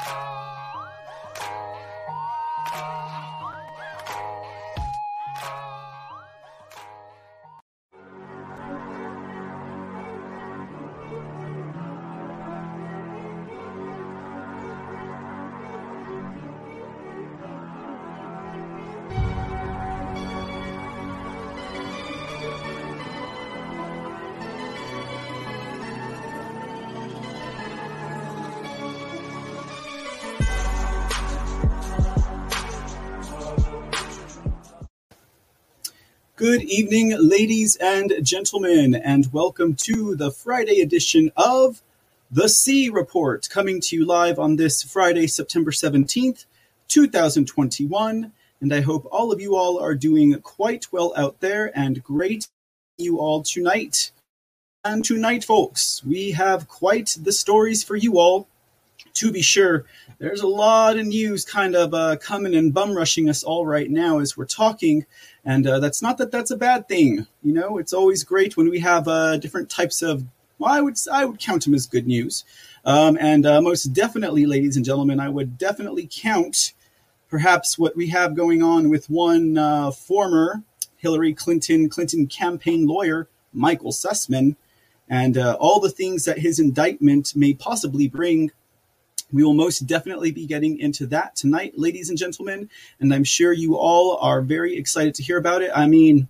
Thank you. Good evening, ladies and gentlemen, and welcome to the Friday edition of The C Report, coming to you live on this Friday, September 17th, 2021. And I hope all of you all are doing quite well out there and great you all tonight. And tonight, folks, we have quite the stories for you all. To be sure, there's a lot of news kind of uh, coming and bum rushing us all right now as we're talking. And uh, that's not that that's a bad thing. You know, it's always great when we have uh, different types of, well, I would, I would count them as good news. Um, and uh, most definitely, ladies and gentlemen, I would definitely count perhaps what we have going on with one uh, former Hillary Clinton Clinton campaign lawyer, Michael Sussman, and uh, all the things that his indictment may possibly bring we will most definitely be getting into that tonight, ladies and gentlemen, and I'm sure you all are very excited to hear about it. I mean,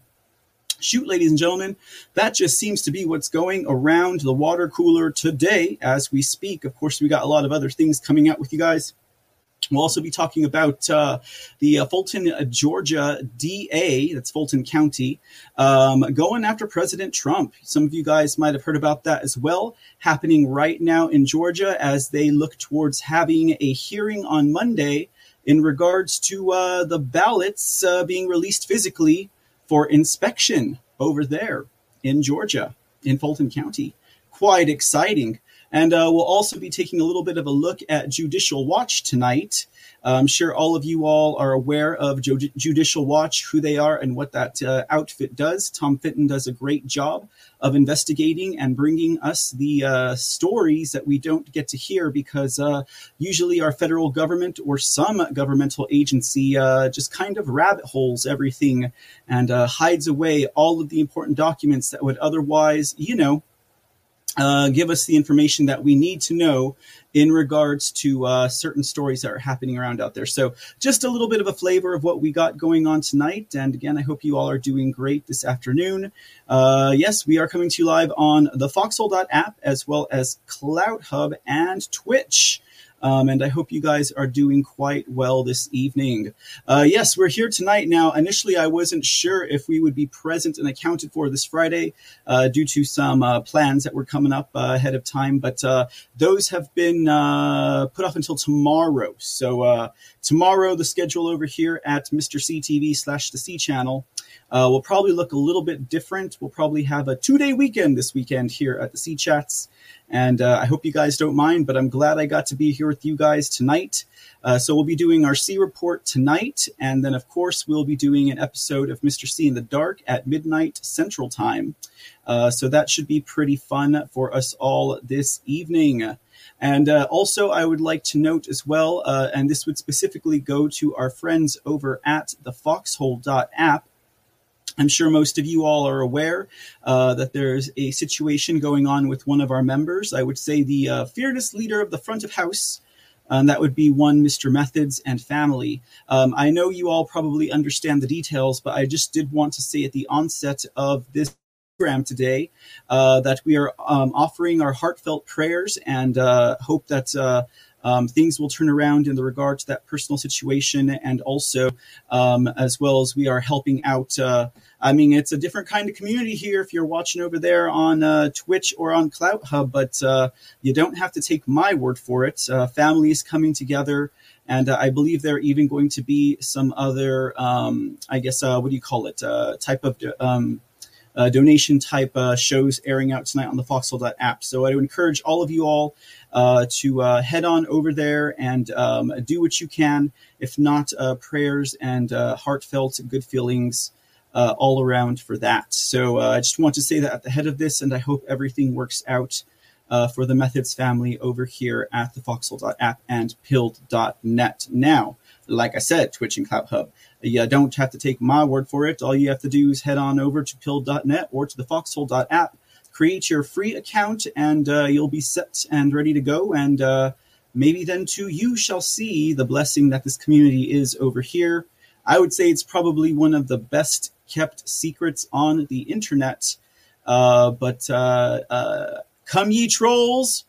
shoot, ladies and gentlemen, that just seems to be what's going around the water cooler today as we speak. Of course, we got a lot of other things coming out with you guys. We'll also be talking about uh, the uh, Fulton, uh, Georgia DA, that's Fulton County, um, going after President Trump. Some of you guys might have heard about that as well, happening right now in Georgia as they look towards having a hearing on Monday in regards to uh, the ballots uh, being released physically for inspection over there in Georgia, in Fulton County. Quite exciting. And uh, we'll also be taking a little bit of a look at Judicial Watch tonight. I'm sure all of you all are aware of Judicial Watch, who they are, and what that uh, outfit does. Tom Fitton does a great job of investigating and bringing us the uh, stories that we don't get to hear because uh, usually our federal government or some governmental agency uh, just kind of rabbit holes everything and uh, hides away all of the important documents that would otherwise, you know, uh, give us the information that we need to know in regards to uh, certain stories that are happening around out there. So, just a little bit of a flavor of what we got going on tonight. And again, I hope you all are doing great this afternoon. Uh, yes, we are coming to you live on the Foxhole app as well as Clout Hub and Twitch. Um, and I hope you guys are doing quite well this evening. Uh, yes, we're here tonight. Now, initially, I wasn't sure if we would be present and accounted for this Friday uh, due to some uh, plans that were coming up uh, ahead of time, but uh, those have been uh, put off until tomorrow. So, tomorrow, the schedule over here at Mr. CTV slash the C channel will probably look a little bit different. We'll probably have a two day weekend this weekend here at the C Chats. And uh, I hope you guys don't mind, but I'm glad I got to be here with you guys tonight. Uh, so we'll be doing our C report tonight. And then, of course, we'll be doing an episode of Mr. C in the Dark at midnight Central Time. Uh, so that should be pretty fun for us all this evening. And uh, also, I would like to note as well, uh, and this would specifically go to our friends over at the foxhole.app I'm sure most of you all are aware uh, that there's a situation going on with one of our members. I would say the uh, fearless leader of the front of house. And that would be one Mr. Methods and family. Um, I know you all probably understand the details, but I just did want to say at the onset of this program today uh, that we are um, offering our heartfelt prayers and uh, hope that uh, um, things will turn around in the regard to that personal situation, and also um, as well as we are helping out. Uh, I mean, it's a different kind of community here if you're watching over there on uh, Twitch or on Clout Hub, but uh, you don't have to take my word for it. Uh, families coming together. And uh, I believe there are even going to be some other, um, I guess, uh, what do you call it, type of um, uh, donation type uh, shows airing out tonight on the Foxhole app. So I would encourage all of you all uh, to uh, head on over there and um, do what you can. If not, uh, prayers and heartfelt good feelings all around for that. So I just want to say that at the head of this, and I hope everything works out uh, for the Methods family over here at the foxhole.app and pilled.net. Now, like I said, Twitch and Clout Hub. You don't have to take my word for it. All you have to do is head on over to pill.net or to the foxhole.app, create your free account, and uh, you'll be set and ready to go. And uh, maybe then too you shall see the blessing that this community is over here. I would say it's probably one of the best kept secrets on the internet. Uh, but uh, uh, come ye trolls,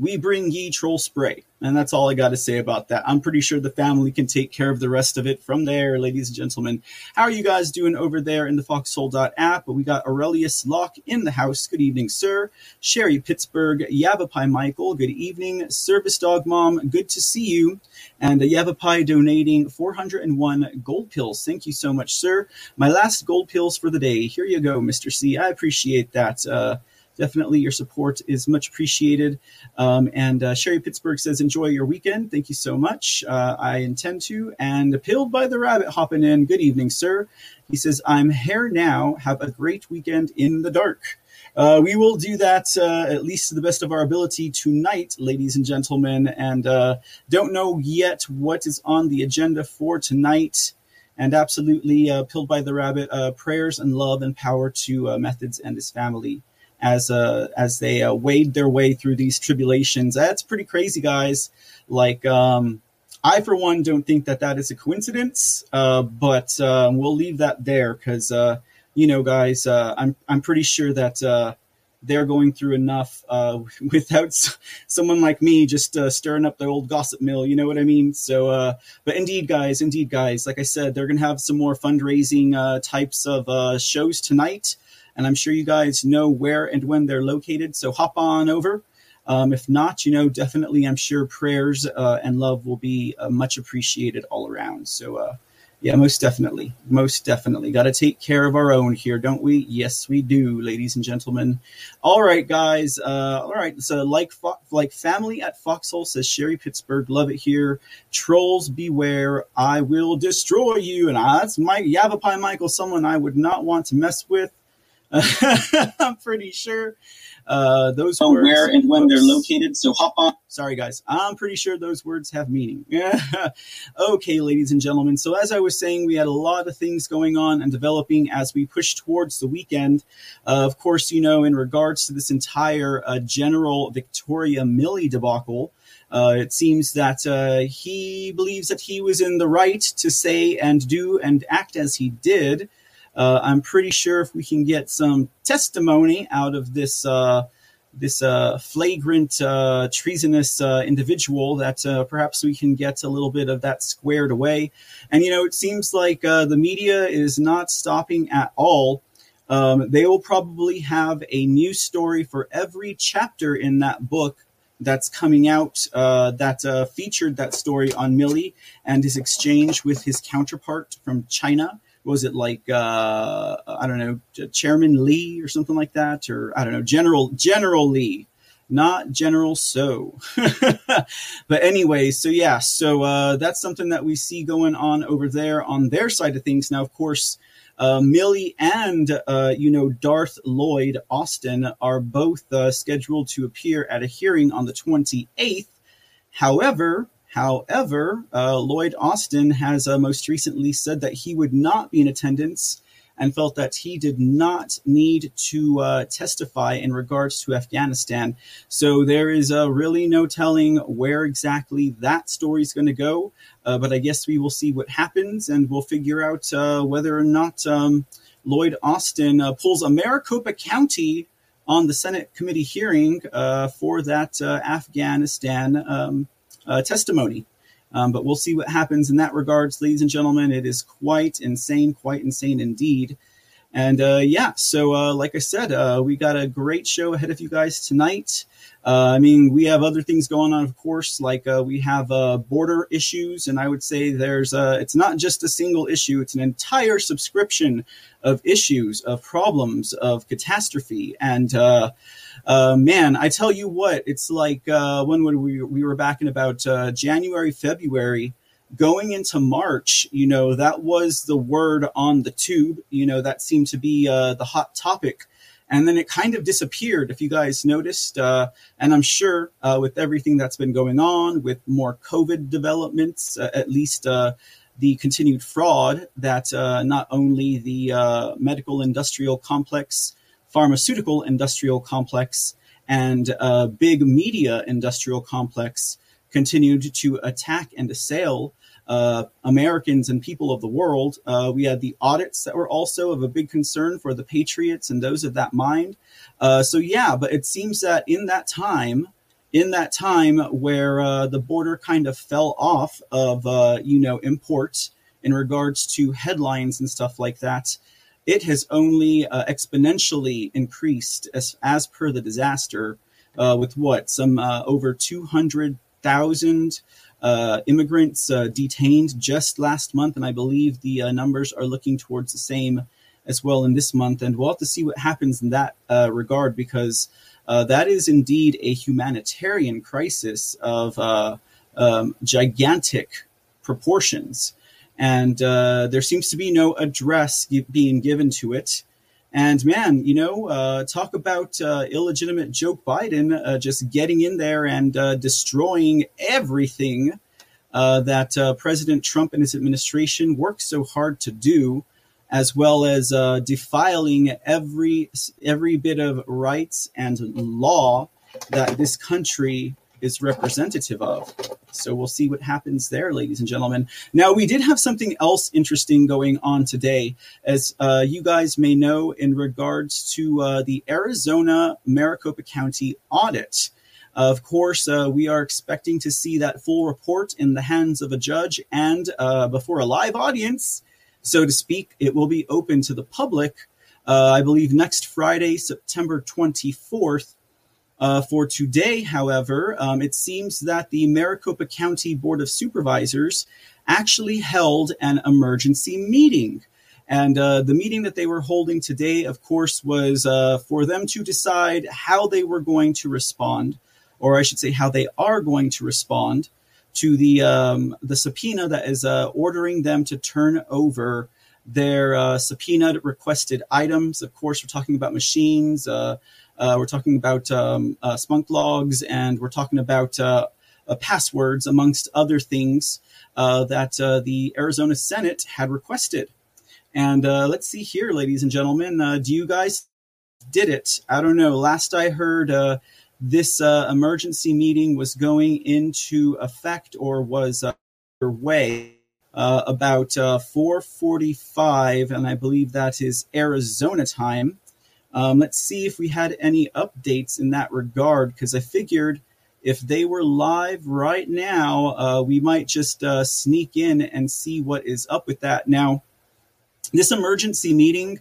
we bring ye troll spray. And that's all I got to say about that. I'm pretty sure the family can take care of the rest of it from there, ladies and gentlemen. How are you guys doing over there in the foxhole.app? We got Aurelius Locke in the house. Good evening, sir. Sherry Pittsburgh, Yavapai Michael. Good evening. Service Dog Mom, good to see you. And Yavapai donating 401 gold pills. Thank you so much, sir. My last gold pills for the day. Here you go, Mr. C. I appreciate that. Uh, definitely your support is much appreciated. Um, and uh, Sherry Pittsburgh says, enjoy your weekend. Thank you so much. Uh, I intend to. And Pilled by the Rabbit hopping in. Good evening, sir. He says, I'm here now. Have a great weekend in the dark. Uh, we will do that uh, at least to the best of our ability tonight, ladies and gentlemen. And uh, don't know yet what is on the agenda for tonight. And absolutely, uh, Pilled by the Rabbit, uh, prayers and love and power to uh, Methods and his family as uh, as they uh, wade their way through these tribulations. That's pretty crazy, guys. Like, um, I for one don't think that that is a coincidence, uh, but uh, we'll leave that there because uh, you know, guys, uh, I'm I'm pretty sure that. Uh, they're going through enough uh, without someone like me just uh, stirring up the old gossip mill. You know what I mean? So, uh, but indeed, guys, indeed, guys, like I said, they're going to have some more fundraising uh, types of uh, shows tonight and I'm sure you guys know where and when they're located. So hop on over. Um, if not, you know, definitely, I'm sure prayers uh, and love will be uh, much appreciated all around. So, uh, yeah, most definitely, most definitely, got to take care of our own here, don't we? Yes, we do, ladies and gentlemen. All right, guys. Uh, all right, so like fo- like family at Foxhole says Sherry Pittsburgh, love it here. Trolls beware, I will destroy you. And uh, that's Mike Yavapai Michael, someone I would not want to mess with. I'm pretty sure uh, those know words, where and when they're located. So hop on. Sorry, guys. I'm pretty sure those words have meaning. okay, ladies and gentlemen. So, as I was saying, we had a lot of things going on and developing as we push towards the weekend. Uh, of course, you know, in regards to this entire uh, General Victoria Milley debacle, uh, it seems that uh, he believes that he was in the right to say and do and act as he did. Uh, I'm pretty sure if we can get some testimony out of this uh, this uh, flagrant uh, treasonous uh, individual, that uh, perhaps we can get a little bit of that squared away. And you know, it seems like the media is not stopping at all. Um, they will probably have a new story for every chapter in that book that's coming out uh, that uh, featured that story on Milley and his exchange with his counterpart from China was it like uh, I don't know Chairman Lee or something like that, or I don't know General General Lee, not General So. but anyway, so yeah, so uh, that's something that we see going on over there on their side of things. Now, of course. Uh, Milley and uh, you know Darth Lloyd Austin are both uh, scheduled to appear at a hearing on the 28th. However, However, uh, Lloyd Austin has uh, most recently said that he would not be in attendance and felt that he did not need to uh, testify in regards to Afghanistan. So there is uh, really no telling where exactly that story is going to go. Uh, but I guess we will see what happens and we'll figure out uh, whether or not um, Lloyd Austin pulls a Maricopa County on the Senate committee hearing for that Afghanistan. Um, uh, testimony. Um, but we'll see what happens in that regards, ladies and gentlemen. It is quite insane, quite insane indeed. And uh, yeah, so uh, like I said, uh, we got a great show ahead of you guys tonight. Uh, I mean, we have other things going on, of course, like uh, we have uh, border issues, and I would say there's it's not just a single issue; it's an entire subscription of issues, of problems, of catastrophe, and uh, man, I tell you what, it's like uh, when we we were back in about uh, January, February, going into March. You know, that was the word on the tube. You know, that seemed to be uh, the hot topic. and then it kind of disappeared. If you guys noticed, uh, and I'm sure uh, with everything that's been going on, with more COVID developments, uh, at least uh, the continued fraud that uh, not only the medical industrial complex, pharmaceutical industrial complex, and big media industrial complex continued to attack and assail uh, Americans and people of the world. Uh, we had the audits that were also of a big concern for the patriots and those of that mind. Uh, so yeah, but it seems that in that time, in that time where uh, the border kind of fell off of uh, you know imports in regards to headlines and stuff like that, it has only uh, exponentially increased as as per the disaster. with what some over two hundred thousand uh, immigrants uh, detained just last month, and I believe the uh, numbers are looking towards the same as well in this month. And we'll have to see what happens in that uh, regard because uh, that is indeed a humanitarian crisis of uh, um, gigantic proportions. And there seems to be no address being given to it. And man, you know, uh, talk about uh, illegitimate Joe Biden uh, just getting in there and uh, destroying everything uh, that uh, President Trump and his administration worked so hard to do, as well as defiling every every bit of rights and law that this country is representative of. So we'll see what happens there, ladies and gentlemen. Now, we did have something else interesting going on today. As uh, you guys may know, in regards to uh, the Arizona Maricopa County audit. Of course, uh, we are expecting to see that full report in the hands of a judge and uh, before a live audience, so to speak. It will be open to the public, uh, I believe, next Friday, September 24th uh, for today, however, um, it seems that the Maricopa County Board of Supervisors actually held an emergency meeting. And uh, the meeting that they were holding today, of course, was uh, for them to decide how they were going to respond, or I should say, how they are going to respond to the um, the subpoena that is uh, ordering them to turn over their uh, subpoena requested items. Of course, we're talking about machines, uh, we're talking about um, uh, Splunk logs, and we're talking about uh, uh passwords, amongst other things uh, that the Arizona Senate had requested. And let's see here, ladies and gentlemen, do you guys did it? I don't know. Last I heard, this emergency meeting was going into effect or was underway. Uh, about uh, 4:45, and I believe that is Arizona time. Um, let's see if we had any updates in that regard, because I figured if they were live right now, uh, we might just uh, sneak in and see what is up with that. Now, this emergency meeting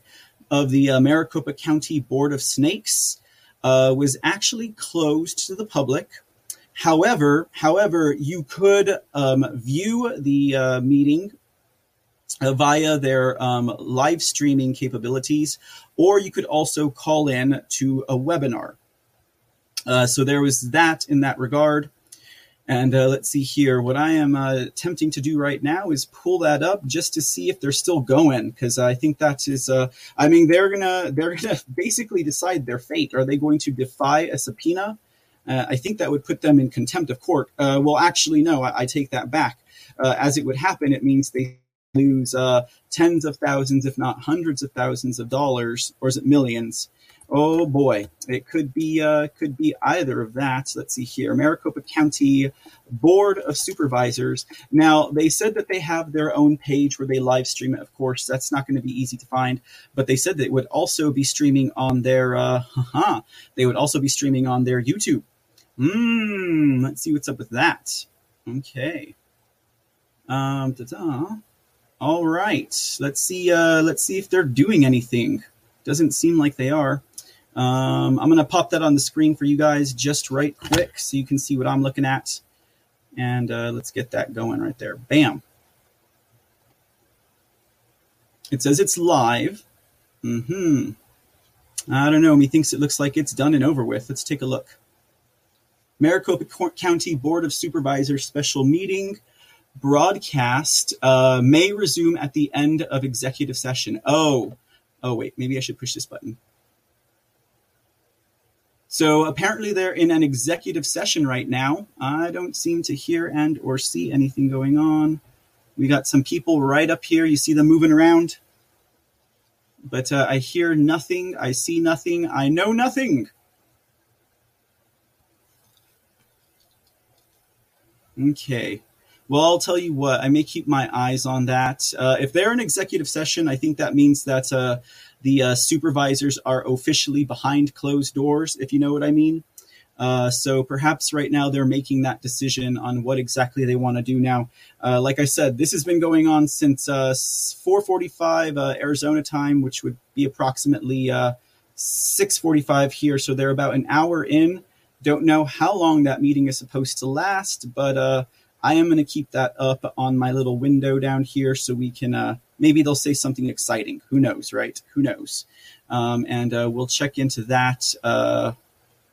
of the uh, Maricopa County Board of Snakes uh, was actually closed to the public. However, however, you could um, view the uh, meeting uh, via their um, live streaming capabilities, or you could also call in to a webinar. Uh, so there was that in that regard. And uh, let's see here. What I am uh, attempting to do right now is pull that up just to see if they're still going, because I think that is. Uh, I mean, they're gonna they're gonna basically decide their fate. Are they going to defy a subpoena? I think that would put them in contempt of court. Well, actually, no. I, I take that back. As it would happen, it means they lose uh, tens of thousands, if not hundreds of thousands of dollars, or is it millions? Oh boy, it could be uh, could be either of that. Let's see here, Maricopa County Board of Supervisors. Now they said that they have their own page where they live stream it. Of course, that's not going to be easy to find, but they said that it would also be streaming on their. Uh, haha, they would also be streaming on their YouTube. Hmm. Let's see what's up with that. Okay. Um. Ta-da. All right. Let's see. Uh, let's see if they're doing anything. Doesn't seem like they are. Um, I'm gonna pop that on the screen for you guys just right quick, so you can see what I'm looking at. And uh, let's get that going right there. Bam. It says it's live. Hmm. I don't know. Methinks it looks like it's done and over with. Let's take a look. Maricopa County Board of Supervisors special meeting broadcast uh, may resume at the end of executive session. Oh, oh wait, maybe I should push this button. So apparently they're in an executive session right now. I don't seem to hear and or see anything going on. We got some people right up here. You see them moving around. But uh, I hear nothing. I see nothing. I know nothing. Okay. Well, I'll tell you what, I may keep my eyes on that. Uh, if they're in executive session, I think that means that uh, the uh, supervisors are officially behind closed doors, if you know what I mean. Uh, so perhaps right now they're making that decision on what exactly they want to do now. Uh, like I said, this has been going on since 4:45 uh, Arizona time, which would be approximately 6:45 here. So they're about an hour in. Don't know how long that meeting is supposed to last, but I am going to keep that up on my little window down here so we can uh, maybe they'll say something exciting. Who knows, right? Who knows? Um, and uh, we'll check into that uh,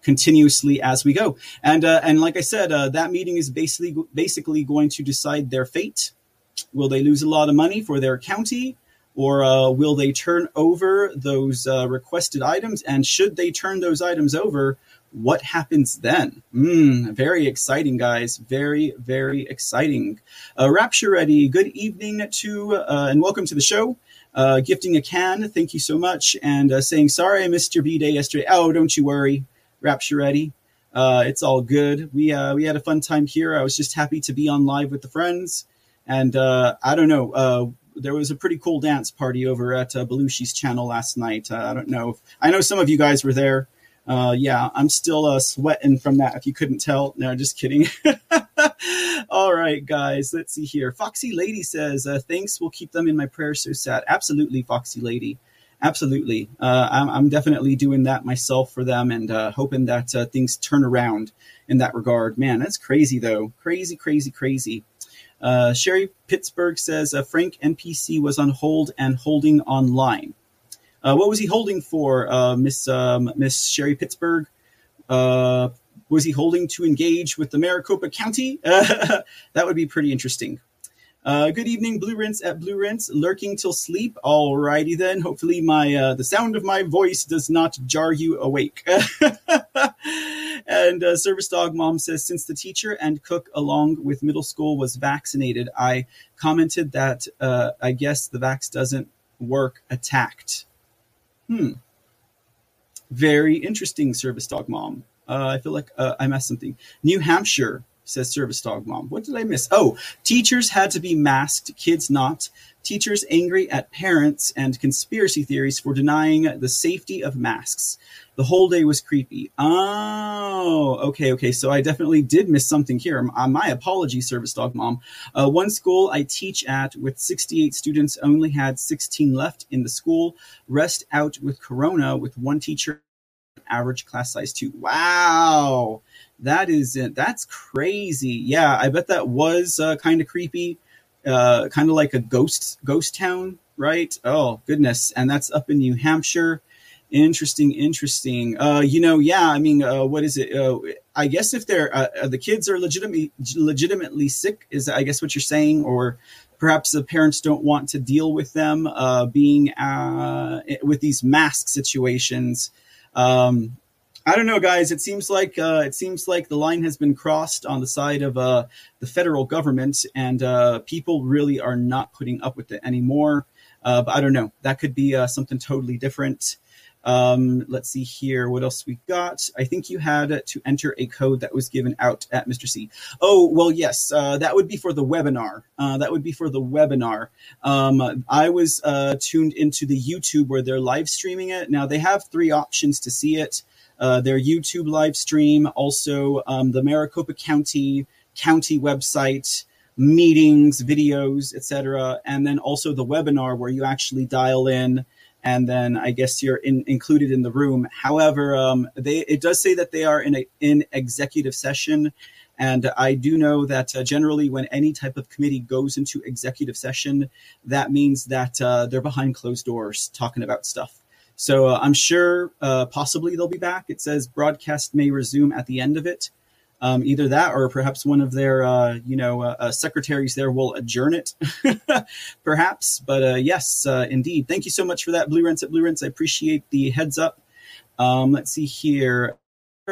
continuously as we go. And uh, and like I said, uh, that meeting is basically basically going to decide their fate. Will they lose a lot of money for their county? Or uh, will they turn over those requested items? And should they turn those items over, what happens then? Mm, very exciting, guys. Very, very exciting. Uh, Rapture Ready, good evening to, uh, and welcome to the show. Uh, gifting a can, thank you so much. And uh, saying, sorry I missed your B day yesterday. Oh, don't you worry. Rapture Ready. Uh, it's all good. We, uh, we had a fun time here. I was just happy to be on live with the friends. And I don't know, there was a pretty cool dance party over at uh, Belushi's channel last night. Uh, I don't know. If, I know some of you guys were there uh, yeah, I'm still uh, sweating from that. If you couldn't tell, no, just kidding. All right, guys, let's see here. Foxy Lady says, uh, "Thanks, we'll keep them in my prayers." So sad. Absolutely, Foxy Lady. Absolutely, uh, I'm, I'm, definitely doing that myself for them, and uh, hoping that uh, things turn around in that regard. Man, that's crazy though. Crazy, crazy, crazy. Sherry Pittsburgh says Frank NPC was on hold and holding online. Uh, what was he holding for, uh, Miss um, Miss Sherry Pittsburgh? Uh, was he holding to engage with the Maricopa County? that would be pretty interesting. Uh, good evening, Blue Rinse at Blue Rinse, lurking till sleep. Alrighty then. Hopefully, my uh, the sound of my voice does not jar you awake. and uh, Service Dog Mom says, since the teacher and cook along with middle school was vaccinated, I commented that I guess the vax doesn't work. Attacked. Hmm. Very interesting, Service Dog Mom. Uh, I feel like uh, I missed something. New Hampshire says Service Dog Mom. What did I miss? Oh, teachers had to be masked, kids not. Teachers angry at parents and conspiracy theories for denying the safety of masks. The whole day was creepy. Oh, okay, okay. So I definitely did miss something here. Uh, my apology, Service Dog Mom. Uh, one school I teach at with 68 students only had 16 left in the school. Rest out with Corona with one teacher average class size two. Wow, that is that's crazy. Yeah, I bet that was uh, kind of creepy uh, kind of like a ghost ghost town, right? Oh goodness, and that's up in New Hampshire. Interesting, interesting. Uh, you know, yeah. I mean, uh, what is it? Uh, I guess if they're uh, uh, the kids are legitimately legitimately sick, is I guess what you're saying, or perhaps the parents don't want to deal with them uh, being uh, with these mask situations. Um, I don't know, guys. It seems like uh, it seems like the line has been crossed on the side of uh, the federal government, and uh, people really are not putting up with it anymore. Uh, but I don't know. That could be uh, something totally different. Um, let's see here. What else we got? I think you had to enter a code that was given out at Mr. C. Oh, well, yes. Uh, that would be for the webinar. that would be for the webinar. Um, I was tuned into the YouTube where they're live streaming it. Now they have three options to see it uh, their YouTube live stream, also um, the Maricopa County county website, meetings, videos, etc., and then also the webinar where you actually dial in and then I guess you're in, included in the room. However, um, they it does say that they are in a in executive session, and I do know that uh, generally when any type of committee goes into executive session, that means that uh, they're behind closed doors talking about stuff. So uh, I'm sure uh, possibly they'll be back. It says broadcast may resume at the end of it. Um, either that or perhaps one of their uh, you know uh, uh, secretaries there will adjourn it perhaps but uh, yes indeed thank you so much for that blue rinse at blue rinse i appreciate the heads up um, let's see here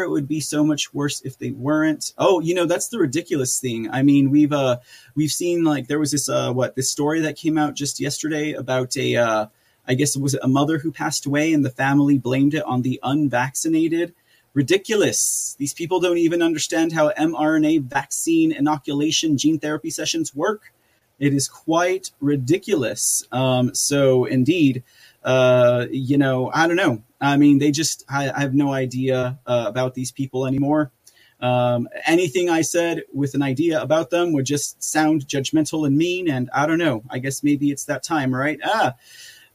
it would be so much worse if they weren't. Oh, you know, that's the ridiculous thing. I mean, we've uh we've seen like there was this uh what this story that came out just yesterday about a uh I guess it was a mother who passed away and the family blamed it on the unvaccinated. Ridiculous. These people don't even understand how mRNA vaccine inoculation gene therapy sessions work. It is quite ridiculous. Um, so indeed, uh, you know, I don't know. I mean, they just, I, I have no idea uh, about these people anymore. Um, anything I said with an idea about them would just sound judgmental and mean. And I don't know. I guess maybe it's that time, right? Ah,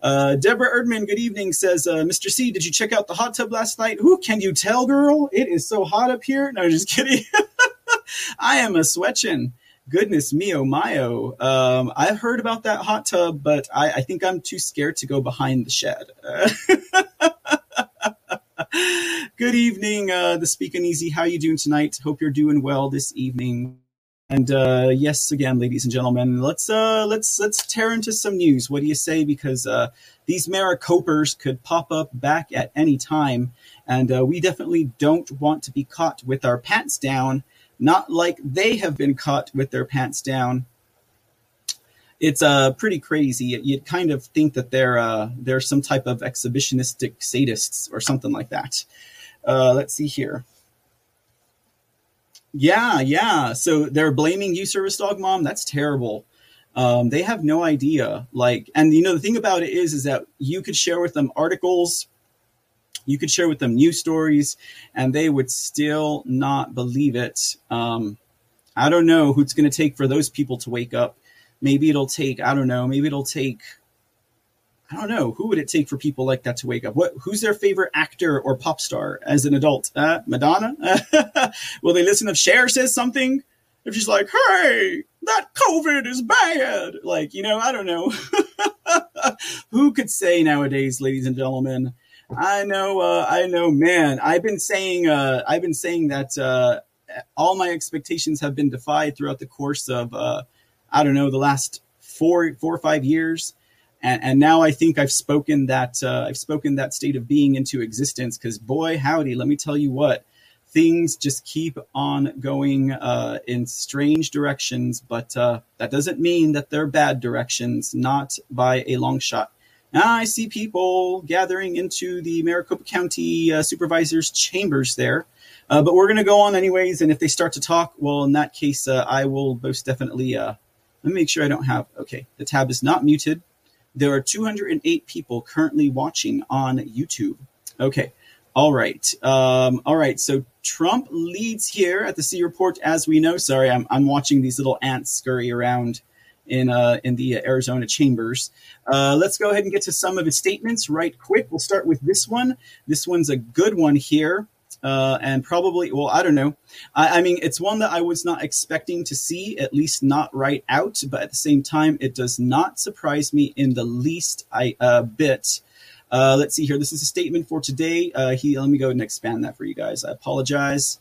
uh, Deborah Erdman, good evening, says, uh, Mr. C, did you check out the hot tub last night? Who can you tell, girl? It is so hot up here. No, just kidding. I am a sweatchin goodness me, oh my, oh. Um, I've heard about that hot tub, but I, I think I'm too scared to go behind the shed. Good evening, uh, the Speaking Easy. How you doing tonight? Hope you're doing well this evening. And uh, yes, again, ladies and gentlemen, let's uh, let's let's tear into some news. What do you say? Because uh, these Maricopers could pop up back at any time, and uh, we definitely don't want to be caught with our pants down not like they have been caught with their pants down. It's uh, pretty crazy. You'd kind of think that they're uh, they're some type of exhibitionistic sadists or something like that. Let's see here. Yeah, yeah. So they're blaming you, service dog mom. That's terrible. Um, they have no idea. Like, and you know the thing about it is, is that you could share with them articles you could share with them news stories and they would still not believe it. Um, I don't know who it's going to take for those people to wake up. Maybe it'll take, I don't know, maybe it'll take, I don't know, who would it take for people like that to wake up? What, who's their favorite actor or pop star as an adult? Uh, Madonna? Will they listen if Cher says something? If she's like, hey, that COVID is bad. Like, you know, I don't know. who could say nowadays, ladies and gentlemen? I know, uh, I know, man. I've been saying, uh, I've been saying that uh, all my expectations have been defied throughout the course of, uh, I don't know, the last four, four or five years, and, and now I think I've spoken that, uh, I've spoken that state of being into existence. Because boy, howdy, let me tell you what, things just keep on going uh, in strange directions. But that doesn't mean that they're bad directions, not by a long shot. Now I see people gathering into the Maricopa County uh, Supervisor's chambers there. Uh, but we're going to go on anyways. And if they start to talk, well, in that case, uh, I will most definitely. Uh, let me make sure I don't have. Okay, the tab is not muted. There are 208 people currently watching on YouTube. Okay, all right, um, all right. So Trump leads here at the C report, as we know. Sorry, I'm I'm watching these little ants scurry around in uh, in the Arizona chambers. Uh, let's go ahead and get to some of his statements right quick. We'll start with this one. This one's a good one here. Uh, and probably, well, I don't know. I, I, mean, it's one that I was not expecting to see, at least not right out. But at the same time, it does not surprise me in the least I, uh, bit. Uh, let's see here. This is a statement for today. Uh, he, let me go and expand that for you guys. I apologize.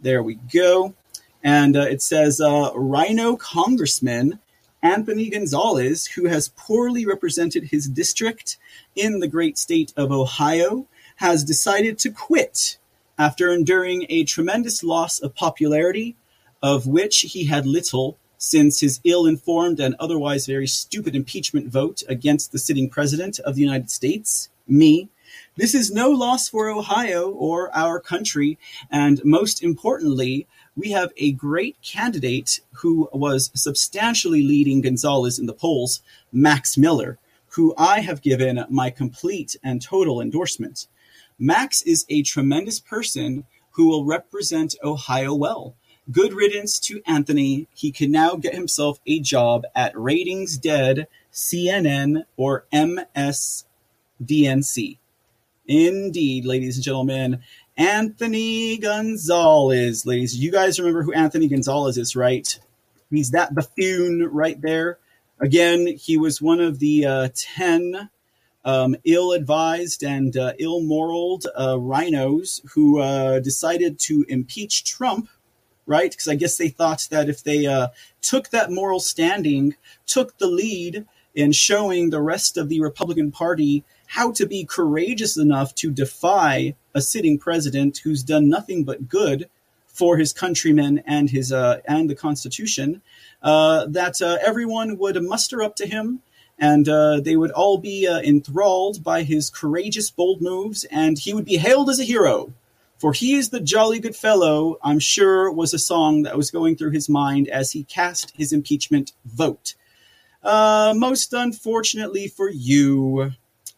There we go. And uh, it says, uh, RINO Congressman Anthony Gonzalez, who has poorly represented his district in the great state of Ohio, has decided to quit after enduring a tremendous loss of popularity, of which he had little since his ill informed and otherwise very stupid impeachment vote against the sitting president of the United States, me. This is no loss for Ohio or our country, and most importantly, we have a great candidate who was substantially leading Gonzalez in the polls, Max Miller, who I have given my complete and total endorsement. Max is a tremendous person who will represent Ohio well. Good riddance to Anthony. He can now get himself a job at Ratings Dead, CNN, or MSDNC. Indeed, ladies and gentlemen. Anthony Gonzalez, ladies. You guys remember who Anthony Gonzalez is, right? He's that buffoon right there. Again, he was one of the uh, 10 um, ill advised and uh, ill moraled uh, RINOs who uh, decided to impeach Trump, right? Because I guess they thought that if they uh, took that moral standing, took the lead in showing the rest of the Republican Party how to be courageous enough to defy a sitting president who's done nothing but good for his countrymen and his uh, and the Constitution. Uh, that everyone would muster up to him, and uh, they would all be uh, enthralled by his courageous, bold moves, and he would be hailed as a hero. For he is the jolly good fellow, I'm sure was a song that was going through his mind as he cast his impeachment vote. Uh, most unfortunately for you,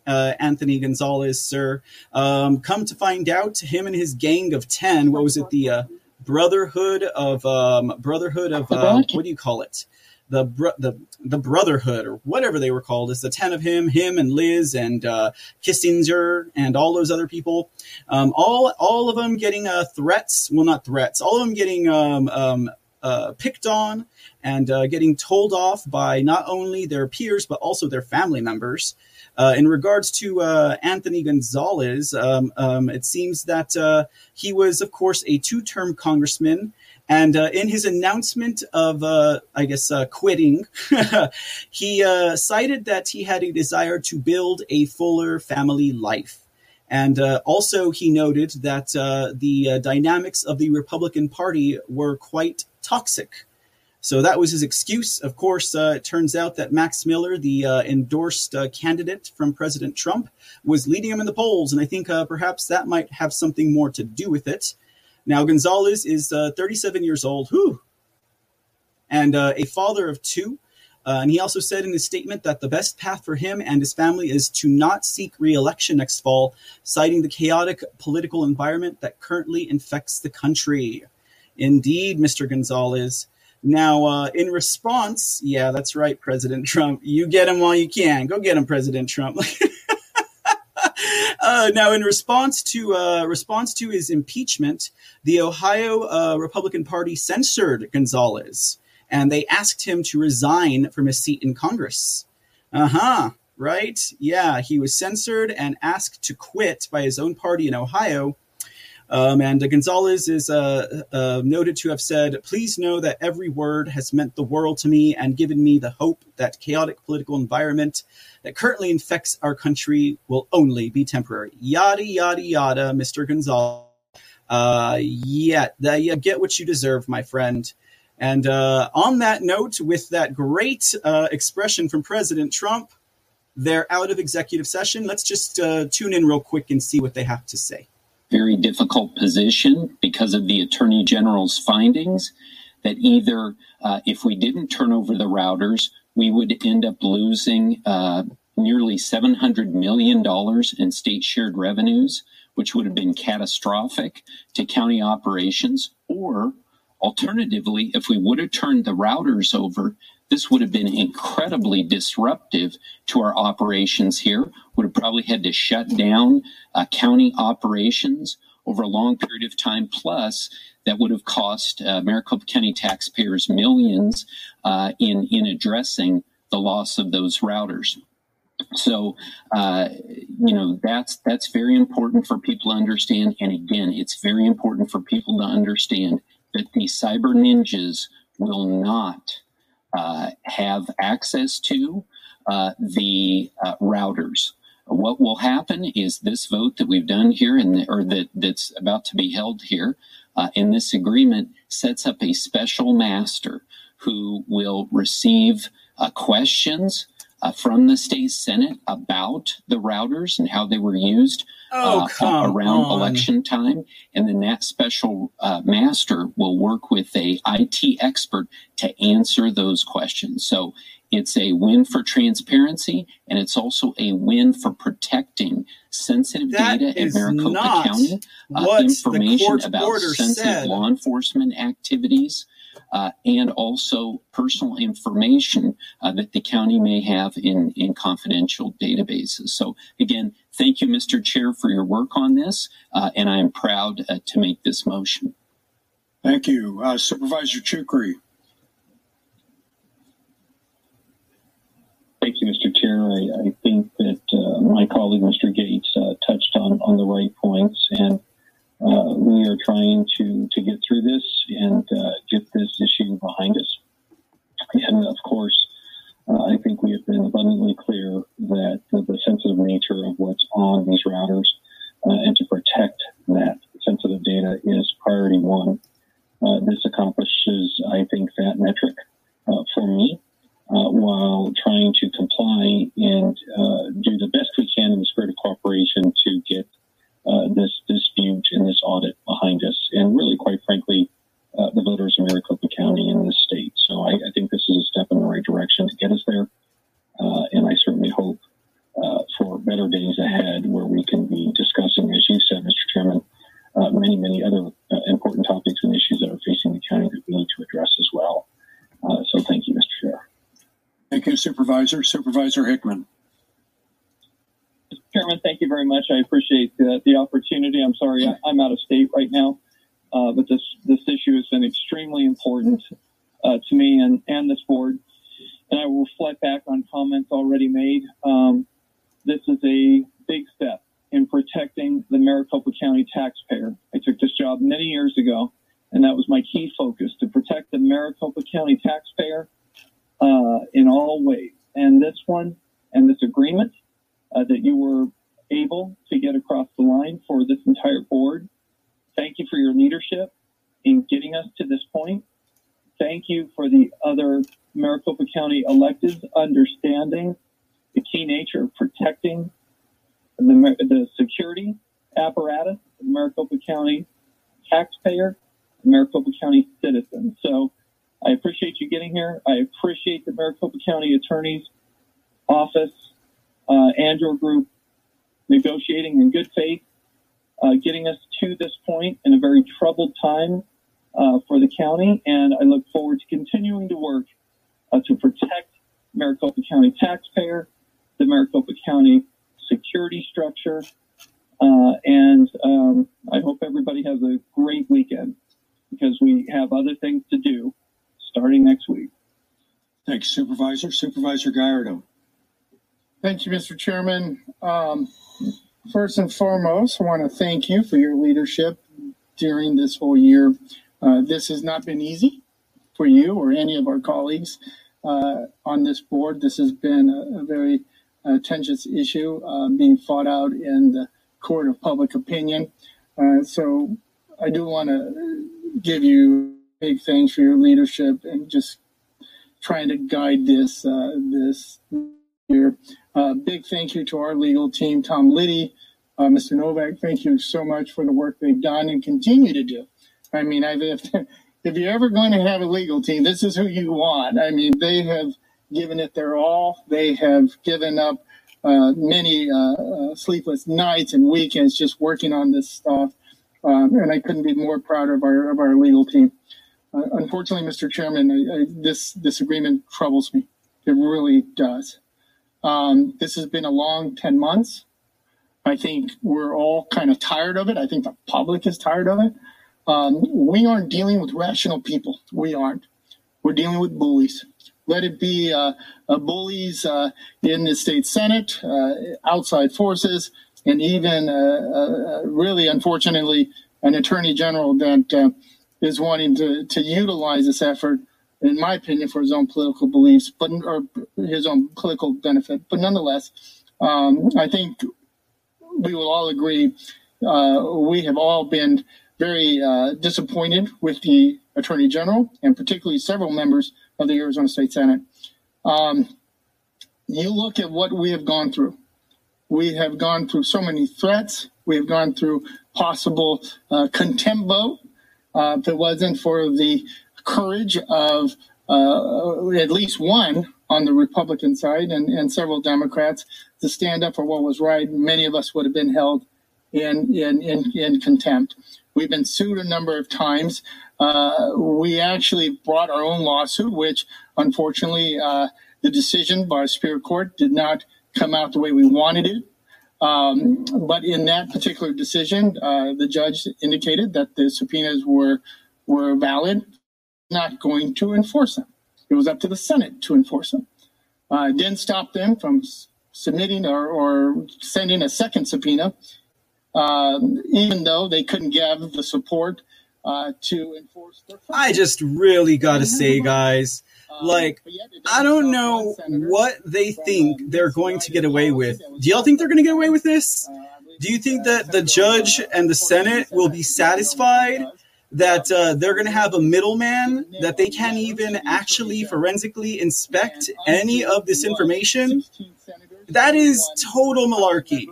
uh, Anthony Gonzalez, sir, um, come to find out, him and his gang of 10, what was it, the uh, Brotherhood of, um, Brotherhood of, uh, what do you call it? The the the Brotherhood or whatever they were called. It's the ten of him, him and Liz and uh, Kinzinger and all those other people. Um, all all of them getting uh, threats. Well, not threats. All of them getting um, um, uh, picked on and uh, getting told off by not only their peers but also their family members. Uh, in regards to uh, Anthony Gonzalez, um, um, it seems that uh, he was, of course, a two term congressman and uh, in his announcement of, uh, I guess, uh, quitting, he uh, cited that he had a desire to build a fuller family life. And uh, also, he noted that uh, the dynamics of the Republican Party were quite toxic. So that was his excuse. Of course, it turns out that Max Miller, the endorsed candidate from President Trump, was leading him in the polls. And I think perhaps that might have something more to do with it. Now, Gonzalez is uh, 37 years old, whew, and uh, a father of two. Uh, and he also said in his statement that the best path for him and his family is to not seek reelection next fall, citing the chaotic political environment that currently infects the country. Indeed, Mr. Gonzalez. Now, uh, in response, yeah, that's right, President Trump. You get him while you can. Go get him, President Trump. Uh, now, in response to uh, response to his impeachment, the Ohio uh, Republican Party censored Gonzalez, and they asked him to resign from his seat in Congress. Uh huh. Right? Yeah, he was censored and asked to quit by his own party in Ohio um, and Gonzalez is uh, uh, noted to have said, Please know that every word has meant the world to me and given me the hope that chaotic political environment that currently infects our country will only be temporary. Yada, yada, yada, Mr. Gonzalez. Uh, yeah, the, you get what you deserve, my friend. And uh, on that note, with that great uh, expression from President Trump, they're out of executive session. Let's just uh, tune in real quick and see what they have to say very difficult position because of the Attorney General's findings that either uh, if we didn't turn over the routers, we would end up losing uh, nearly $700 million in state shared revenues, which would have been catastrophic to county operations, or alternatively, if we would have turned the routers over, this would have been incredibly disruptive to our operations here. Would have probably had to shut down uh, county operations over a long period of time. Plus, that would have cost uh, Maricopa County taxpayers millions uh, in in addressing the loss of those routers. So, uh, you know, that's that's very important for people to understand. And again, it's very important for people to understand that the cyber ninjas will not uh, have access to uh, the uh, routers. What will happen is this vote that we've done here, and or that that's about to be held here uh, in this agreement, sets up a special master who will receive uh, questions uh, from the state senate about the routers and how they were used oh, uh, around on. election time and then that special uh, master will work with a it expert to answer those questions so it's a win for transparency and it's also a win for protecting sensitive that data in maricopa county uh, information about sensitive said. law enforcement activities uh, and also personal information uh, that the county may have in, in confidential databases. So, again, thank you, Mr. Chair, for your work on this, uh, and I am proud uh, to make this motion. Thank you. Uh, Supervisor Chucri. Thank you, Mr. Chair. I, I think that uh, my colleague, Mr. Gates, touched on, on the right points, and uh, we are trying to, to get through this and uh, get this issue behind us. And of course, uh, I think we have been abundantly clear that the sensitive nature of what's on these routers uh, and to protect that sensitive data is priority one. Uh, this accomplishes, I think, that metric uh, for me uh, while trying to comply and uh, do the best we can in the spirit of cooperation to get this dispute and this audit behind us. And really, quite frankly, uh, the voters of Maricopa County and in this state. So I, I, think this is a step in the right direction to get us there. Uh, and I certainly hope uh, for better days ahead where we can be discussing, as you said, Mr. Chairman, many, many other important topics and issues that are facing the county that we need to address as well. so thank you, Mr. Chair. Thank you, Supervisor. Supervisor Hickman. Mr. Chairman, thank you very much. I appreciate the, the opportunity. I'm sorry I, am out of state right now, uh, but this this issue has been extremely important uh, to me and, and this board. And I will reflect back on comments already made. Um, this is a big step in protecting the Maricopa County taxpayer. I took this job many years ago, and that was my key focus to protect the Maricopa County taxpayer uh, in all ways. And this one and this agreement uh, that you were able to get across the line for this entire board. Thank you for your leadership in getting us to this point. Thank you for the other Maricopa County electeds understanding the key nature of protecting the, the security apparatus of the Maricopa County taxpayer, Maricopa County citizens. So I appreciate you getting here. I appreciate the Maricopa County Attorney's Office uh, and your group negotiating in good faith, uh, getting us to this point in a very troubled time uh, for the county. And I look forward to continuing to work uh, to protect Maricopa County taxpayer, the Maricopa County security structure, uh, and um, I hope everybody has a great weekend because we have other things to do starting next week. Thanks, Supervisor. Supervisor Gallardo. Thank you, Mr. Chairman. Um, first and foremost, I want to thank you for your leadership during this whole year. Uh, this has not been easy for you or any of our colleagues uh, on this board. This has been a, a very uh, tenuous issue uh, being fought out in the court of public opinion. Uh, so I do want to give you big thanks for your leadership and just trying to guide this uh, this year. Uh, big thank you to our legal team, Tom Liddy, uh, Mr. Novak. Thank you so much for the work they've done and continue to do. I mean, I've, if, if you're ever going to have a legal team, this is who you want. I mean, they have given it their all. They have given up uh, many uh, uh, sleepless nights and weekends just working on this stuff. Um, and I couldn't be more proud of our of our legal team. Uh, unfortunately, Mr. Chairman, I, I, this this agreement troubles me. It really does. Um, this has been a long ten months. I think we're all kind of tired of it. I think the public is tired of it. Um, we aren't dealing with rational people. We aren't. We're dealing with bullies. Let it be uh, uh, bullies uh, in the state senate, uh, outside forces, and even, uh, uh, really unfortunately, an attorney general that is wanting to, to utilize this effort, in my opinion, for his own political beliefs, but or his own political benefit. But nonetheless, um, I think we will all agree uh, we have all been very uh, disappointed with the attorney general and particularly several members of the Arizona State Senate. Um, you look at what we have gone through. We have gone through so many threats. We have gone through possible uh, uh, if it wasn't for the courage of uh, at least one on the Republican side and, and several Democrats to stand up for what was right, many of us would have been held in, in, in, in contempt. We've been sued a number of times. Uh, we actually brought our own lawsuit, which unfortunately uh, the decision by Superior Court did not come out the way we wanted it. Um, but in that particular decision, uh, the judge indicated that the subpoenas were were valid, not going to enforce them. It was up to the Senate to enforce them. Uh, didn't stop them from submitting or, or sending a second subpoena, uh, even though they couldn't give the support uh, to enforce their. I just really got to say, guys, Like, I don't know what they think they're going to get away with. Do y'all think they're going to get away with this? Do you think that the judge and the Senate will be satisfied that uh, they're going to have a middleman that they can't even actually forensically inspect any of this information? That is total malarkey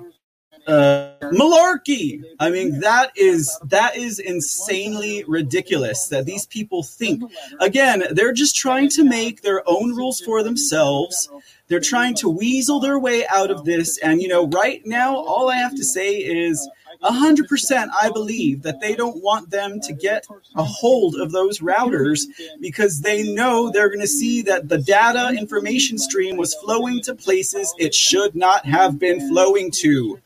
uh, malarkey. I mean, that is that is insanely ridiculous that these people think. Again, they're just trying to make their own rules for themselves. They're trying to weasel their way out of this. And you know, right now, all I have to say is 100% I believe that they don't want them to get a hold of those routers because they know they're going to see that the data information stream was flowing to places it should not have been flowing to.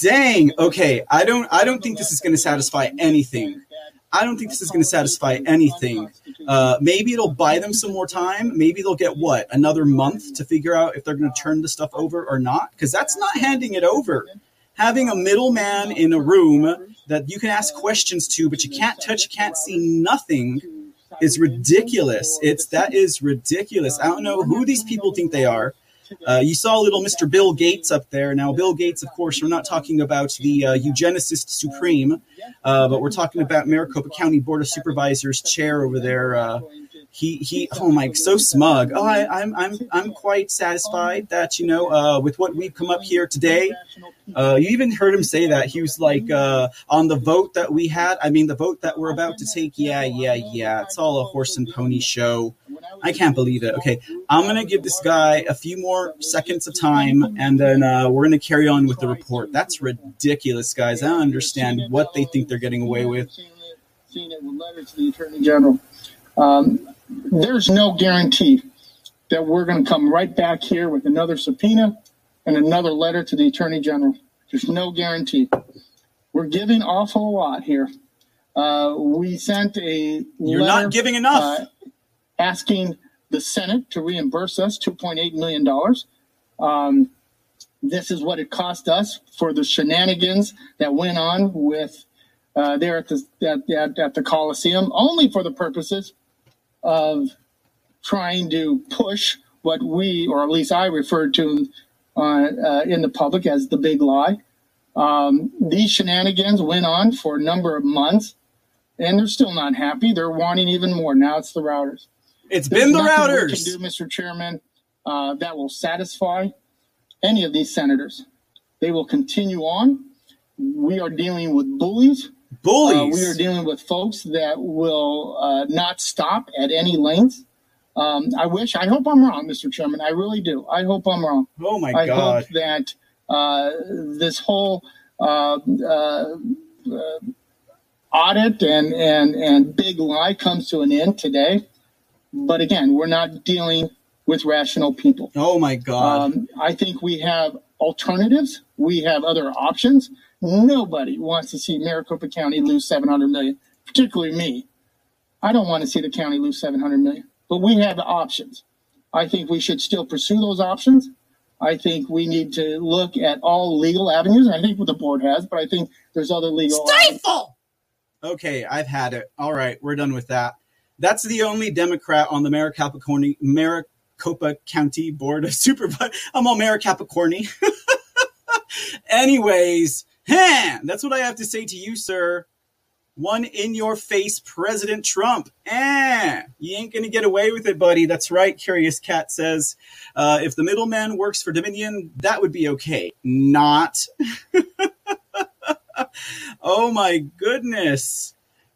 Dang. Okay. I don't. I don't think this is going to satisfy anything. I don't think this is going to satisfy anything. Uh, maybe it'll buy them some more time. Maybe they'll get what another month to figure out if they're going to turn the stuff over or not. Because that's not handing it over. Having a middleman in a room that you can ask questions to, but you can't touch, you can't see nothing, is ridiculous. It's that is ridiculous. I don't know who these people think they are. Uh, you saw little Mr. Bill Gates up there. Now, Bill Gates, of course, we're not talking about the uh, eugenicist supreme, uh, but we're talking about Maricopa County Board of Supervisors chair over there. He he oh my so smug. Oh I, am I'm, I'm i'm quite satisfied that you know uh, with what we've come up here today. Uh, you even heard him say that. He was like uh, on the vote that we had i mean the vote that we're about to take yeah yeah yeah it's all a horse and pony show. I can't believe it. Okay i'm gonna give this guy a few more seconds of time and then uh, we're gonna carry on with the report. That's ridiculous guys. I don't understand what they think they're getting away with. Seen it with letters to the attorney general. Um, there's no guarantee that we're going to come right back here with another subpoena and another letter to the attorney general. There's no guarantee. We're giving awful lot here. Uh, we sent a You're letter, not giving enough. Uh, asking the Senate to reimburse us $2.8 million. Um, this is what it cost us for the shenanigans that went on with uh, there at the at, at, at the Coliseum, only for the purposes of trying to push what we, or at least I, referred to uh, uh, in the public as the big lie. Um, these shenanigans went on for a number of months, and they're still not happy. They're wanting even more. Now it's the routers. It's There's been the routers. We can do, Mr. Chairman, uh, that will satisfy any of these senators. They will continue on. We are dealing with bullies Bullies. Uh, we are dealing with folks that will uh, not stop at any length. Um, I wish, I hope I'm wrong, Mr. Chairman. I really do. I hope I'm wrong. Oh my I God. I hope that uh, this whole uh, uh, uh, audit and, and, and big lie comes to an end today. But again, we're not dealing with rational people. Oh my God. Um, I think we have alternatives. We have other options. Nobody wants to see Maricopa County lose 700 million, particularly me. I don't want to see the county lose 700 million, but we have the options. I think we should still pursue those options. I think we need to look at all legal avenues. I think what the board has, but I think there's other legal. Stifle. Okay, I've had it. All right, we're done with that. That's the only Democrat on the Maricopa County, Maricopa County Board of Supervisors. I'm all Maricopa Corny. Anyways, huh, that's what I have to say to you, sir. One in your face President Trump. Eh, you ain't gonna get away with it, buddy. That's right, Curious Cat says. Uh, if the middleman works for Dominion, that would be okay. Not. oh my goodness.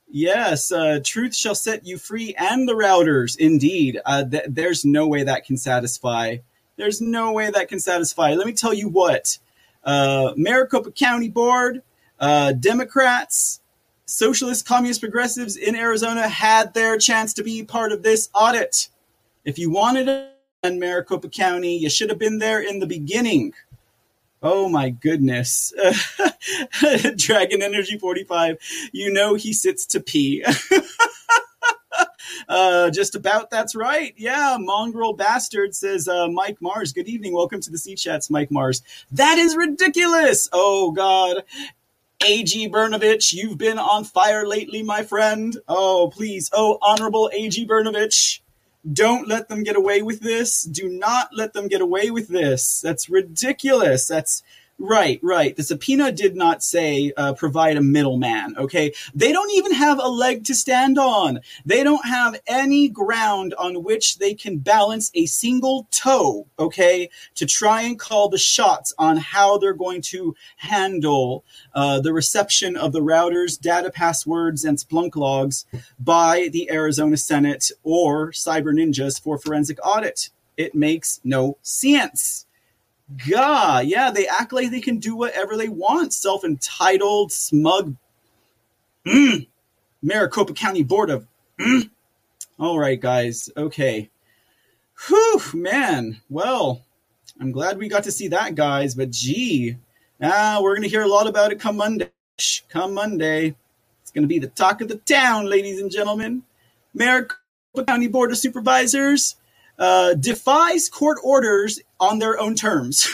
Yes, uh, truth shall set you free and the routers. Indeed. Uh, th- there's no way that can satisfy. There's no way that can satisfy. Let me tell you what uh, Maricopa County Board, uh, Democrats, Socialist, Communist, Progressives in Arizona had their chance to be part of this audit. If you wanted to in Maricopa County, you should have been there in the beginning. Oh my goodness. Dragon Energy 45, you know he sits to pee. Uh, just about that's right. Yeah, mongrel bastard says uh, Mike Mars. Good evening. Welcome to the C chats, Mike Mars. That is ridiculous. Oh God. A.G. Brnovich, you've been on fire lately, my friend. Oh, please. Oh, Honorable A.G. Brnovich. Don't let them get away with this. Do not let them get away with this. That's ridiculous. That's Right, right. The subpoena did not say uh, provide a middleman. Okay, they don't even have a leg to stand on. They don't have any ground on which they can balance a single toe. Okay, to try and call the shots on how they're going to handle uh, the reception of the routers, data passwords, and Splunk logs by the Arizona Senate or Cyber Ninjas for forensic audit. It makes no sense. God, yeah, they act like they can do whatever they want. Self entitled, smug. Mm. Maricopa County Board of. Mm. All right, guys. Okay. Whew, man. Well, I'm glad we got to see that, guys. But gee, ah, we're going to hear a lot about it come Monday. Come Monday. It's going to be the talk of the town, ladies and gentlemen. Maricopa County Board of Supervisors uh, defies court orders on their own terms.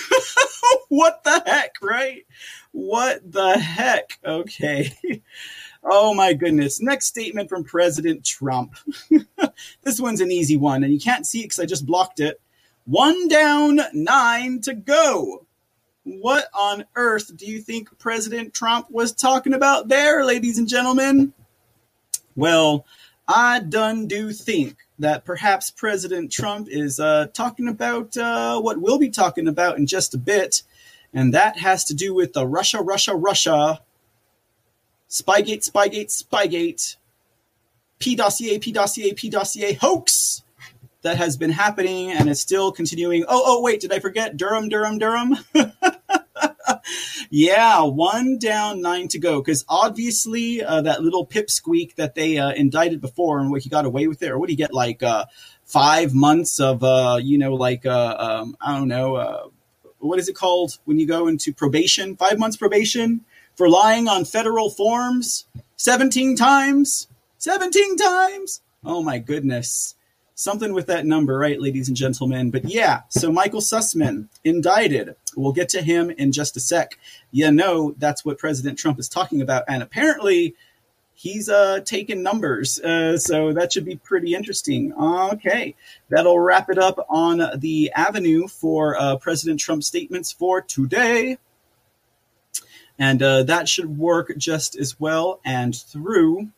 what the heck, right? What the heck? Okay. Oh my goodness. Next statement from President Trump. this one's an easy one, and you can't see it because I just blocked it. One down, nine to go. What on earth do you think President Trump was talking about there, ladies and gentlemen? Well, I done do think that perhaps President Trump is uh, talking about uh, what we'll be talking about in just a bit, and that has to do with the Russia, Russia, Russia, Spygate, Spygate, Spygate, P dossier, P dossier, P dossier hoax that has been happening and is still continuing. Oh, oh, wait, did I forget Durham, Durham, Durham? yeah, one down, nine to go. Because obviously, uh, that little pipsqueak that they uh, indicted before and what he got away with it, or what do you get like uh, five months of, uh, you know, like uh, um, I don't know, uh, what is it called when you go into probation? Five months probation for lying on federal forms seventeen times. Seventeen times. Oh my goodness something with that number, right, ladies and gentlemen? But yeah, so Michael Sussman indicted. We'll get to him in just a sec. You know, that's what President Trump is talking about. And apparently, he's uh, taking numbers. Uh, so that should be pretty interesting. Okay, that'll wrap it up on the avenue for uh, President Trump's statements for today. And uh, that should work just as well and through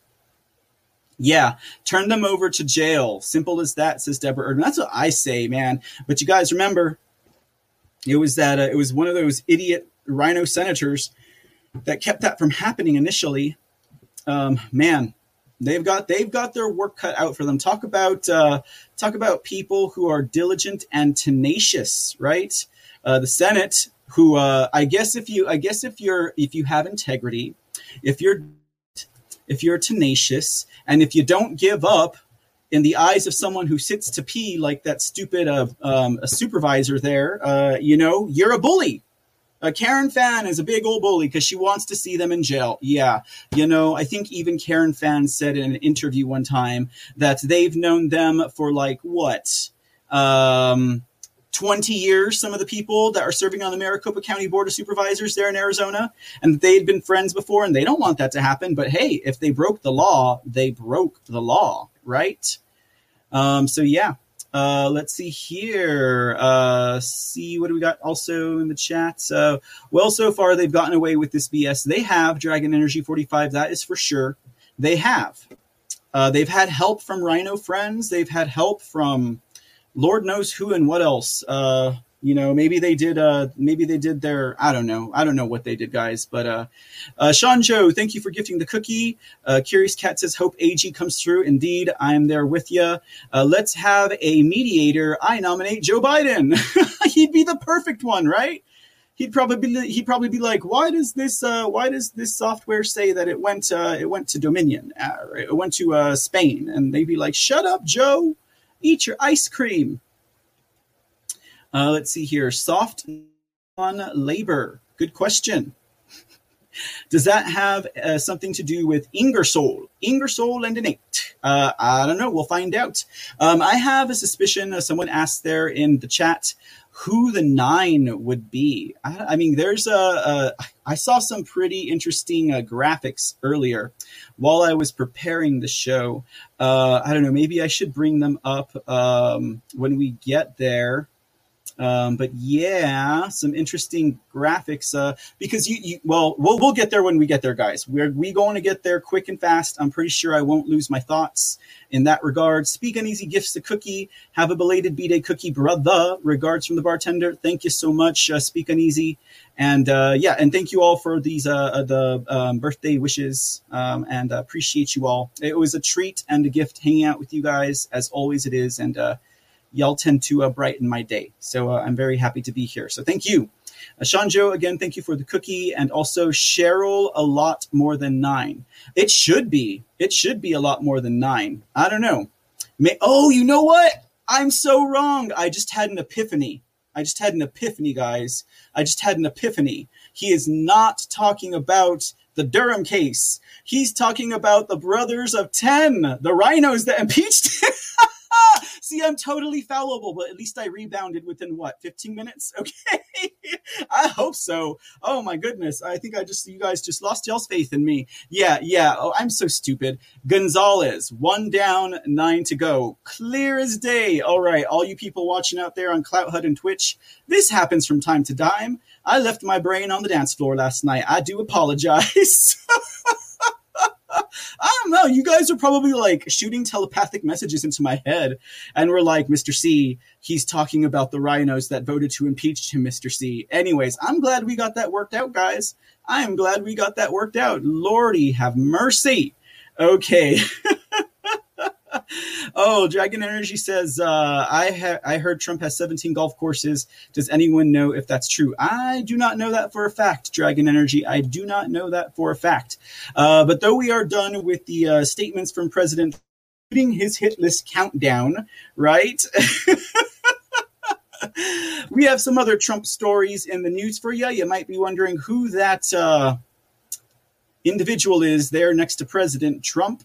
yeah, turn them over to jail. Simple as that, says Deborah Erdman. That's what I say, man. But you guys remember, it was that uh, it was one of those idiot rhino senators that kept that from happening initially. Um, man, they've got they've got their work cut out for them. Talk about uh, talk about people who are diligent and tenacious, right? Uh, the Senate, who uh, I guess if you I guess if you're if you have integrity, if you're if you're tenacious, and if you don't give up in the eyes of someone who sits to pee like that stupid uh, um, a supervisor there, uh, you know, you're a bully. Uh, Karen Fann is a big old bully because she wants to see them in jail. Yeah. You know, I think even Karen Fann said in an interview one time that they've known them for like what? Um, 20 years, some of the people that are serving on the Maricopa County Board of Supervisors there in Arizona, and they had been friends before, and they don't want that to happen. But hey, if they broke the law, they broke the law, right? Um, so yeah, uh, let's see here. Uh, see what do we got also in the chat. Uh, well, so far they've gotten away with this BS. They have Dragon Energy 45. That is for sure. They have. Uh, they've had help from Rhino Friends. They've had help from Lord knows who and what else. Uh, you know, maybe they did. Uh, maybe they did their. I don't know. I don't know what they did, guys. But uh, uh, Sean Joe, thank you for gifting the cookie. Uh, Curious Cat says, "Hope AG comes through." Indeed, I am there with you. Uh, let's have a mediator. I nominate Joe Biden. He'd be the perfect one, right? He'd probably be, he'd probably be like, why does this uh, why does this software say that it went uh, it went to Dominion, uh, it went to uh, Spain, and they'd be like, shut up, Joe. Eat your ice cream. Uh, let's see here. Soft on labor. Good question. Does that have uh, something to do with Ingersoll? Ingersoll and innate? Uh, I don't know. We'll find out. Um, I have a suspicion. Uh, someone asked there in the chat who the nine would be. I, I mean, there's a, a. I saw some pretty interesting uh, graphics earlier while I was preparing the show. Uh, I don't know, maybe I should bring them up um, when we get there. Um, but yeah, some interesting graphics. Uh, because you, you, well, we'll we'll get there when we get there, guys. We're we going to get there quick and fast. I'm pretty sure I won't lose my thoughts in that regard. Speak uneasy gifts a cookie. Have a belated b day cookie, brother. Regards from the bartender. Thank you so much. Uh, Speak uneasy, and uh, yeah, and thank you all for these uh, uh the um, birthday wishes. Um, and uh, appreciate you all. It was a treat and a gift hanging out with you guys as always. It is, and uh, y'all tend to uh, brighten my day. So uh, I'm very happy to be here. So thank you. Uh, Shanjo, again, thank you for the cookie. And also Cheryl, a lot more than nine. It should be. It should be a lot more than nine. I don't know. May- oh, you know what? I'm so wrong. I just had an epiphany. I just had an epiphany, guys. I just had an epiphany. He is not talking about the Durham case. He's talking about the brothers of 10, the rhinos that impeached him. See, I'm totally fallible, but at least I rebounded within what, 15 minutes? Okay. I hope so. Oh my goodness. I think I just, you guys just lost y'all's faith in me. Yeah, yeah. Oh, I'm so stupid. Gonzalez, one down, nine to go. Clear as day. All right. All you people watching out there on CloutHub and Twitch, this happens from time to time. I left my brain on the dance floor last night. I do apologize. I don't know. You guys are probably like shooting telepathic messages into my head, and we're like, Mr. C, he's talking about the rhinos that voted to impeach him, Mr. C. Anyways, I'm glad we got that worked out, guys. I am glad we got that worked out. Lordy, have mercy. Okay. oh, Dragon Energy says, uh, I, ha- I heard Trump has 17 golf courses. Does anyone know if that's true? I do not know that for a fact, Dragon Energy. I do not know that for a fact. Uh, but though we are done with the uh, statements from President, including his hit list countdown, right? we have some other Trump stories in the news for you. You might be wondering who that uh, individual is there next to President Trump.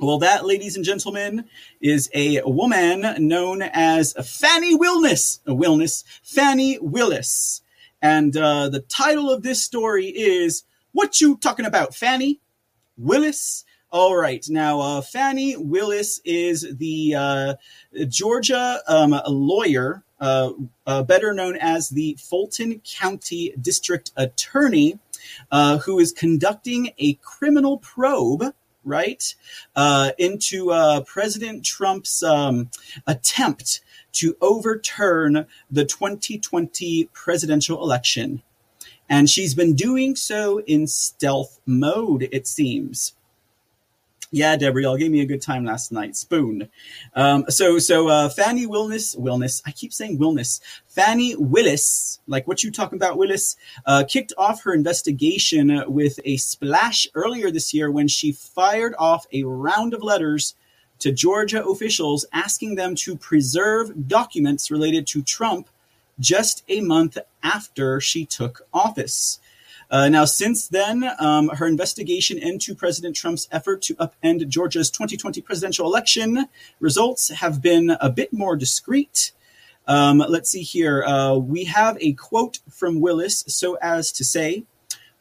Well, that, ladies and gentlemen, is a woman known as Fani Willis. Uh, Willis, Fani Willis. And uh, the title of this story is What You Talking About, Fani Willis? All right. Now, uh, Fani Willis is the uh, Georgia um, lawyer, uh, uh, better known as the Fulton County District Attorney, uh, who is conducting a criminal probe right, uh, into uh, President Trump's um, attempt to overturn the 2020 presidential election. And she's been doing so in stealth mode, it seems. Yeah, Deborah, y'all gave me a good time last night. Spoon. Um, so, so uh, Fani Willis, Willis. I keep saying Willis. Fani Willis, like what you talking about, Willis, uh, kicked off her investigation with a splash earlier this year when she fired off a round of letters to Georgia officials asking them to preserve documents related to Trump just a month after she took office. Uh, now, since then, um, her investigation into President Trump's effort to upend Georgia's 2020 presidential election results have been a bit more discreet. Um, let's see here. Uh, we have a quote from Willis so as to say,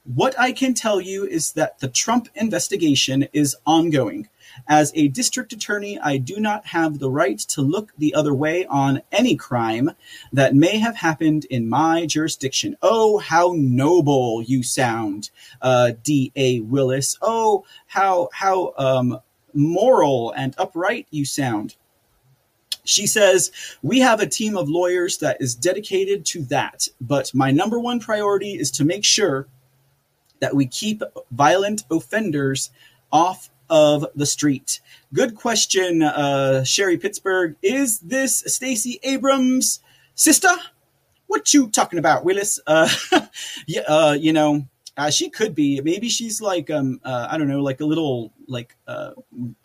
What I can tell you is that the Trump investigation is ongoing. As a district attorney, I do not have the right to look the other way on any crime that may have happened in my jurisdiction. Oh, how noble you sound, uh, D.A. Willis. Oh, how, how, um, moral and upright you sound. She says, We have a team of lawyers that is dedicated to that, but my number one priority is to make sure that we keep violent offenders off of the street? Good question, uh, Sherry Pittsburgh. Is this Stacey Abrams' sister? What you talking about, Willis? Uh, yeah, uh, you know, uh, she could be. Maybe she's like, um, uh, I don't know, like a little like uh,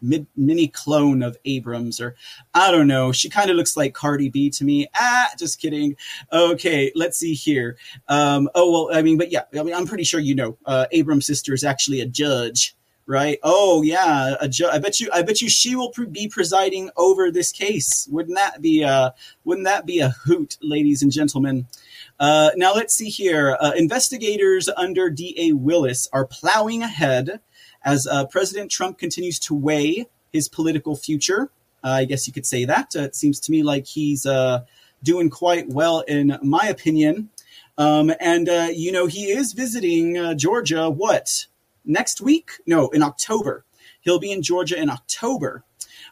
mid, mini clone of Abrams, or I don't know. She kind of looks like Cardi B to me. Ah, just kidding. Okay, let's see here. Um, oh well, I mean, but yeah, I mean, I'm pretty sure you know, uh, Abrams' sister is actually a judge right? Oh yeah, ju- I bet you, I bet you, she will pre- be presiding over this case. Wouldn't that be a, wouldn't that be a hoot, ladies and gentlemen? Uh, now let's see here. Uh, investigators under D.A. Willis are plowing ahead as uh, President Trump continues to weigh his political future. Uh, I guess you could say that. Uh, it seems to me like he's uh, doing quite well, in my opinion. Um, and, uh, you know, he is visiting uh, Georgia, what, next week? No, in October. He'll be in Georgia in October.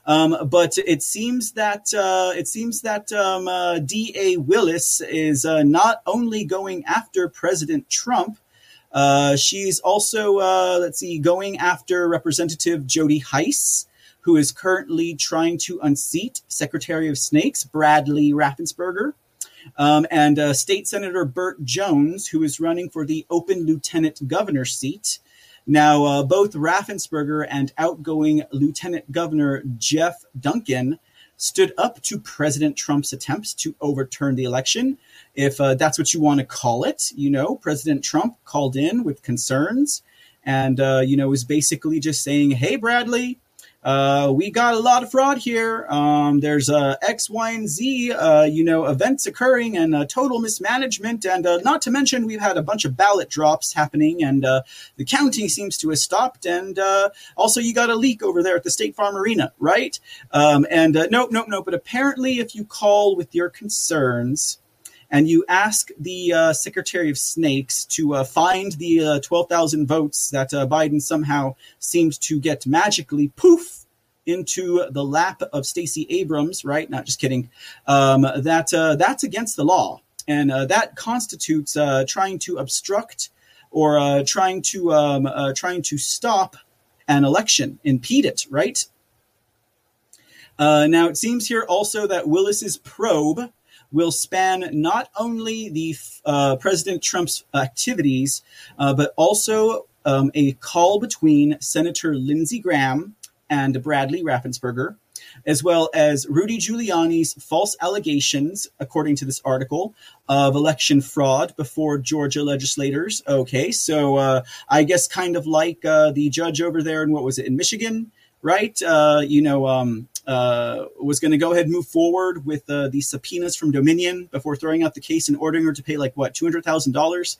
Um, but it seems that uh, it seems that um, uh, D.A. Willis is uh, not only going after President Trump, uh, she's also uh, let's see, going after Representative Jody Hice, who is currently trying to unseat Secretary of Snakes Bradley Raffensperger. Um, and uh, State Senator Burt Jones, who is running for the open lieutenant governor seat. Now, uh, both Raffensperger and outgoing Lieutenant Governor Geoff Duncan stood up to President Trump's attempts to overturn the election. If uh, that's what you want to call it, you know, President Trump called in with concerns and, uh, you know, was basically just saying, hey, Bradley, uh, we got a lot of fraud here. Um, there's uh, X, Y, and Z, uh, you know, events occurring and total mismanagement. And uh, not to mention, we've had a bunch of ballot drops happening, and uh, the county seems to have stopped. And also, you got a leak over there at the State Farm Arena, right? Um, and nope, nope, nope. But apparently, if you call with your concerns, and you ask the uh, Secretary of Snakes to uh, find the uh, 12,000 votes that uh, Biden somehow seemed to get magically poof into the lap of Stacey Abrams, right? Not just kidding. Um, that uh, that's against the law, and uh, that constitutes trying to obstruct or trying to um, trying to stop an election, impede it, right? now it seems here also that Willis's probe will span not only the uh, President Trump's activities, uh, but also um, a call between Senator Lindsey Graham and Bradley Raffensperger, as well as Rudy Giuliani's false allegations, according to this article, of election fraud before Georgia legislators. Okay, so uh, I guess kind of like uh, the judge over there and what was it in Michigan, right? Uh, you know, um, uh, was going to go ahead and move forward with uh, the subpoenas from Dominion before throwing out the case and ordering her to pay like what two hundred thousand dollars.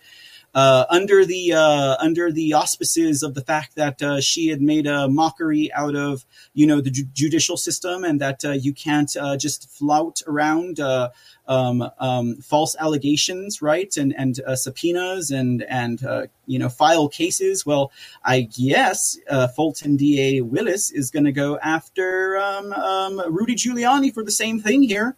Uh, under the uh, under the auspices of the fact that uh, she had made a mockery out of you know the ju- judicial system and that uh, you can't uh, just flout around uh, um, um, false allegations, right? And and subpoenas and and you know file cases. Well, I guess Fulton DA Willis is going to go after um, um, Rudy Giuliani for the same thing here.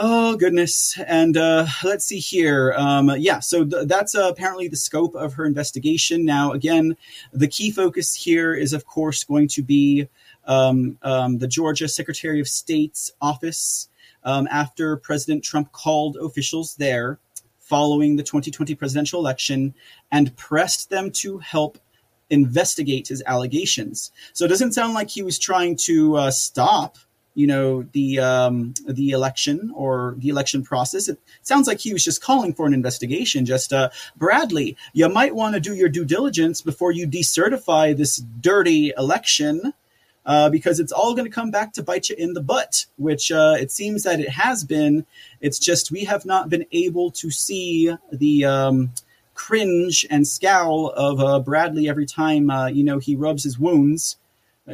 Oh goodness! And uh, let's see here. Um, yeah, so th- that's uh, apparently the scope of her investigation. Now, again, the key focus here is, of course, going to be um, um, the Georgia Secretary of State's office um, after President Trump called officials there following the 2020 presidential election and pressed them to help investigate his allegations. So it doesn't sound like he was trying to uh, stop you know the um, the election or the election process. It sounds like he was just calling for an investigation. Just uh, Bradley, you might want to do your due diligence before you decertify this dirty election. Uh, because it's all going to come back to bite you in the butt, which uh, it seems that it has been. It's just we have not been able to see the um, cringe and scowl of uh, Bradley every time uh, you know he rubs his wounds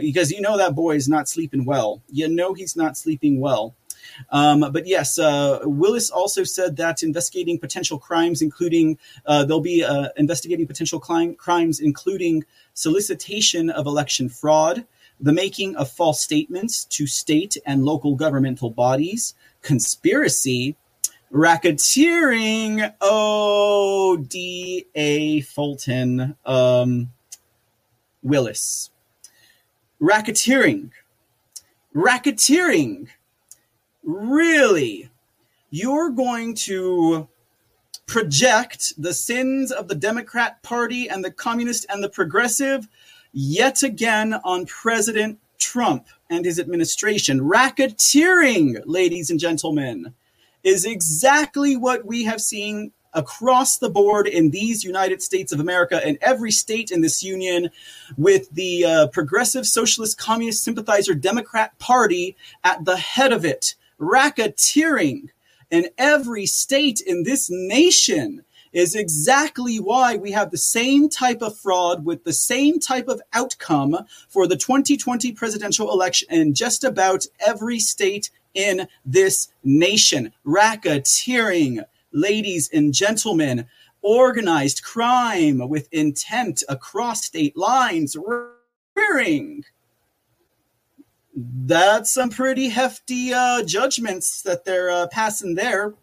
because you know that boy is not sleeping well. You know he's not sleeping well. Um, but yes, uh, Willis also said that investigating potential crimes, including uh, they'll be uh, investigating potential crime, crimes, including solicitation of election fraud, the making of false statements to state and local governmental bodies, conspiracy, racketeering. Oh, D. A. Fulton um, Willis racketeering. Racketeering. Really? You're going to project the sins of the Democrat Party and the Communist and the Progressive yet again on President Trump and his administration. Racketeering, ladies and gentlemen, is exactly what we have seen across the board in these United States of America and every state in this union with the uh, Progressive Socialist Communist Sympathizer Democrat Party at the head of it, racketeering in every state in this nation is exactly why we have the same type of fraud with the same type of outcome for the 2020 presidential election in just about every state in this nation. Racketeering, ladies and gentlemen, organized crime with intent across state lines, rearing. That's some pretty hefty uh, judgments that they're uh, passing there.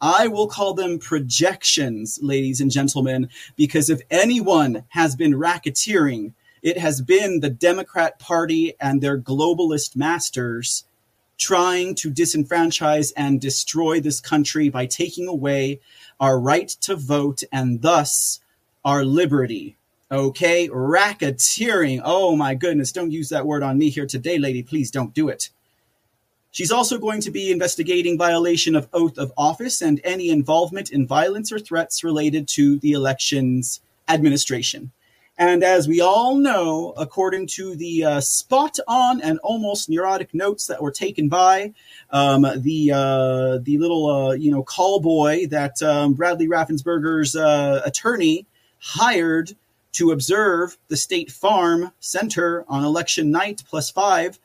I will call them projections, ladies and gentlemen, because if anyone has been racketeering, it has been the Democrat Party and their globalist masters trying to disenfranchise and destroy this country by taking away our right to vote and thus our liberty. Okay, racketeering. Oh my goodness, don't use that word on me here today, lady. Please don't do it. She's also going to be investigating violation of oath of office and any involvement in violence or threats related to the elections administration. And as we all know, according to the uh, spot on and almost neurotic notes that were taken by um, the uh, the little uh, you know call boy that um, Bradley Raffensperger's uh, attorney hired to observe the State Farm Center on election night plus five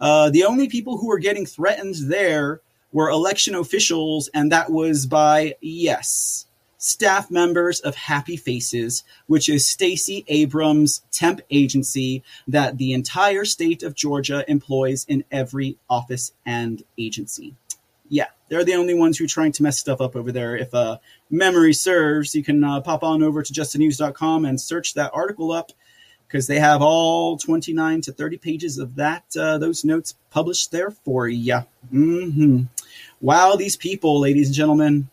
uh, the only people who were getting threatened there were election officials, and that was by, yes, staff members of Happy Faces, which is Stacey Abrams' temp agency that the entire state of Georgia employs in every office and agency. Yeah, they're the only ones who are trying to mess stuff up over there. If uh, memory serves, you can uh, pop on over to justthenews.com and search that article up because they have all 29 to 30 pages of that uh, those notes published there for you. Mm-hmm. Wow, these people, ladies and gentlemen.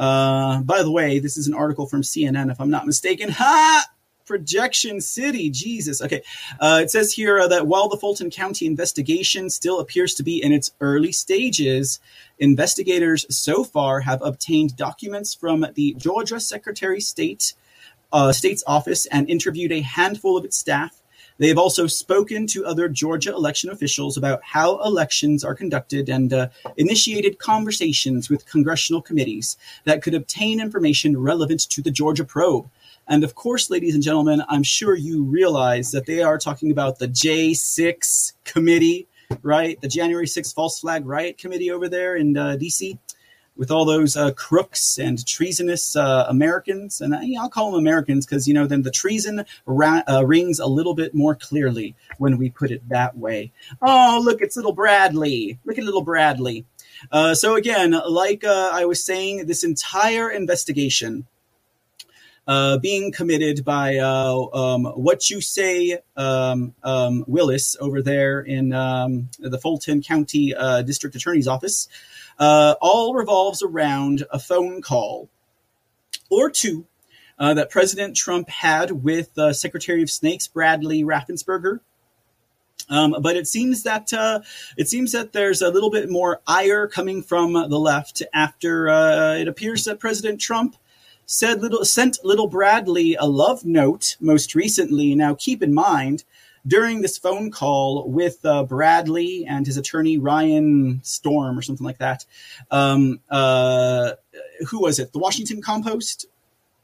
Uh, by the way, this is an article from CNN, if I'm not mistaken. Ha! Projection City, Jesus. Okay, uh, it says here uh, that while the Fulton County investigation still appears to be in its early stages, investigators so far have obtained documents from the Georgia Secretary of State uh, state's office and interviewed a handful of its staff. They have also spoken to other Georgia election officials about how elections are conducted and uh, initiated conversations with congressional committees that could obtain information relevant to the Georgia probe. And of course, ladies and gentlemen, I'm sure you realize that they are talking about the J6 committee, right? The January 6th false flag riot committee over there in uh, DC with all those uh, crooks and treasonous uh, Americans, and I, will call them Americans because you know then the treason ra- uh, rings a little bit more clearly when we put it that way. Oh, look, it's little Bradley. Look at little Bradley. Uh, so again, like uh, I was saying, this entire investigation. Uh, being committed by um, what you say, um, um, Willis, over there in um, the Fulton County District Attorney's Office, uh, all revolves around a phone call or two uh, that President Trump had with uh, Secretary of Snakes Bradley Raffensperger. Um, but it seems that uh, it seems that there's a little bit more ire coming from the left after uh, it appears that President Trump said little sent little Bradley a love note most recently. Now keep in mind during this phone call with uh, Bradley and his attorney Ryan Storm or something like that. Um, uh, who was it? The Washington Compost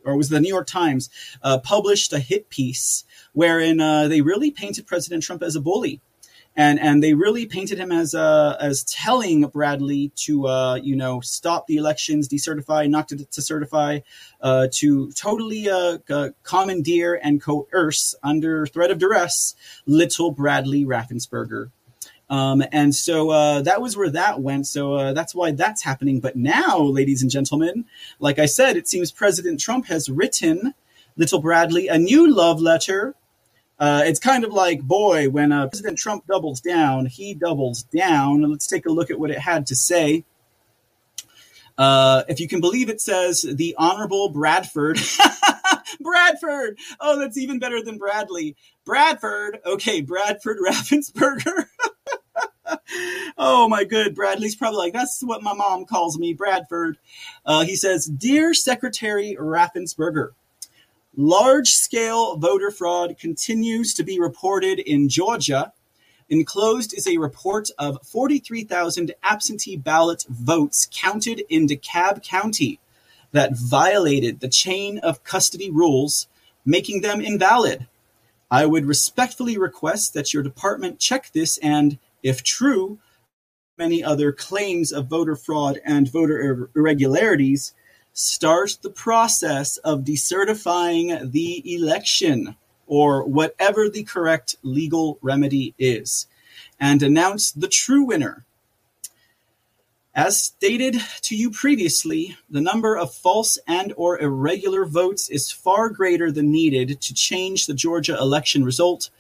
or was the New York Times uh, published a hit piece wherein uh, they really painted President Trump as a bully and and they really painted him as uh, as telling Bradley to uh, you know stop the elections, decertify, not to, to certify, uh, to totally uh, commandeer and coerce under threat of duress little Bradley Raffensperger. Um, and so uh, that was where that went. So uh, that's why that's happening. But now, ladies and gentlemen, like I said, it seems President Trump has written little Bradley a new love letter uh, it's kind of like, boy, when uh, President Trump doubles down, he doubles down. Let's take a look at what it had to say. Uh, if you can believe it says the Honorable Bradford. Bradford! Oh, that's even better than Bradley. Bradford! Okay, Bradford Raffensperger. oh my good. Bradley's probably like, that's what my mom calls me, Bradford. Uh, he says, Dear Secretary Raffensperger, Large scale voter fraud continues to be reported in Georgia. Enclosed is a report of 43,000 absentee ballot votes counted in DeKalb County. that violated the chain of custody rules, making them invalid. I would respectfully request that your department check this and, if true, many other claims of voter fraud and voter ir- irregularities, start the process of decertifying the election or whatever the correct legal remedy is and announce the true winner. As stated to you previously, the number of false and or irregular votes is far greater than needed to change the Georgia election result.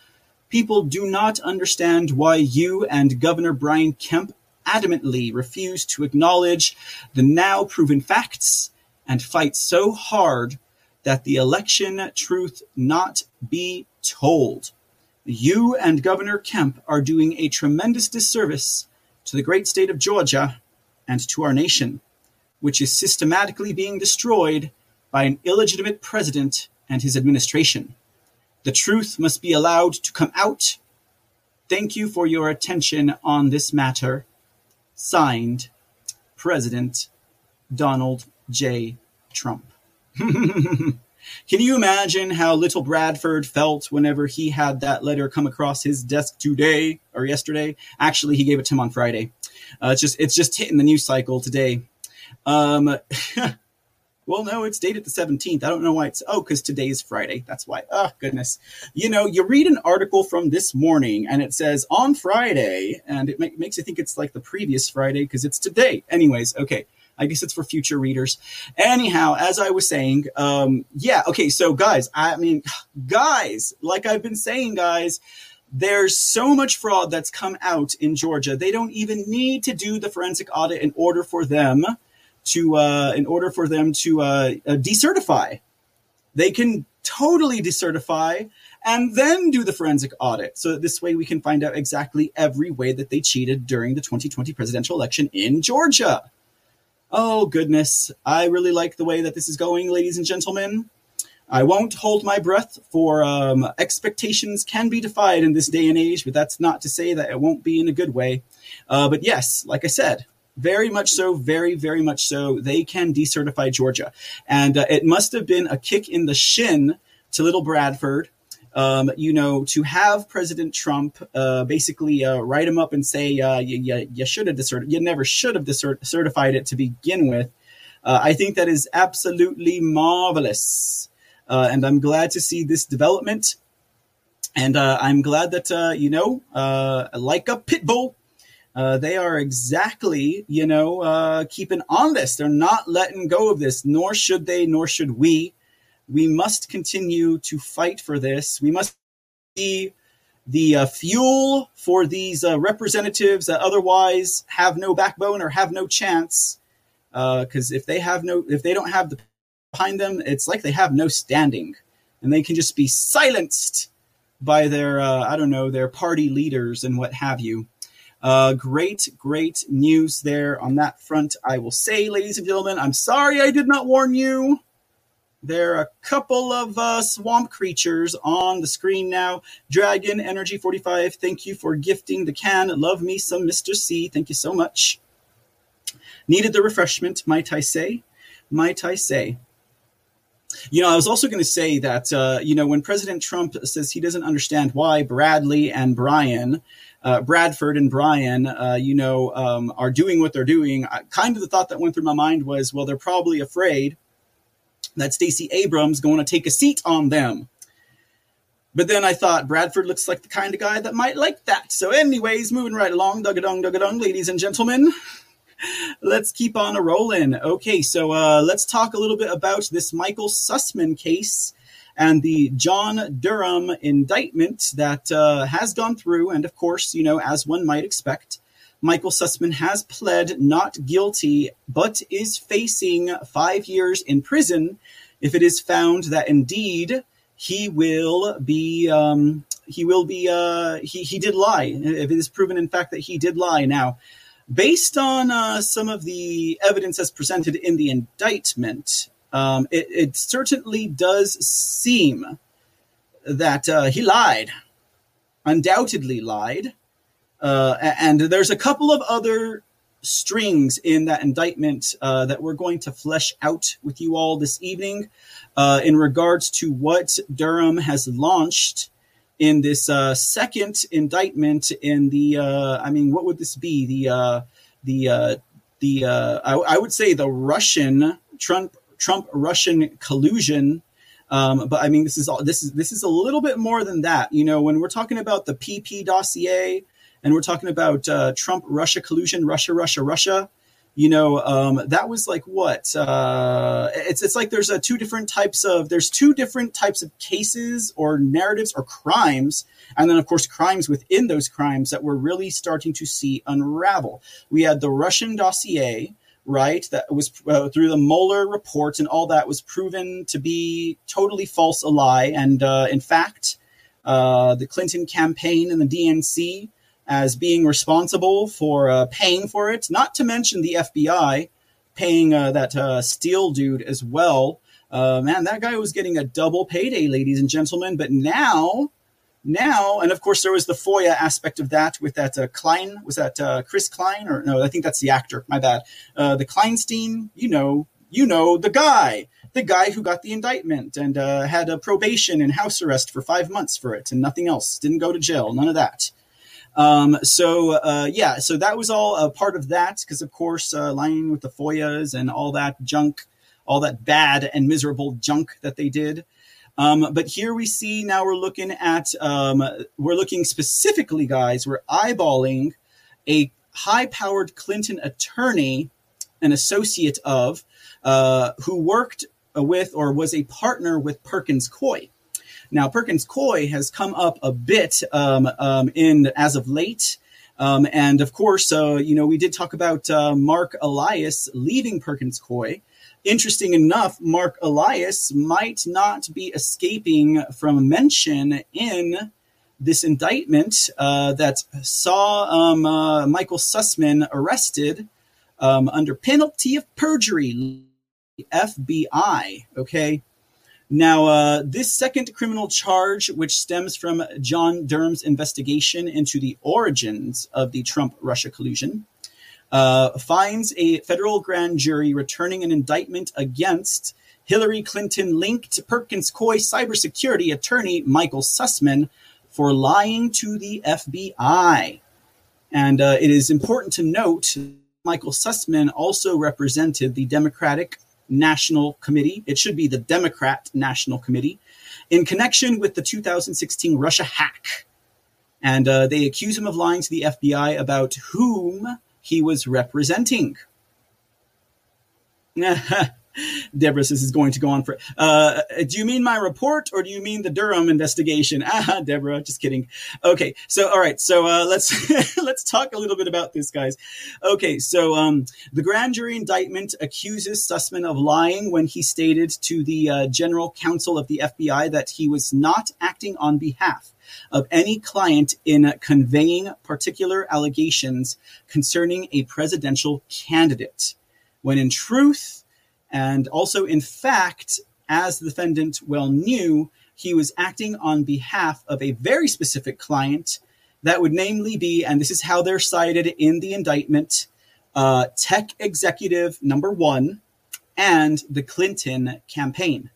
People do not understand why you and Governor Brian Kemp adamantly refuse to acknowledge the now proven facts and fight so hard that the election truth not be told. You and Governor Kemp are doing a tremendous disservice to the great state of Georgia and to our nation, which is systematically being destroyed by an illegitimate president and his administration. The truth must be allowed to come out. Thank you for your attention on this matter. Signed, President Donald J. Trump. Can you imagine how little Bradford felt whenever he had that letter come across his desk today or yesterday? Actually, he gave it to him on Friday. Uh, it's just it's just hitting the news cycle today. Um, well, no, it's dated the seventeenth. I don't know why it's oh, because today's Friday. That's why. Oh goodness, you know, you read an article from this morning and it says on Friday, and it make, makes you think it's like the previous Friday because it's today. Anyways, okay. I guess it's for future readers. Anyhow, as I was saying, um, yeah, okay, so guys, I mean, guys, like I've been saying, guys, there's so much fraud that's come out in Georgia. They don't even need to do the forensic audit in order for them to, uh, in order for them to uh, uh, decertify. They can totally decertify and then do the forensic audit. So this way we can find out exactly every way that they cheated during the 2020 presidential election in Georgia. Oh, goodness. I really like the way that this is going, ladies and gentlemen. I won't hold my breath, for um, expectations can be defied in this day and age, but that's not to say that it won't be in a good way. Uh, but yes, like I said, very much so, very, very much so, they can decertify Georgia. And uh, it must have been a kick in the shin to little Bradford um, you know, to have President Trump uh, basically uh, write him up and say, uh, you, you, you should have decertified, you never should have certified it to begin with. Uh, I think that is absolutely marvelous. Uh, and I'm glad to see this development. And uh, I'm glad that, you know, like a pit bull, they are exactly, you know, keeping on this. They're not letting go of this, nor should they, nor should we we must continue to fight for this. We must be the uh, fuel for these uh, representatives that otherwise have no backbone or have no chance. Because uh, if they have no, if they don't have the behind them, it's like they have no standing, and they can just be silenced by their, uh, I don't know, their party leaders and what have you. Uh, great, great news there on that front. I will say, ladies and gentlemen, I'm sorry I did not warn you. There are a couple of uh, swamp creatures on the screen now. Dragon Energy 45, thank you for gifting the can. Love me some Mr. C. Thank you so much. Needed the refreshment, might I say? Might I say? You know, I was also going to say that, uh, you know, when President Trump says he doesn't understand why Bradley and Brian, uh, Bradford and Brian, uh, you know, um, are doing what they're doing, I, kind of the thought that went through my mind was, well, they're probably afraid that Stacey Abrams going to take a seat on them. But then I thought Bradford looks like the kind of guy that might like that. So, anyways, moving right along, dug a dong, dug a dong, ladies and gentlemen. let's keep on a rolling. Okay, so uh, let's talk a little bit about this Michael Sussman case and the John Durham indictment that uh, has gone through. And of course, you know, as one might expect, Michael Sussman has pled not guilty, but is facing five years in prison if it is found that indeed he will be um, he will be uh, he he did lie if it is proven in fact that he did lie. Now, based on uh, some of the evidence as presented in the indictment, um, it, it, certainly does seem that uh, he lied, undoubtedly lied. Uh, and there's a couple of other strings in that indictment uh, that we're going to flesh out with you all this evening uh, in regards to what Durham has launched in this uh, second indictment in the uh, I mean what would this be? The uh, the uh, the I, I, would say the Russian Trump Trump Russian collusion um, but I mean this is all this is this is a little bit more than that. You know when we're talking about the PP dossier and we're talking about uh, Trump Russia collusion Russia Russia Russia. You know um, that was like what uh, it's it's like there's a two different types of there's two different types of cases or narratives or crimes. And then of course crimes within those crimes that we're really starting to see unravel. We had the russian dossier right that was uh, through the Mueller report and all that was proven to be totally false a lie. And uh, in fact uh, the clinton campaign and the dnc as being responsible for uh, paying for it. Not to mention the FBI paying uh, that uh, dude as well. Uh, man, that guy was getting a double payday, ladies and gentlemen. But now, now, and of course there was the FOIA aspect of that with that uh, Klein. Was that uh, Chris Klein or no? I think that's the actor. My bad. the Kleinstein. You know, you know the guy the guy who got the indictment and uh, had a probation and house arrest for five months for it and nothing else. Didn't go to jail, none of that. Um, so uh, yeah, so that was all a part of that because of course uh, lying with the FOIAs and all that junk, all that bad and miserable junk that they did. Um, but here we see now we're looking at um, we're looking specifically, guys. We're eyeballing a high-powered Clinton attorney, an associate of, uh, who worked with or was a partner with Perkins Coie. Now, Perkins Coie has come up a bit um, um, in as of late. Um, and of course, uh, you know, we did talk about uh, Mark Elias leaving Perkins Coie. Interesting enough, Mark Elias might not be escaping from mention in this indictment uh, that saw um, uh, Michael Sussman arrested um, under penalty of perjury. FBI. Okay. Now, uh, this second criminal charge, which stems from John Durham's investigation into the origins of the Trump Russia collusion, uh, finds a federal grand jury returning an indictment against Hillary Clinton linked Perkins Coie cybersecurity attorney Michael Sussman for lying to the FBI. And uh, it is important to note Michael Sussman also represented the Democratic National Committee. It should be the Democrat National Committee in connection with the 2016 Russia hack. And uh, they accuse him of lying to the FBI about whom he was representing. Deborah says is going to go on for. Uh, do you mean my report or do you mean the Durham investigation? Ah, Deborah, just kidding. Okay, so all right, so uh, let's let's talk a little bit about this, guys. Okay, so um, the grand jury indictment accuses Sussman of lying when he stated to the uh, general counsel of the FBI that he was not acting on behalf of any client in conveying particular allegations concerning a presidential candidate, when in truth and also, in fact, as the defendant well knew, he was acting on behalf of a very specific client that would namely be, and this is how they're cited in the indictment, uh, tech executive number one and the Clinton campaign.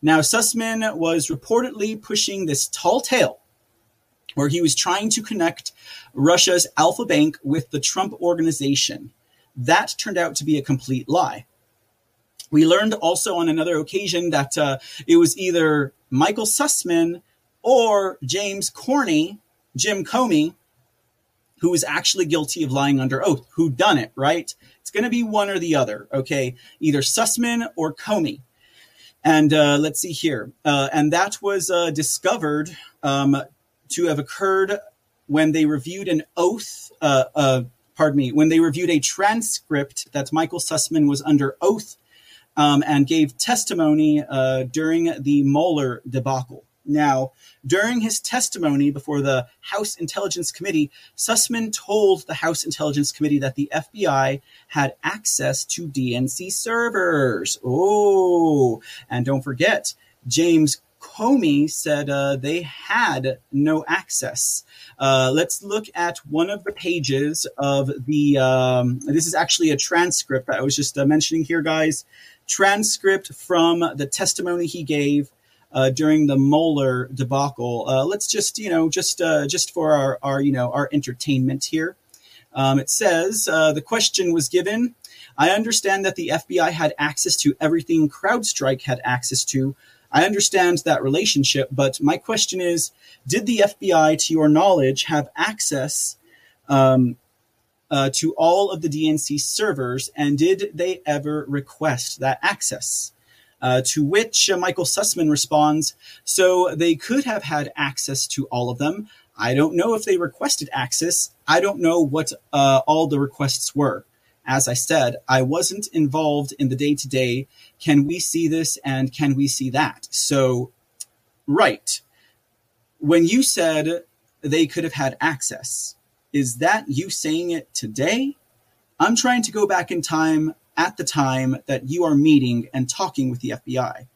Now, Sussman was reportedly pushing this tall tale where he was trying to connect Russia's Alfa Bank with the Trump organization. That turned out to be a complete lie. We learned also on another occasion that uh, it was either Michael Sussman or James Comey, Jim Comey, who was actually guilty of lying under oath, who done it, right? It's going to be one or the other, okay? Either Sussman or Comey. And uh, let's see here. Uh, and that was uh, discovered um, to have occurred when they reviewed an oath, uh, uh, pardon me, when they reviewed a transcript that Michael Sussman was under oath um, and gave testimony uh, during the Mueller debacle. Now, during his testimony before the House Intelligence Committee, Sussman told the House Intelligence Committee that the FBI had access to DNC servers. Oh, and don't forget, James Comey said uh, they had no access. Uh, let's look at one of the pages of the. Um, this is actually a transcript I was just uh, mentioning here, guys. Transcript from the testimony he gave uh, during the Mueller debacle. Uh, let's just, you know, just uh, just for our, our, you know, our entertainment here. Um, it says the question was given. I understand that the FBI had access to everything CrowdStrike had access to I understand that relationship, but my question is Did the FBI, to your knowledge, have access um, uh, to all of the DNC servers, and did they ever request that access? Uh, to which uh, Michael Sussman responds, So they could have had access to all of them. I don't know if they requested access. I don't know what uh, all the requests were. As I said, I wasn't involved in the day to day can we see this and can we see that? So, right. When you said they could have had access, is that you saying it today? I'm trying to go back in time at the time that you are meeting and talking with the FBI.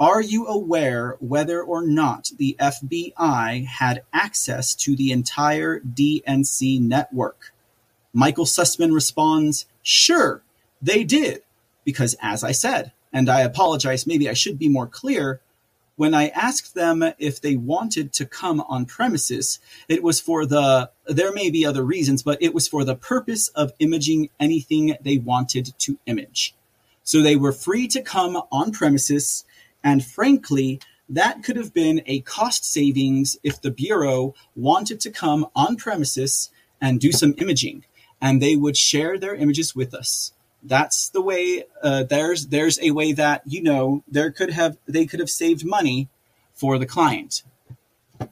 Are you aware whether or not the FBI had access to the entire DNC network? Michael Sussman responds, Sure, they did, because as I said, and I apologize, maybe I should be more clear. When I asked them if they wanted to come on premises, it was for the, there may be other reasons, but it was for the purpose of imaging anything they wanted to image. So they were free to come on premises, and frankly, that could have been a cost savings if the Bureau wanted to come on premises and do some imaging, and they would share their images with us that's the way uh, there's there's a way that you know there could have they could have saved money for the client.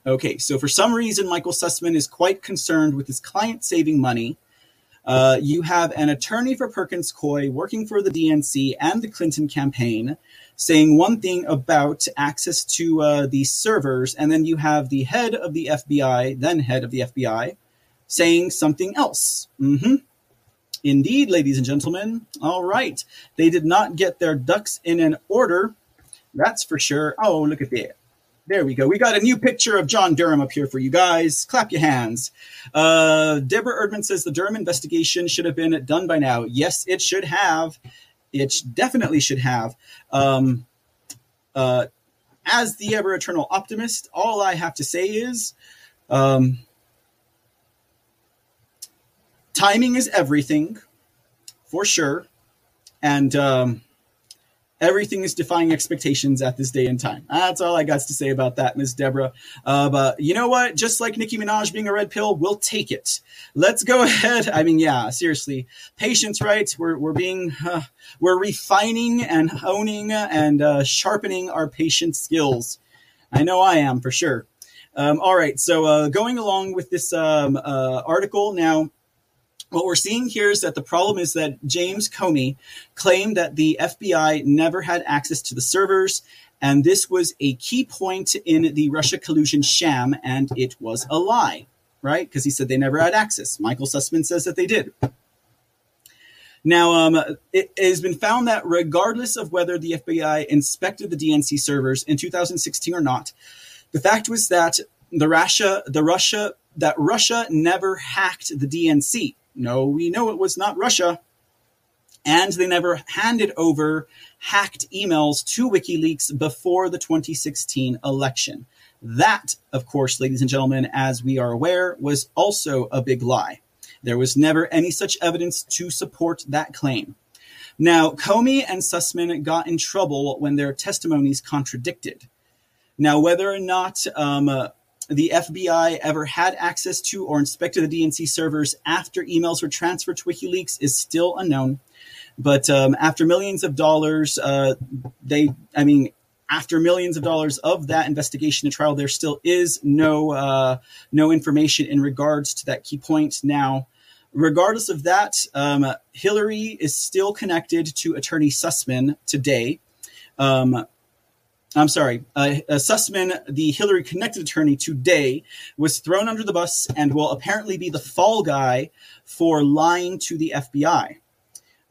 Okay so for some reason michael sussman is quite concerned with his client saving money. Uh, you have an attorney for perkins coie working for the dnc and the clinton campaign saying one thing about access to uh, these servers and then you have the head of the fbi then head of the fbi saying something else. Mm-hmm Indeed, ladies and gentlemen. All right. They did not get their ducks in an order. That's for sure. Oh, look at that. There we go. We got a new picture of John Durham up here for you guys. Clap your hands. Uh, Deborah Erdman says the Durham investigation should have been done by now. Yes, it should have. It definitely should have. Um, uh, as the ever eternal optimist, all I have to say is um, timing is everything, for sure, and um, everything is defying expectations at this day and time. That's all I got to say about that, Miss Deborah. Uh, but you know what? Just like Nicki Minaj being a red pill, we'll take it. Let's go ahead. I mean, yeah, seriously, patience, right? We're we're being uh, we're refining and honing and uh, sharpening our patient skills. I know I am for sure. Um, all right, so uh, going along with this um, uh, article now what we're seeing here is that the problem is that James Comey claimed that the FBI never had access to the servers, and this was a key point in the Russia collusion sham, and it was a lie, right? Because he said they never had access. Michael Sussman says that they did. Now, um, it has been found that regardless of whether the FBI inspected the DNC servers in 2016 or not, the fact was that the Russia, the Russia, that Russia never hacked the DNC. No, we know it was not Russia. And they never handed over hacked emails to WikiLeaks before the 2016 election. That, of course, ladies and gentlemen, as we are aware, was also a big lie. There was never any such evidence to support that claim. Now, Comey and Sussman got in trouble when their testimonies contradicted. Now, whether or not um, uh, the FBI ever had access to or inspected the DNC servers after emails were transferred to WikiLeaks is still unknown. But um, after millions of dollars, uh, they, I mean, after millions of dollars of that investigation and trial, there still is no uh, no information in regards to that key point. Now, regardless of that, um, Hillary is still connected to Attorney Sussman today. Um, I'm sorry, uh, uh, Sussman, the Hillary connected attorney today, was thrown under the bus and will apparently be the fall guy for lying to the FBI.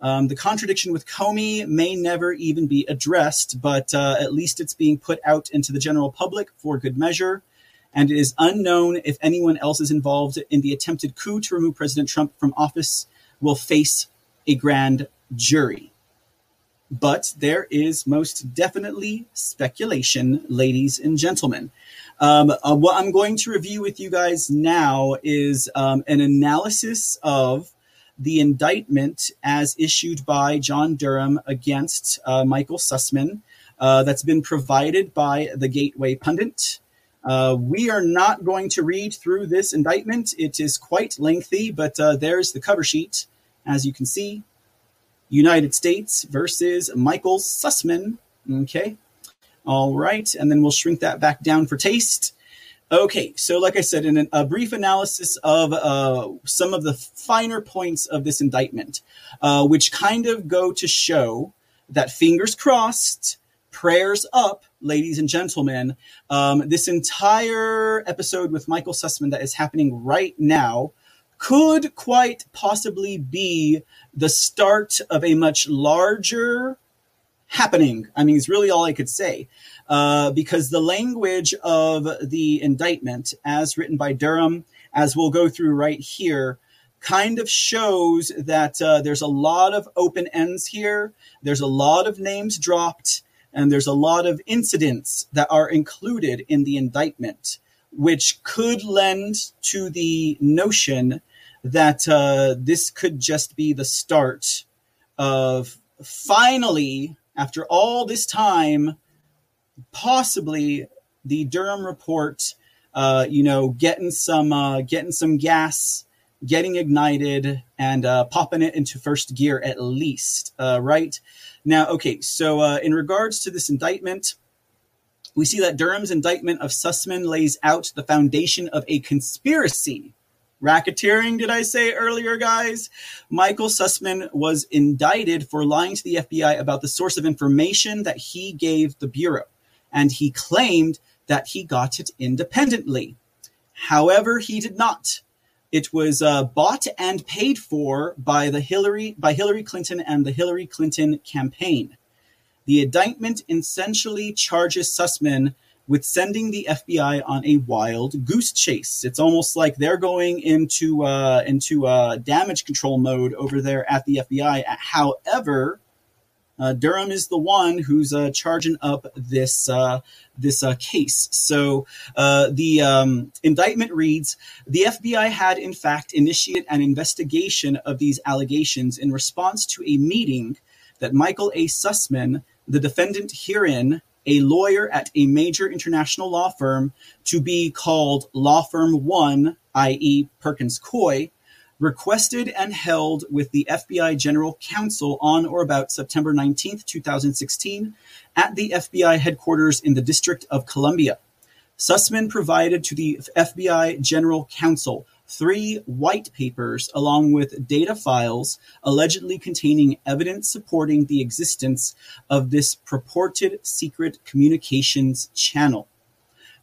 Um, the contradiction with Comey may never even be addressed, but uh, at least it's being put out into the general public for good measure. And it is unknown if anyone else is involved in the attempted coup to remove President Trump from office will face a grand jury. But there is most definitely speculation, ladies and gentlemen. Um, uh, what I'm going to review with you guys now is um, an analysis of the indictment as issued by John Durham against uh, Michael Sussman uh, that's been provided by the Gateway Pundit. Uh, we are not going to read through this indictment. It is quite lengthy, but uh, there's the cover sheet, as you can see. United States versus Michael Sussman. Okay. All right. And then we'll shrink that back down for taste. Okay, so like I said, in a brief analysis of uh, some of the finer points of this indictment, uh, which kind of go to show that fingers crossed, prayers up, ladies and gentlemen, um, this entire episode with Michael Sussman that is happening right now could quite possibly be the start of a much larger happening. I mean, it's really all I could say. Uh, because the language of the indictment, as written by Durham, as we'll go through right here, kind of shows that uh, there's a lot of open ends here. There's a lot of names dropped, and there's a lot of incidents that are included in the indictment, which could lend to the notion that uh, this could just be the start of finally, after all this time, possibly the Durham report, uh, you know, getting some uh, getting some gas, getting ignited, and uh, popping it into first gear at least. Uh, right now, okay. So uh, in regards to this indictment. We see that Durham's indictment of Sussman lays out the foundation of a conspiracy racketeering, did I say earlier, guys? Michael Sussman was indicted for lying to the FBI about the source of information that he gave the Bureau and he claimed that he got it independently. However, he did not. It was uh, bought and paid for by the Hillary by Hillary Clinton and the Hillary Clinton campaign. The indictment essentially charges Sussman with sending the FBI on a wild goose chase. It's almost like they're going into uh, into uh, damage control mode over there at the FBI. However, uh, Durham is the one who's uh, charging up this uh, this uh, case. So the um, indictment reads: the FBI had in fact initiated an investigation of these allegations in response to a meeting that Michael A. Sussman, the defendant herein, a lawyer at a major international law firm, to be called Law Firm One, i.e., Perkins Coie requested and held with the FBI General Counsel on or about September 19, 2016, at the FBI headquarters in the District of Columbia. Sussman provided to the FBI General Counsel three white papers along with data files allegedly containing evidence supporting the existence of this purported secret communications channel.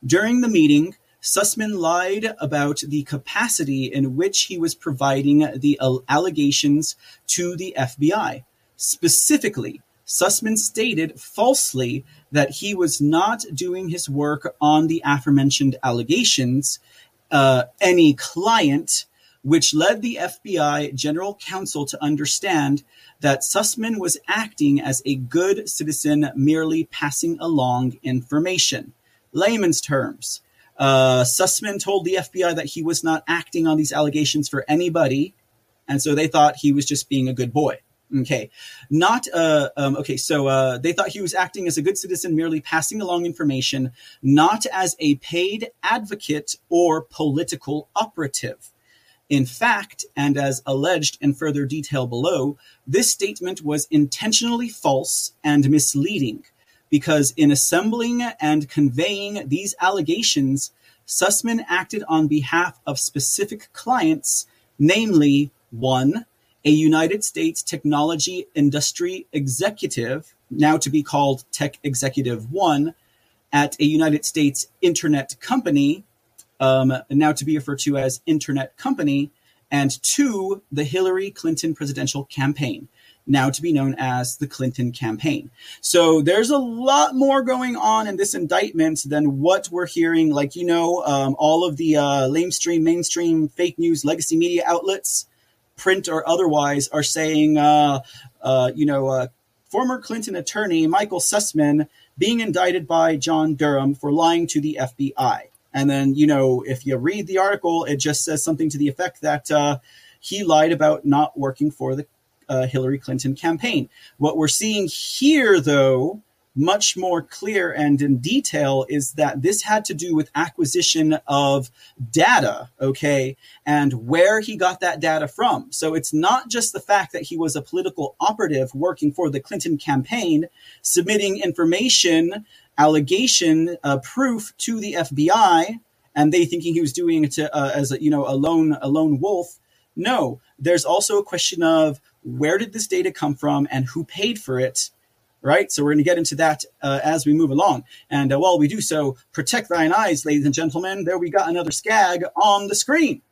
During the meeting, Sussman lied about the capacity in which he was providing the allegations to the FBI. Specifically, Sussman stated falsely that he was not doing his work on the aforementioned allegations. Uh, any client, which led the FBI general counsel to understand that Sussman was acting as a good citizen, merely passing along information. Layman's terms, uh, Sussman told the FBI that he was not acting on these allegations for anybody, and so they thought he was just being a good boy. Okay, not uh, um, okay. So uh, they thought he was acting as a good citizen, merely passing along information, not as a paid advocate or political operative. In fact, and as alleged in further detail below, this statement was intentionally false and misleading because in assembling and conveying these allegations, Sussman acted on behalf of specific clients, namely one, a United States technology industry executive, now to be called Tech Executive One, at a United States internet company, um, now to be referred to as Internet Company, and two, the Hillary Clinton presidential campaign. now to be known as the Clinton campaign. So there's a lot more going on in this indictment than what we're hearing. Like, you know, um, all of the uh, lamestream, mainstream, fake news, legacy media outlets, print or otherwise, are saying, uh, uh, you know, uh, former Clinton attorney Michael Sussman being indicted by John Durham for lying to the FBI. And then, you know, if you read the article, it just says something to the effect that uh, he lied about not working for the uh, Hillary Clinton campaign. What we're seeing here, though, much more clear and in detail is that this had to do with acquisition of data, okay, and where he got that data from. So it's not just the fact that he was a political operative working for the Clinton campaign, submitting information, allegation, uh, proof to the FBI, and they thinking he was doing it to, uh, as a, you know a lone a lone wolf. No, there's also a question of where did this data come from and who paid for it right? So we're going to get into that uh, as we move along. And uh, while we do so, protect thine eyes, ladies and gentlemen. There we got another skag on the screen.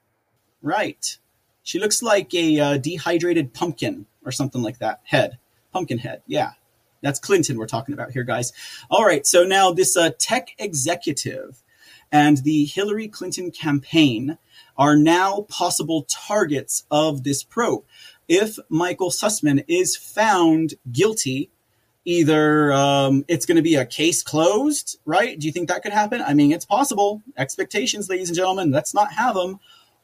Right. She looks like a uh, dehydrated pumpkin or something like that. Head. Pumpkin head. Yeah. That's Clinton we're talking about here, guys. All right. So now this uh, tech executive and the Hillary Clinton campaign are now possible targets of this probe if Michael Sussman is found guilty, either um, it's going to be a case closed, right? Do you think that could happen? I mean, it's possible. Expectations, ladies and gentlemen, let's not have them.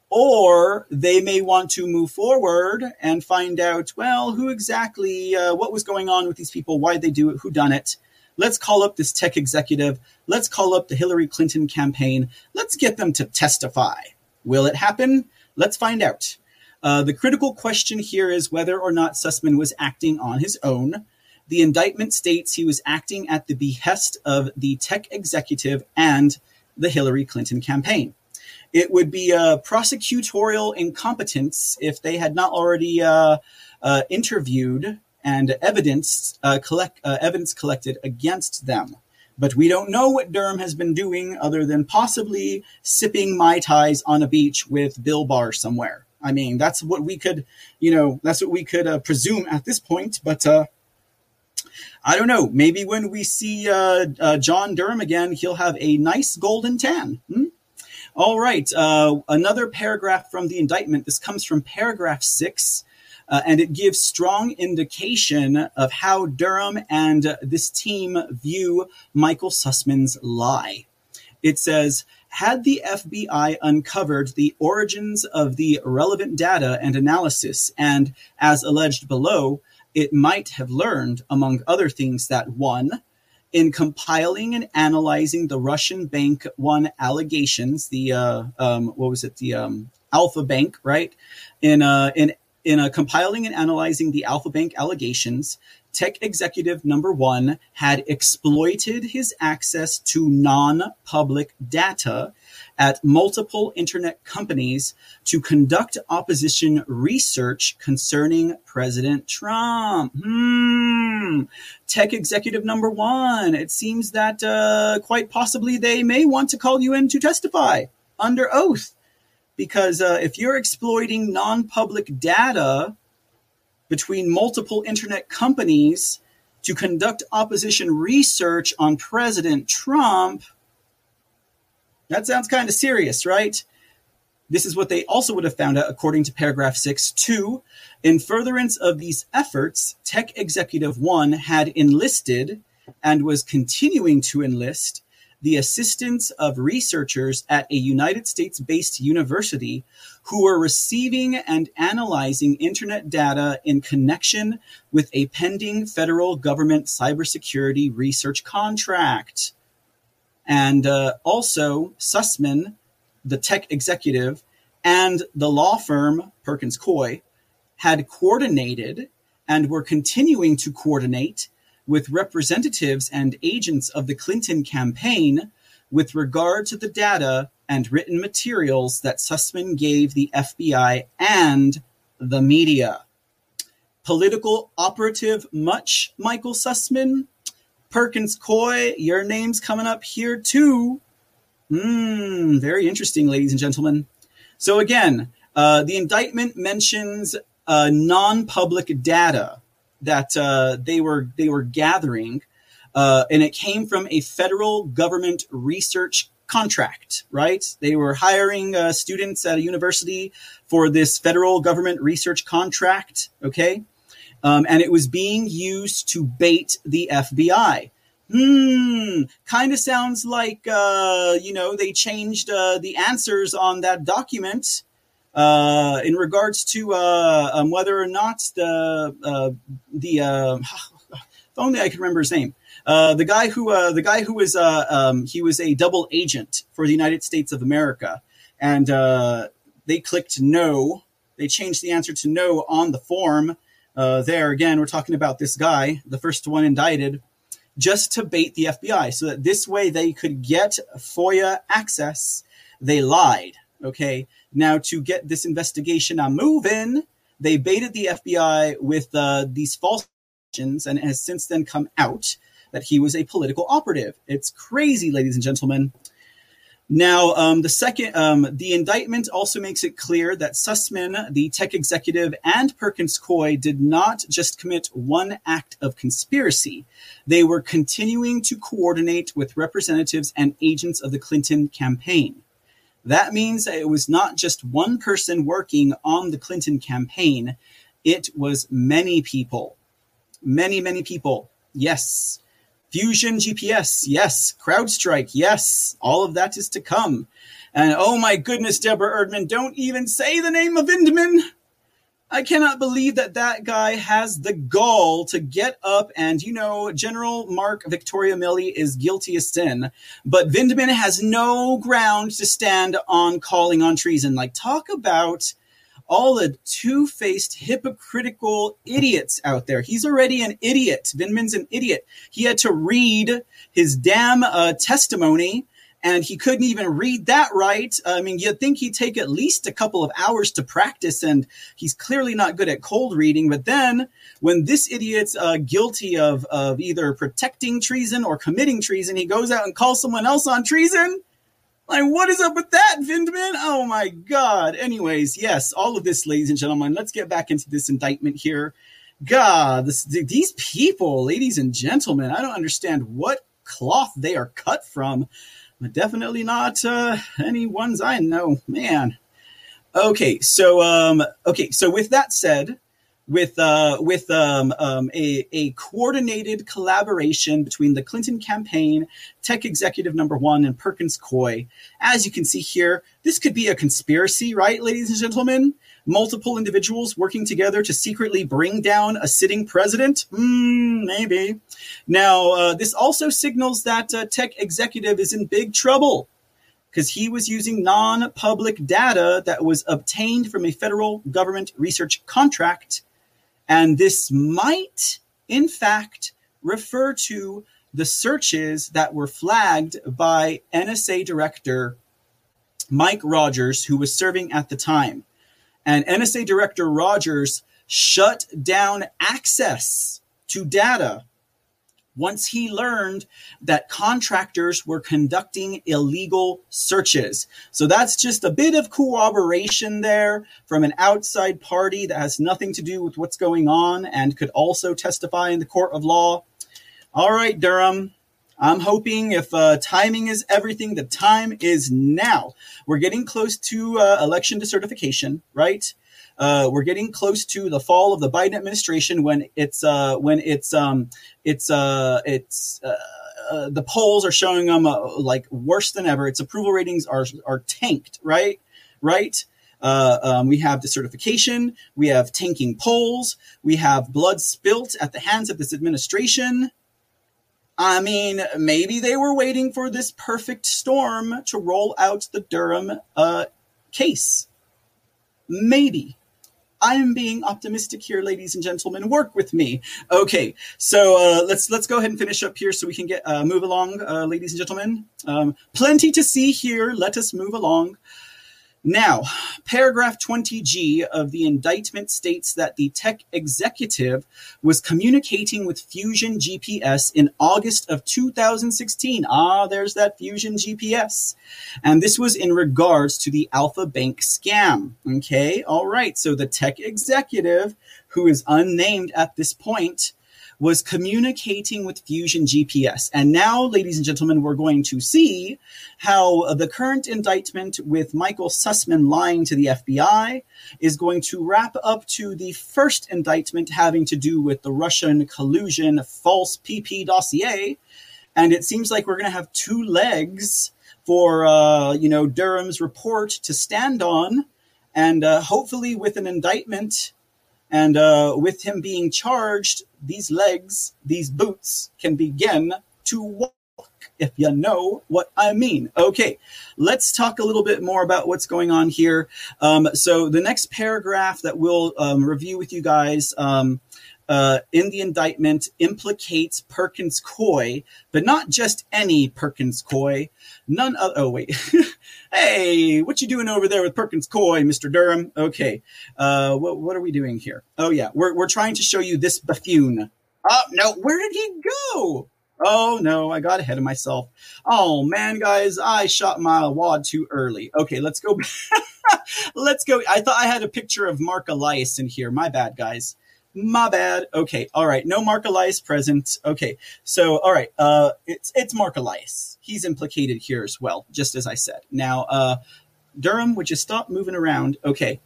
Or they may want to move forward and find out, well, who exactly, uh, what was going on with these people, why they do it, who done it. Let's call up this tech executive. Let's call up the Hillary Clinton campaign. Let's get them to testify. Will it happen? Let's find out. Uh, the critical question here is whether or not Sussman was acting on his own. The indictment states he was acting at the behest of the tech executive and the Hillary Clinton campaign. It would be a prosecutorial incompetence if they had not already uh, uh, interviewed and evidence uh, collect uh, evidence collected against them. But we don't know what Durham has been doing other than possibly sipping mai tais on a beach with Bill Barr somewhere. I mean, that's what we could, you know, that's what we could uh, presume at this point. But uh, I don't know. Maybe when we see uh, uh John Durham again, he'll have a nice golden tan. Hmm? All right. Uh, another paragraph from the indictment. This comes from paragraph six. Uh, and it gives strong indication of how Durham and this team view Michael Sussman's lie. It says, had the FBI uncovered the origins of the relevant data and analysis, and as alleged below, it might have learned, among other things, that one, in compiling and analyzing the Russian Bank One allegations, the uh, um, what was it, the um, Alfa Bank, right? In uh, in in uh, compiling and analyzing the Alfa Bank allegations, tech executive number one had exploited his access to non public data at multiple internet companies to conduct opposition research concerning President Trump. Hmm. Tech executive number one. It seems that uh, quite possibly they may want to call you in to testify under oath. Because uh, if you're exploiting non public data, between multiple internet companies to conduct opposition research on President Trump. That sounds kind of serious, right? This is what they also would have found out according to paragraph 6. 2. In furtherance of these efforts, Tech Executive 1 had enlisted and was continuing to enlist the assistance of researchers at a United States based university who were receiving and analyzing internet data in connection with a pending federal government cybersecurity research contract. And uh, also, Sussman, the tech executive, and the law firm Perkins Coie had coordinated and were continuing to coordinate with representatives and agents of the Clinton campaign with regard to the data and written materials that Sussman gave the FBI and the media. Political operative much, Michael Sussman? Perkins Coie, your name's coming up here too. Hmm, very interesting, ladies and gentlemen. So again, uh, the indictment mentions uh, non-public data that uh, they were they were gathering, uh, and it came from a federal government research contract. Right? They were hiring uh, students at a university for this federal government research contract. Okay, um, and it was being used to bait the FBI. Hmm, kind of sounds like uh, you know they changed uh, the answers on that document uh, in regards to uh, um, whether or not the uh, the uh, if only I could remember his name. The guy who the guy who was um, he was a double agent for the United States of America, and they clicked no. They changed the answer to no on the form. Uh, there again, we're talking about this guy, the first one indicted, just to bait the FBI, so that this way they could get FOIA access. They lied. Okay, now, to get this investigation a moving, they baited the FBI with uh, these false questions, and has since then come out that he was a political operative. It's crazy, ladies and gentlemen. Now, um, the second, um, the indictment also makes it clear that Sussman, the tech executive, and Perkins Coie did not just commit one act of conspiracy. They were continuing to coordinate with representatives and agents of the Clinton campaign. That means that it was not just one person working on the Clinton campaign, it was many people. Many, many people. Yes. Fusion GPS, yes. CrowdStrike, yes. All of that is to come. And oh my goodness, Deborah Erdman, don't even say the name of Vindman. I cannot believe that that guy has the gall to get up and, you know, General Mark Victoria Milley is guilty of sin, but Vindman has no ground to stand on calling on treason. Like, talk about all the two faced, hypocritical idiots out there. He's already an idiot. Vindman's an idiot. He had to read his damn uh, testimony and he couldn't even read that right. I mean, you'd think he'd take at least a couple of hours to practice, and he's clearly not good at cold reading. But then, when this idiot's uh, guilty of, of either protecting treason or committing treason, he goes out and calls someone else on treason. Like, what is up with that, Vindman? Oh my God. Anyways, yes, all of this, ladies and gentlemen, let's get back into this indictment here. God, this, these people, ladies and gentlemen, I don't understand what cloth they are cut from but definitely not uh, any ones I know. Man. Okay, so um, okay, so with that said, with uh, with um, um, a, a coordinated collaboration between the Clinton campaign, tech executive number one, and Perkins Coie. As you can see here, this could be a conspiracy, right, ladies and gentlemen? multiple individuals working together to secretly bring down a sitting president? Mm, maybe. Now, uh, this also signals that uh, tech executive is in big trouble because he was using non public data that was obtained from a federal government research contract. And this might, in fact, refer to the searches that were flagged by NSA Director Mike Rogers, who was serving at the time. And NSA Director Rogers shut down access to data once he learned that contractors were conducting illegal searches. So that's just a bit of corroboration there from an outside party that has nothing to do with what's going on and could also testify in the court of law. All right, Durham. I'm hoping if uh, timing is everything, the time is now. We're getting close to uh, election decertification, right? Uh, we're getting close to the fall of the Biden administration when it's uh, when it's um, it's uh, it's uh, uh, the polls are showing them uh, like worse than ever. Its approval ratings are are tanked, right? Right. Uh, um, we have decertification. We have tanking polls. We have blood spilt at the hands of this administration. I mean, maybe they were waiting for this perfect storm to roll out the Durham uh, case. Maybe. I am being optimistic here, ladies and gentlemen. Work with me. Okay, so uh, let's let's go ahead and finish up here so we can get uh, move along, uh, ladies and gentlemen. Um, plenty to see here. Let us move along. Now, paragraph 20G of the indictment states that the tech executive was communicating with Fusion GPS in August of 2016. Ah, there's that Fusion GPS. And this was in regards to the Alfa Bank scam. Okay, all right. So the tech executive, who is unnamed at this point, was communicating with Fusion GPS. And now, ladies and gentlemen, we're going to see how the current indictment with Michael Sussman lying to the FBI is going to wrap up to the first indictment having to do with the Russian collusion false PP dossier. And it seems like we're going to have two legs for, uh, you know, Durham's report to stand on. And uh, hopefully, with an indictment and uh, with him being charged, these legs, these boots can begin to walk, if you know what I mean. Okay, let's talk a little bit more about what's going on here. Um, so, the next paragraph that we'll um, review with you guys. Um, uh, in the indictment implicates Perkins Coie, but not just any Perkins Coie. None of, oh wait, hey, what you doing over there with Perkins Coie, Mr. Durham? Okay, uh, what, what are we doing here? Oh yeah, we're, we're trying to show you this buffoon. Oh no, where did he go? Oh no, I got ahead of myself. Oh man, guys, I shot my wad too early. Okay, let's go. let's go. I thought I had a picture of Mark Elias in here. My bad, guys. My bad. Okay. All right. No Mark Elias present. Okay. So, all right. Uh, it's it's Mark Elias. He's implicated here as well, just as I said. Now, uh, Durham, would you stop moving around? Okay.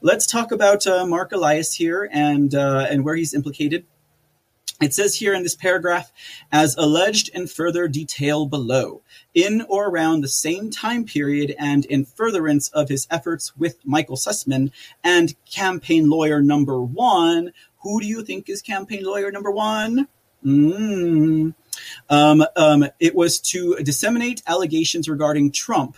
Let's talk about uh, Mark Elias here and uh, and where he's implicated. It says here in this paragraph, as alleged in further detail below, in or around the same time period and in furtherance of his efforts with Michael Sussman and campaign lawyer number one. Who do you think is campaign lawyer number one? Mm. Um, um, it was to disseminate allegations regarding Trump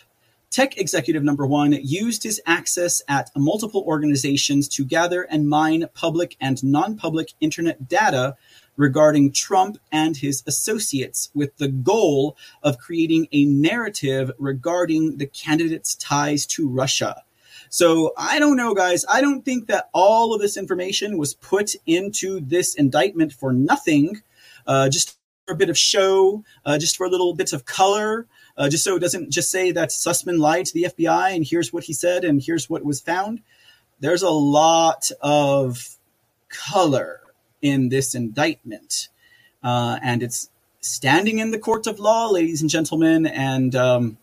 Tech executive number one used his access at multiple organizations to gather and mine public and non public internet data regarding Trump and his associates with the goal of creating a narrative regarding the candidate's ties to Russia. So I don't know, guys. I don't think that all of this information was put into this indictment for nothing, uh, just for a bit of show, uh, just for a little bits of color, uh, just so it doesn't just say that Sussman lied to the FBI and here's what he said and here's what was found. There's a lot of color in this indictment. Uh, and it's standing in the court of law, ladies and gentlemen. And um,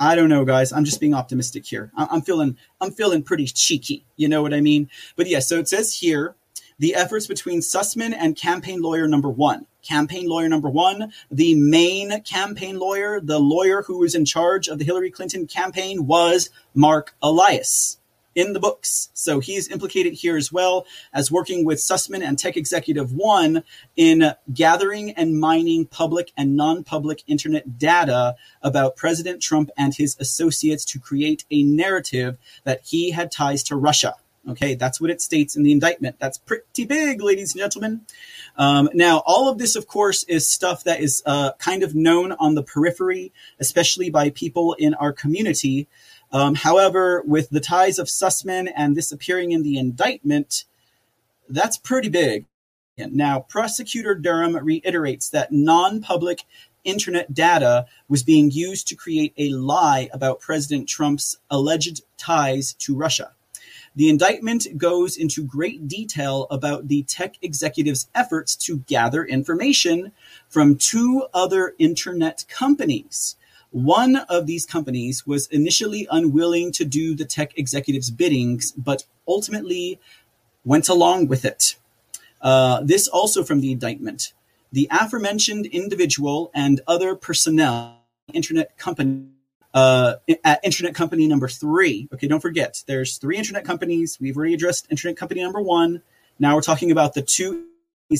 I don't know, guys. I'm just being optimistic here. I- am feeling, I'm feeling pretty cheeky. You know what I mean? But yeah. So it says here the efforts between Sussman and campaign lawyer number one. Campaign lawyer number one, the main campaign lawyer, the lawyer who was in charge of the Hillary Clinton campaign was Mark Elias in the books. So he's implicated here as well as working with Sussman and Tech Executive One in gathering and mining public and non public internet data about President Trump and his associates to create a narrative that he had ties to Russia. Okay, that's what it states in the indictment. That's pretty big, ladies and gentlemen. Um, now, all of this, of course, is stuff that is uh, kind of known on the periphery, especially by people in our community. Um, however, with the ties of Sussman and this appearing in the indictment, that's pretty big. Now, prosecutor Durham reiterates that non public internet data was being used to create a lie about President Trump's alleged ties to Russia. The indictment goes into great detail about the tech executive's efforts to gather information from two other internet companies one of these companies was initially unwilling to do the tech executive's biddings, but ultimately went along with it. Uh, this also from the indictment. The aforementioned individual and other personnel, internet company, uh, at internet company number three. Okay, don't forget, there's three internet companies. We've already addressed internet company number one. Now we're talking about the two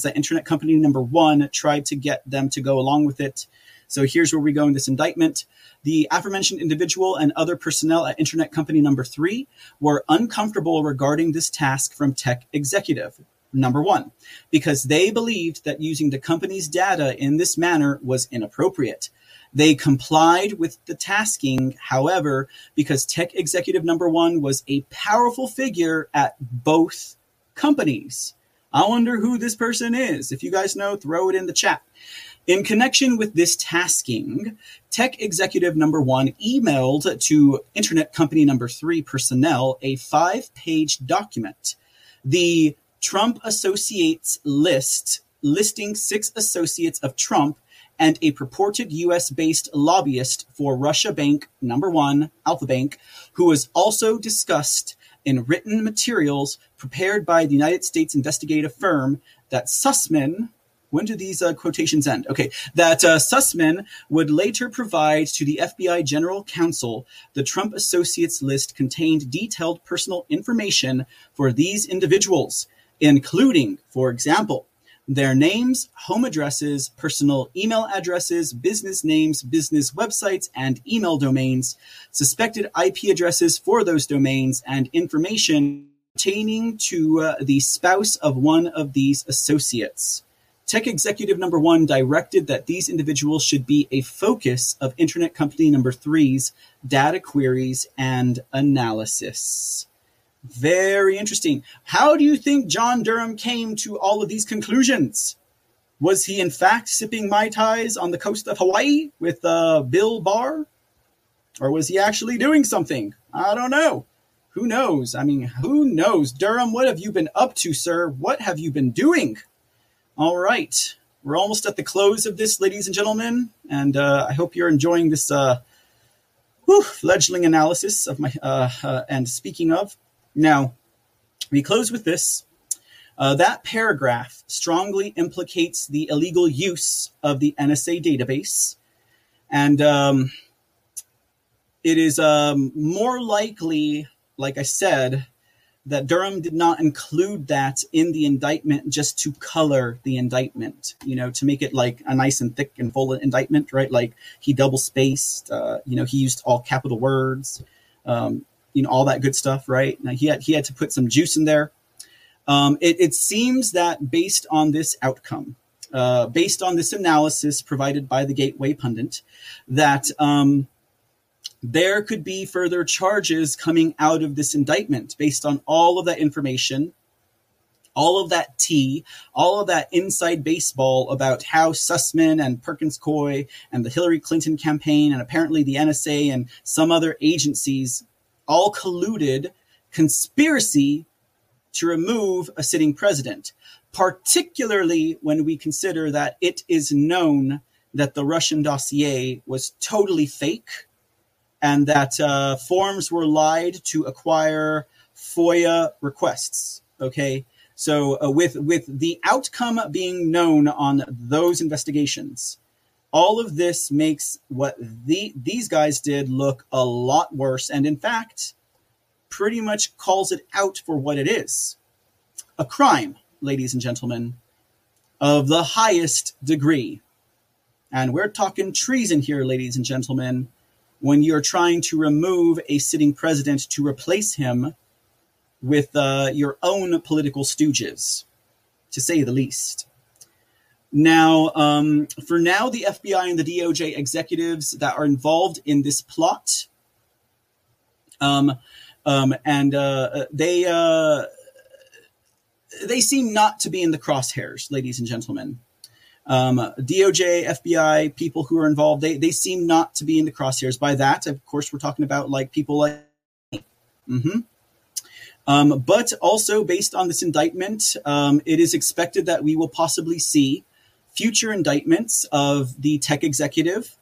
that internet company number one tried to get them to go along with it. So here's where we go in this indictment. The aforementioned individual and other personnel at Internet Company Number Three were uncomfortable regarding this task from Tech Executive. Number one, because they believed that using the company's data in this manner was inappropriate. They complied with the tasking, however, because tech executive number one was a powerful figure at both companies. I wonder who this person is. If you guys know, throw it in the chat. In connection with this tasking, tech executive number one emailed to internet company number three personnel a five page document. The Trump Associates list, listing six associates of Trump and a purported US based lobbyist for Russia Bank number one, Alfa Bank, who was also discussed in written materials prepared by the United States investigative firm that Sussman, when do these uh, quotations end? Okay, that uh, Sussman would later provide to the FBI General Counsel. The Trump Associates list contained detailed personal information for these individuals, including, for example, their names, home addresses, personal email addresses, business names, business websites, and email domains, suspected IP addresses for those domains, and information pertaining to uh, the spouse of one of these associates. Tech executive number one directed that these individuals should be a focus of Internet company number three's data queries and analysis. Very interesting. How do you think John Durham came to all of these conclusions? Was he in fact sipping Mai Tais on the coast of Hawaii with uh, Bill Barr? Or was he actually doing something? I don't know. Who knows? I mean, who knows? Durham, what have you been up to, sir? What have you been doing? All right. We're almost at the close of this, ladies and gentlemen, and uh, I hope you're enjoying this uh, whew, fledgling analysis of my. Uh, uh and speaking of, now, we close with this. Uh, that paragraph strongly implicates the illegal use of the NSA database. And um, it is um, more likely, like I said, that Durham did not include that in the indictment just to color the indictment, you know, to make it like a nice and thick and full indictment, right? Like he double spaced, uh, you know, he used all capital words. Um, you know all that good stuff, right? Now he had he had to put some juice in there. Um, it, it, seems that based on this outcome, uh, based on this analysis provided by the Gateway Pundit, that um, there could be further charges coming out of this indictment based on all of that information, all of that tea, all of that inside baseball about how Sussman and Perkins Coie and the Hillary Clinton campaign and apparently the NSA and some other agencies all colluded conspiracy to remove a sitting president, particularly when we consider that it is known that the Russian dossier was totally fake and that uh, forms were lied to acquire FOIA requests. Okay. So uh, with with the outcome being known on those investigations, all of this makes what the, these guys did look a lot worse, and in fact, pretty much calls it out for what it is a crime, ladies and gentlemen, of the highest degree. And we're talking treason here, ladies and gentlemen, when you're trying to remove a sitting president to replace him with uh, your own political stooges, to say the least. Now, um, for now, the FBI and the DOJ executives that are involved in this plot, um, um, and uh, they uh, they seem not to be in the crosshairs, ladies and gentlemen. Um, DOJ, FBI, people who are involved, they they seem not to be in the crosshairs. By that, of course, we're talking about like people like. Mm-hmm. Um, but also, based on this indictment, um, it is expected that we will possibly see future indictments of the tech executive,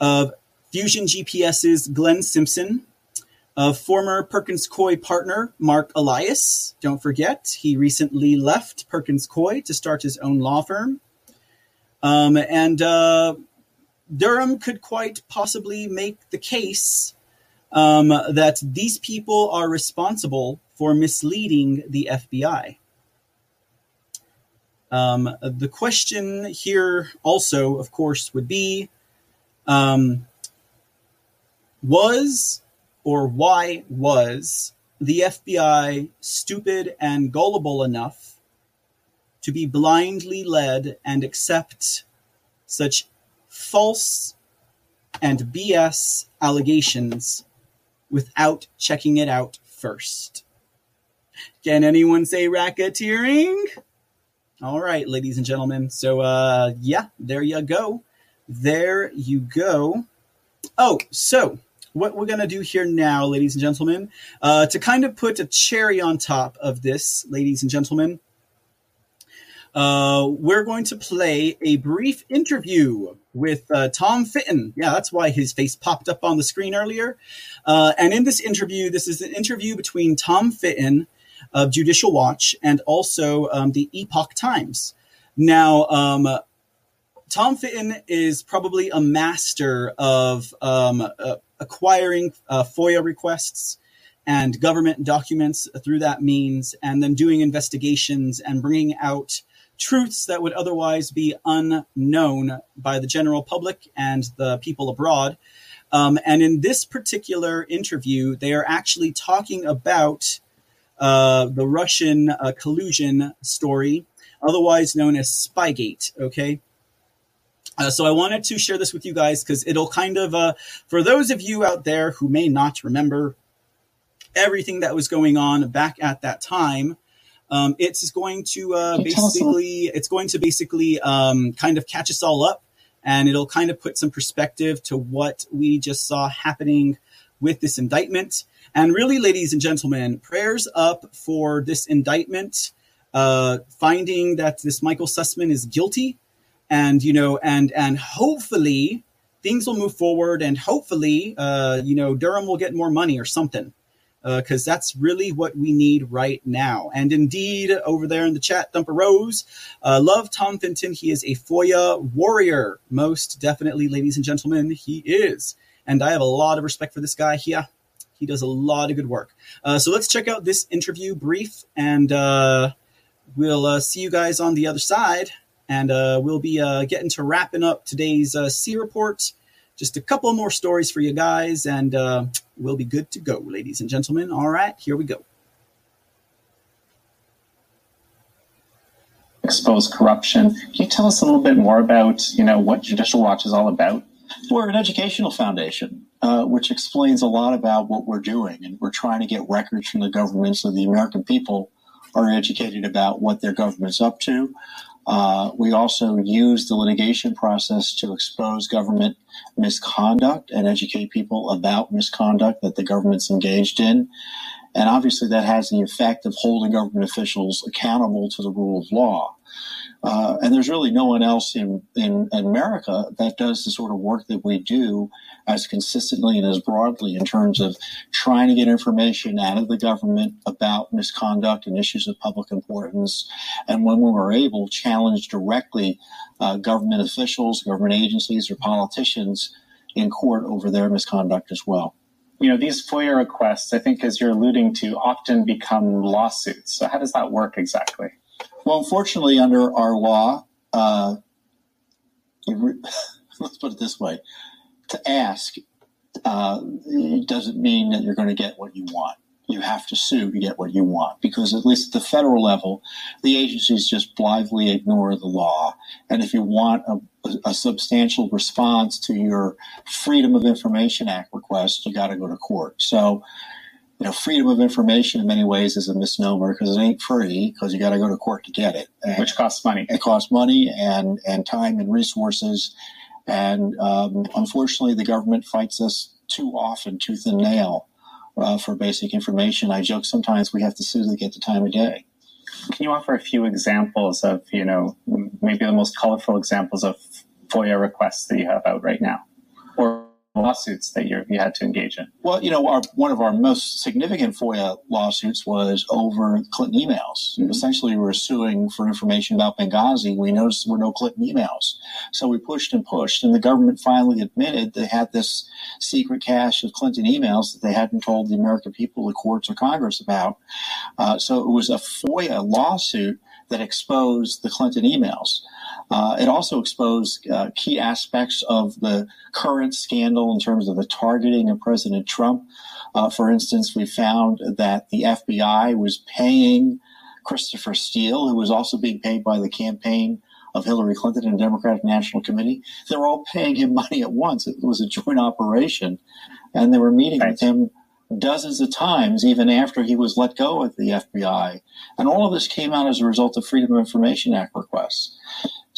of Fusion GPS's Glenn Simpson, of former Perkins Coie partner Mark Elias. Don't forget, he recently left Perkins Coie to start his own law firm. Um, and uh, Durham could quite possibly make the case um, that these people are responsible for misleading the FBI. Um, the question here also, of course, would be um, was or why was the FBI stupid and gullible enough to be blindly led and accept such false and BS allegations without checking it out first. Can anyone say racketeering? All right, ladies and gentlemen. So, uh, yeah, there you go. There you go. Oh, so what we're going to do here now, ladies and gentlemen, uh, to kind of put a cherry on top of this, ladies and gentlemen, uh, we're going to play a brief interview with uh, Tom Fitton. Yeah, that's why his face popped up on the screen earlier. Uh, and in this interview, this is an interview between Tom Fitton of Judicial Watch and also um, the Epoch Times. Now, um, Tom Fitton is probably a master of um, uh, acquiring uh, FOIA requests and government documents through that means, and then doing investigations and bringing out truths that would otherwise be unknown by the general public and the people abroad. Um, and in this particular interview, they are actually talking about uh, the Russian uh, collusion story, otherwise known as Spygate. Okay. Uh, so I wanted to share this with you guys because it'll kind of, uh, for those of you out there who may not remember everything that was going on back at that time, um, it's going to uh, basically, it's going to basically um, kind of catch us all up, and it'll kind of put some perspective to what we just saw happening with this indictment. And really, ladies and gentlemen, prayers up for this indictment, uh, finding that this Michael Sussman is guilty and you know and and hopefully things will move forward and hopefully uh, you know durham will get more money or something because uh, that's really what we need right now. And indeed over there in the chat thumper rose uh, love tom fitton he is a foia warrior. Most definitely ladies and gentlemen he is. And i have a lot of respect for this guy. Here he does a lot of good work. Uh, so let's check out this interview brief and uh, we'll uh, see you guys on the other side. And uh, we'll be uh, getting to wrapping up today's uh, C report. Just a couple more stories for you guys, and uh, we'll be good to go, ladies and gentlemen. All right, here we go. Expose corruption. Can you tell us a little bit more about, you know, what Judicial Watch is all about? We're an educational foundation, uh, which explains a lot about what we're doing, and we're trying to get records from the government so the American people are educated about what their government's up to, uh, we also use the litigation process to expose government misconduct and educate people about misconduct that the government's engaged in. And obviously, that has the effect of holding government officials accountable to the rule of law. Uh, and there's really no one else in, in America that does the sort of work that we do as consistently and as broadly in terms of trying to get information out of the government about misconduct and issues of public importance. And when we were able, challenge directly uh, government officials, government agencies, or politicians in court over their misconduct as well. You know, these FOIA requests, I think, as you're alluding to, often become lawsuits. So, how does that work exactly? Well, unfortunately, under our law, uh, re- let's put it this way: to ask uh, doesn't mean that you're going to get what you want. You have to sue to get what you want because, at least at the federal level, the agencies just blithely ignore the law. And if you want a, a substantial response to your Freedom of Information Act request, you got to go to court. So you know, freedom of information in many ways is a misnomer because it ain't free because you got to go to court to get it, and which costs money. It costs money and and time and resources, and um, unfortunately, the government fights us too often, tooth and nail, uh, for basic information. I joke sometimes we have to sue to get the time of day. Can you offer a few examples of you know maybe the most colorful examples of FOIA requests that you have out right now, lawsuits that you you had to engage in? Well, you know, our, one of our most significant FOIA lawsuits was over Clinton emails. Mm-hmm. Essentially, we were suing for information about Benghazi. We noticed there were no Clinton emails. So we pushed and pushed, and the government finally admitted they had this secret cache of Clinton emails that they hadn't told the American people, the courts, or Congress about. Uh, so it was a FOIA lawsuit that exposed the Clinton emails. Uh, it also exposed uh, key aspects of the current scandal in terms of the targeting of President Trump. Uh, for instance, we found that the FBI was paying Christopher Steele, who was also being paid by the campaign of Hillary Clinton and the Democratic National Committee. They were all paying him money at once. It was a joint operation. And they were meeting right. with him dozens of times, even after he was let go of the FBI. And all of this came out as a result of Freedom of Information Act requests.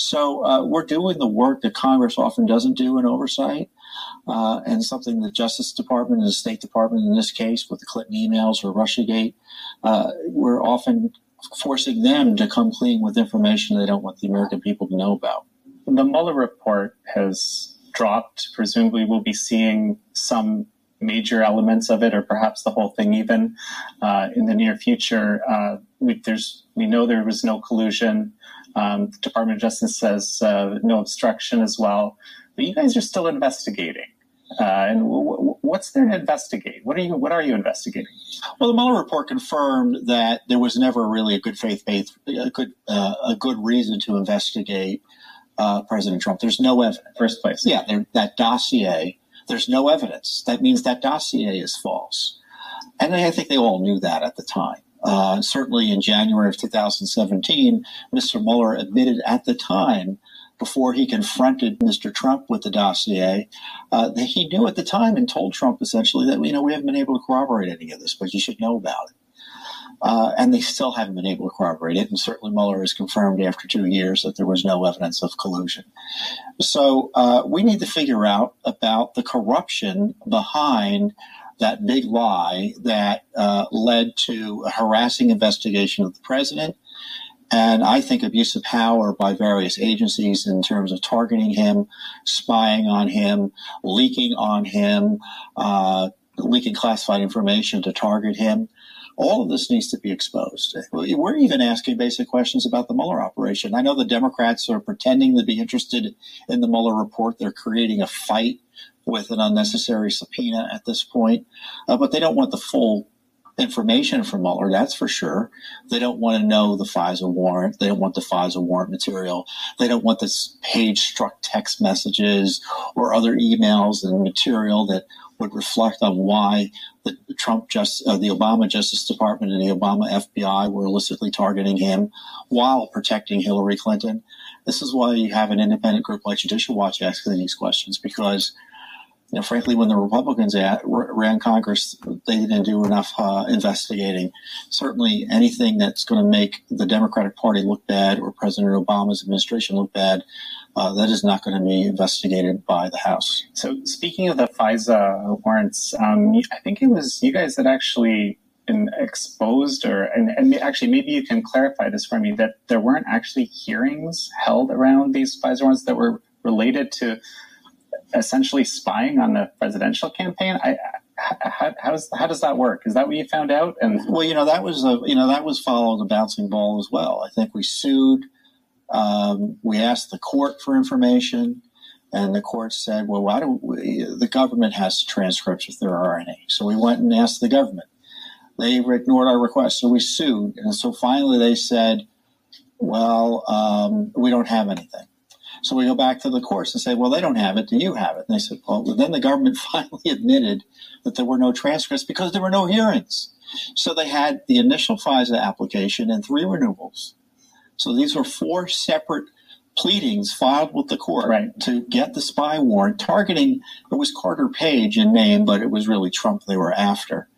So uh, we're doing the work that Congress often doesn't do in oversight, uh, and something the Justice Department and the State Department, in this case, with the Clinton emails or RussiaGate, uh, we're often forcing them to come clean with information they don't want the American people to know about. The Mueller report has dropped. Presumably, we'll be seeing some major elements of it, or perhaps the whole thing, even uh, in the near future. Uh, we, there's we know there was no collusion. Um, the Department of Justice says uh, no obstruction as well, but you guys are still investigating. Uh, and w- what's there to investigate? What are you What are you investigating? Well, the Mueller report confirmed that there was never really a good faith based a good uh, a good reason to investigate uh, President Trump. There's no evidence. First place. Yeah, there, that dossier. There's no evidence. That means that dossier is false, and I think they all knew that at the time. Uh, certainly in January of 2017, Mr. Mueller admitted at the time before he confronted Mr. Trump with the dossier, uh, that he knew at the time and told Trump essentially that, you know, we haven't been able to corroborate any of this, but you should know about it. Uh, and they still haven't been able to corroborate it. And certainly Mueller has confirmed after two years that there was no evidence of collusion. So uh, we need to figure out about the corruption behind that big lie that uh, led to a harassing investigation of the president and I think abuse of power by various agencies in terms of targeting him, spying on him, leaking on him, uh, leaking classified information to target him. All of this needs to be exposed. We're even asking basic questions about the Mueller operation. I know the Democrats are pretending to be interested in the Mueller report. They're creating a fight with an unnecessary subpoena at this point, uh, but they don't want the full information from Mueller, that's for sure. They don't want to know the FISA warrant. They don't want the FISA warrant material. They don't want this Page Strzok text messages or other emails and material that would reflect on why the Trump just uh, the Obama Justice Department and the Obama FBI were illicitly targeting him while protecting Hillary Clinton. This is why you have an independent group like Judicial Watch asking these questions because you know, frankly, when the Republicans at, ran Congress, they didn't do enough uh, investigating. Certainly, anything that's going to make the Democratic Party look bad or President Obama's administration look bad, uh, that is not going to be investigated by the House. So, speaking of the FISA warrants, um, I think it was you guys that actually been exposed, or and, and actually maybe you can clarify this for me that there weren't actually hearings held around these FISA warrants that were related to essentially spying on the presidential campaign. I, how, how, does how does that work? Is that what you found out? And well, you know that was a you know that was followed a bouncing ball as well. I think we sued. Um, we asked the court for information, and the court said, "Well, why do we, the government has transcripts if there are any?" So we went and asked the government. They ignored our request, so we sued, and so finally they said, "Well, um, we don't have anything." So we go back to the courts and say, well, they don't have it. Do you have it? And they said, well, then the government finally admitted that there were no transcripts because there were no hearings. So they had the initial FISA application and three renewals. So these were four separate pleadings filed with the court right. to get the spy warrant targeting it was Carter Page in name, but it was really Trump they were after.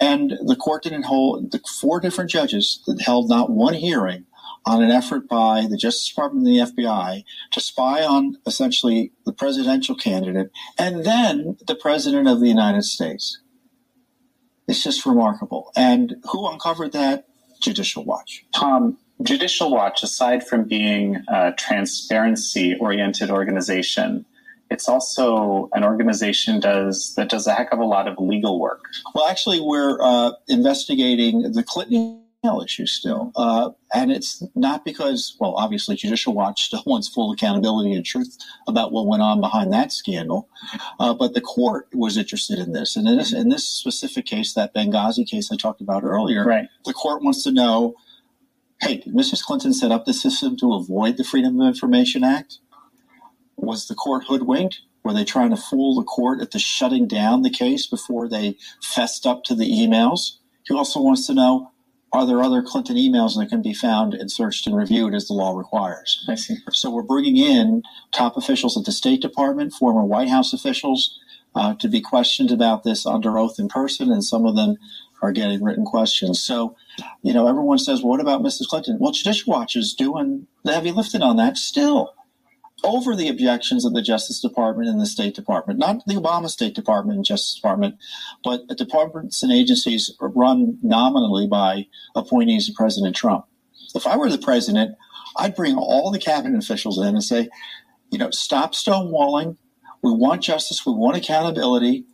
And the court didn't hold the four different judges that held not one hearing on an effort by the Justice Department and the FBI to spy on essentially the presidential candidate and then the President of the United States. It's just remarkable. And who uncovered that? Judicial Watch. Tom, Judicial Watch, aside from being a transparency oriented organization, it's also an organization does that does a heck of a lot of legal work. Well, actually, we're uh, investigating the Clinton issue still. Uh, and it's not because, well, obviously, Judicial Watch still wants full accountability and truth about what went on behind that scandal. Uh, but the court was interested in this. And in this, in this specific case, that Benghazi case I talked about earlier, right. the court wants to know hey, did Mrs. Clinton set up the system to avoid the Freedom of Information Act? Was the court hoodwinked? Were they trying to fool the court into shutting down the case before they fessed up to the emails? He also wants to know are there other Clinton emails that can be found and searched and reviewed as the law requires? I see. So we're bringing in top officials at the State Department, former White House officials, uh, to be questioned about this under oath in person, and some of them are getting written questions. So, you know, everyone says, well, what about Mrs. Clinton? Well, Judicial Watch is doing the heavy lifting on that still over the objections of the Justice Department and the State Department, not the Obama State Department and Justice Department, but departments and agencies run nominally by appointees of President Trump. If I were the president, I'd bring all the cabinet officials in and say, you know, stop stonewalling. We want justice. We want accountability.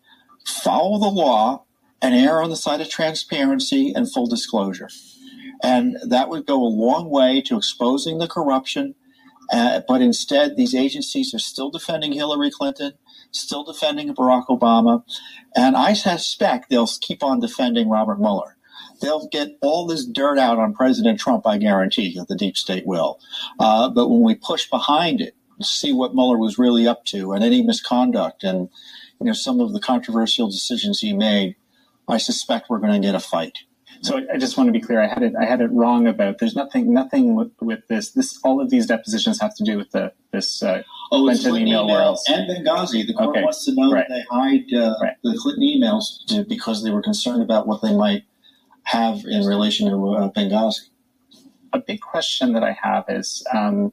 Follow the law and err on the side of transparency and full disclosure. And that would go a long way to exposing the corruption. Uh, but instead, these agencies are still defending Hillary Clinton, still defending Barack Obama. And I suspect they'll keep on defending Robert Mueller. They'll get all this dirt out on President Trump, I guarantee that the deep state will. Uh, but when we push behind it, see what Mueller was really up to and any misconduct and you know some of the controversial decisions he made, I suspect we're going to get a fight. So I just want to be clear. I had it. I had it wrong about. There's nothing. Nothing with, with this. This. All of these depositions have to do with the this uh, Oh, Clinton Clinton email. Where email else? and Benghazi. The court Okay. wants to know Right. that they hide uh, Right. the Clinton emails to, because they were concerned about what they might have in relation to uh, Benghazi. a big question that I have is um,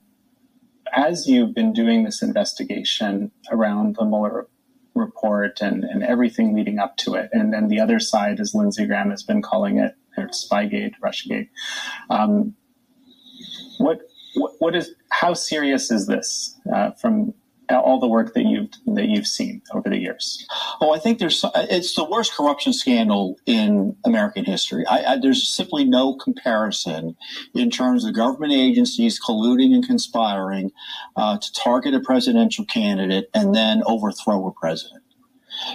as you've been doing this investigation around the Mueller report and, and everything leading up to it, and then the other side, as Lindsey Graham has been calling it, Spygate, Russiagate. Um, what, what what is how serious is this uh, from all the work that you've that you've seen over the years? Oh, I think there's it's the worst corruption scandal in American history. I, I, there's simply no comparison in terms of government agencies colluding and conspiring uh, to target a presidential candidate and then overthrow a president.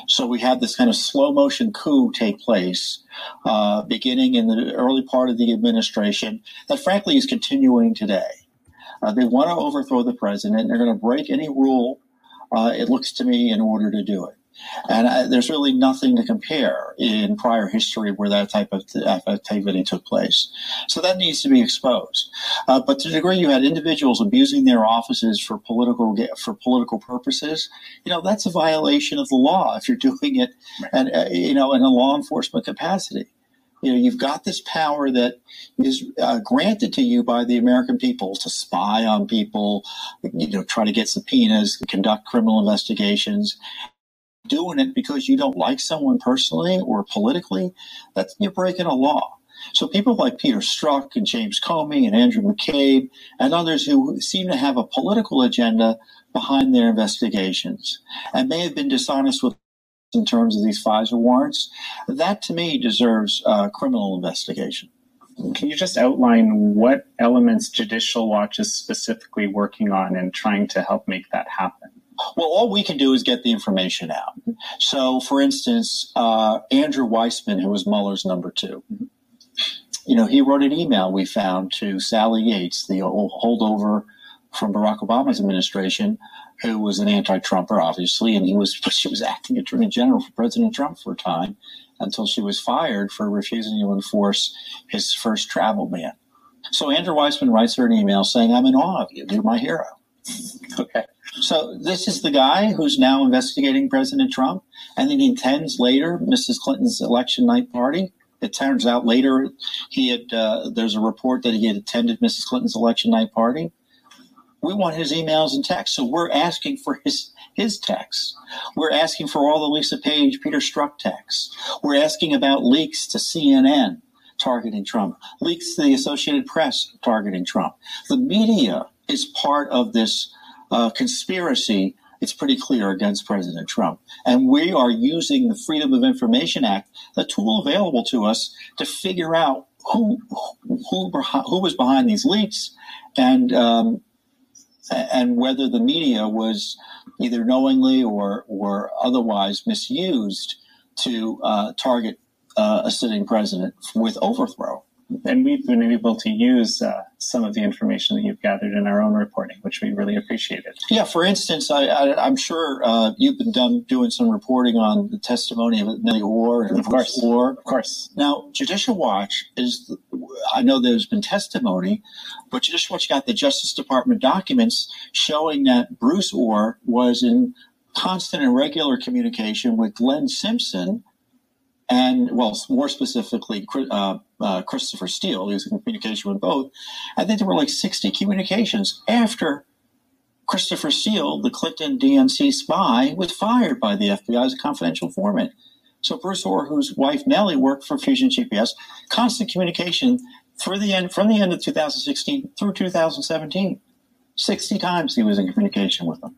So we had this kind of slow motion coup take place, uh, beginning in the early part of the administration, that frankly is continuing today. Uh, they want to overthrow the president. They're going to break any rule, uh, it looks to me, in order to do it. And uh, there's really nothing to compare in prior history where that type of activity took place. So that needs to be exposed. Uh, but to the degree you had individuals abusing their offices for political for political purposes, you know that's a violation of the law if you're doing it, and uh, you know in a law enforcement capacity. You know, you've got this power that is uh, granted to you by the American people to spy on people, you know, try to get subpoenas, conduct criminal investigations. Doing it because you don't like someone personally or politically, that's you're breaking a law. So people like Peter Strzok and James Comey and Andrew McCabe and others who seem to have a political agenda behind their investigations and may have been dishonest with in terms of these FISA warrants, that to me deserves criminal investigation. Can you just outline what elements Judicial Watch is specifically working on and trying to help make that happen? Well, all we can do is get the information out. So, for instance, uh, Andrew Weissmann, who was Mueller's number two, you know, he wrote an email we found to Sally Yates, the old holdover from Barack Obama's administration, who was an anti-Trumper, obviously, and he was she was acting attorney general for President Trump for a time until she was fired for refusing to enforce his first travel ban. So Andrew Weissmann writes her an email saying, "I'm in awe of you. You're my hero." Okay. So this is the guy who's now investigating President Trump, and then he attends later Mrs. Clinton's election night party. It turns out later he had uh, there's a report that he had attended Mrs. Clinton's election night party. We want his emails and texts, so we're asking for his his texts. We're asking for all the Lisa Page, Peter Strzok texts. We're asking about leaks to CNN targeting Trump, leaks to the Associated Press targeting Trump. The media is part of this uh, conspiracy. It's pretty clear against President Trump, and we are using the Freedom of Information Act, the tool available to us, to figure out who who who was behind these leaks, and um, and whether the media was either knowingly or or otherwise misused to uh, target uh, a sitting president with overthrow. And we've been able to use uh, some of the information that you've gathered in our own reporting, which we really appreciated. Yeah, for instance, I, I, I'm sure uh, you've been done doing some reporting on the testimony of Nellie Ohr and Of course. Ohr. Of course. Now, Judicial Watch is I know there's been testimony, but Judicial Watch got the Justice Department documents showing that Bruce Ohr was in constant and regular communication with Glenn Simpson and, well, more specifically, uh, uh, Christopher Steele. Was in communication with both. I think there were like 60 communications after Christopher Steele, the Clinton DNC spy, was fired by the FBI as a confidential informant. So Bruce Ohr, whose wife Nellie worked for Fusion GPS, constant communication through the end from the end of 2016 through 2017. 60 times he was in communication with them.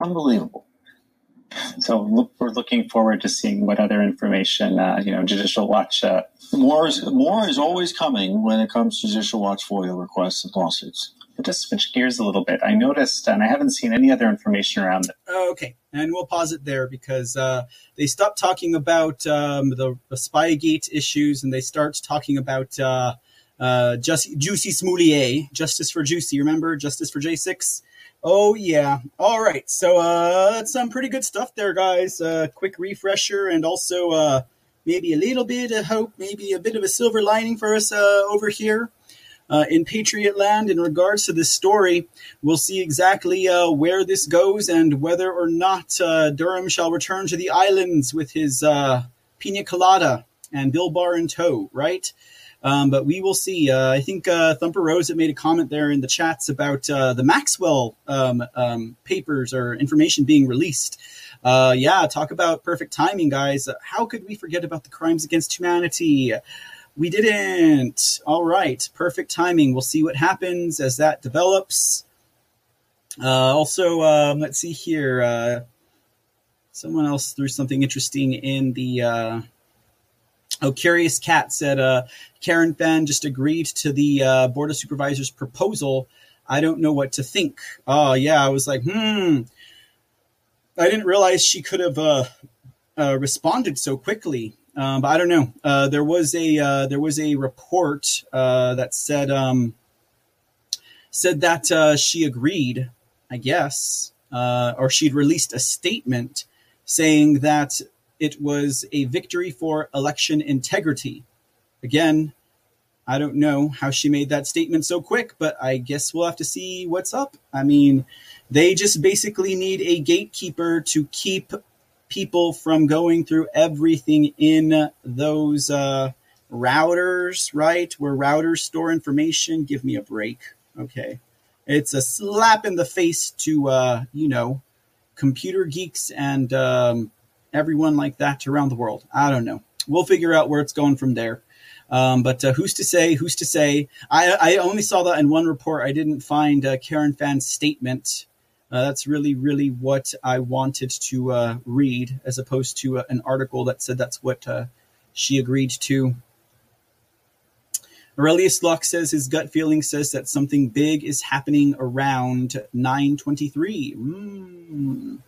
Unbelievable. So we're looking forward to seeing what other information, uh, you know, Judicial Watch. Uh, more is more is always coming when it comes to Judicial Watch FOIA requests and lawsuits But just switch gears a little bit. I noticed, and I haven't seen any other information around it. Okay, and we'll pause it there because uh, they stopped talking about um, the, the, Spygate issues and they start talking about uh, uh, just, Jussie Smollett, Justice for Juicy. Remember Justice for J6? Oh yeah. All right. So uh, that's some pretty good stuff there, guys. Uh, quick refresher and also uh, maybe a little bit of hope, maybe a bit of a silver lining for us uh, over here uh, in Patriot Land in regards to this story. We'll see exactly uh, where this goes and whether or not uh, Durham shall return to the islands with his uh, pina colada and Bill Barr in tow, right? Um, but we will see. Uh, I think uh, Thumper Rose had made a comment there in the chats about the Maxwell um, um, papers or information being released. yeah, talk about perfect timing, guys. How could we forget about the crimes against humanity? We didn't. All right. Perfect timing. We'll see what happens as that develops. Uh, also, um, let's see here. Uh, someone else threw something interesting in the. Uh, oh, Curious Cat said uh, Karen Fann just agreed to the uh, Board of Supervisors proposal. I don't know what to think. Oh, yeah. I was like, hmm. I didn't realize she could have uh, uh, responded so quickly. Um, but I don't know. Uh, there was a uh, there was a report uh, that said um, said that uh, she agreed, I guess, or she'd released a statement saying that it was a victory for election integrity. Again, I don't know how she made that statement so quick, but I guess we'll have to see what's up. I mean, they just basically need a gatekeeper to keep people from going through everything in those uh, routers, right? Where routers store information. Give me a break. Okay. It's a slap in the face to, uh, you know, computer geeks and um, everyone like that around the world. I don't know. We'll figure out where it's going from there. Um, but uh, who's to say? Who's to say? I, I only saw that in one report. I didn't find uh, Karen Fann's statement uh, that's really, really what I wanted to uh, read, as opposed to uh, an article that said that's what uh, she agreed to. Aurelius Locke says his gut feeling says that something big is happening around 923. Mm.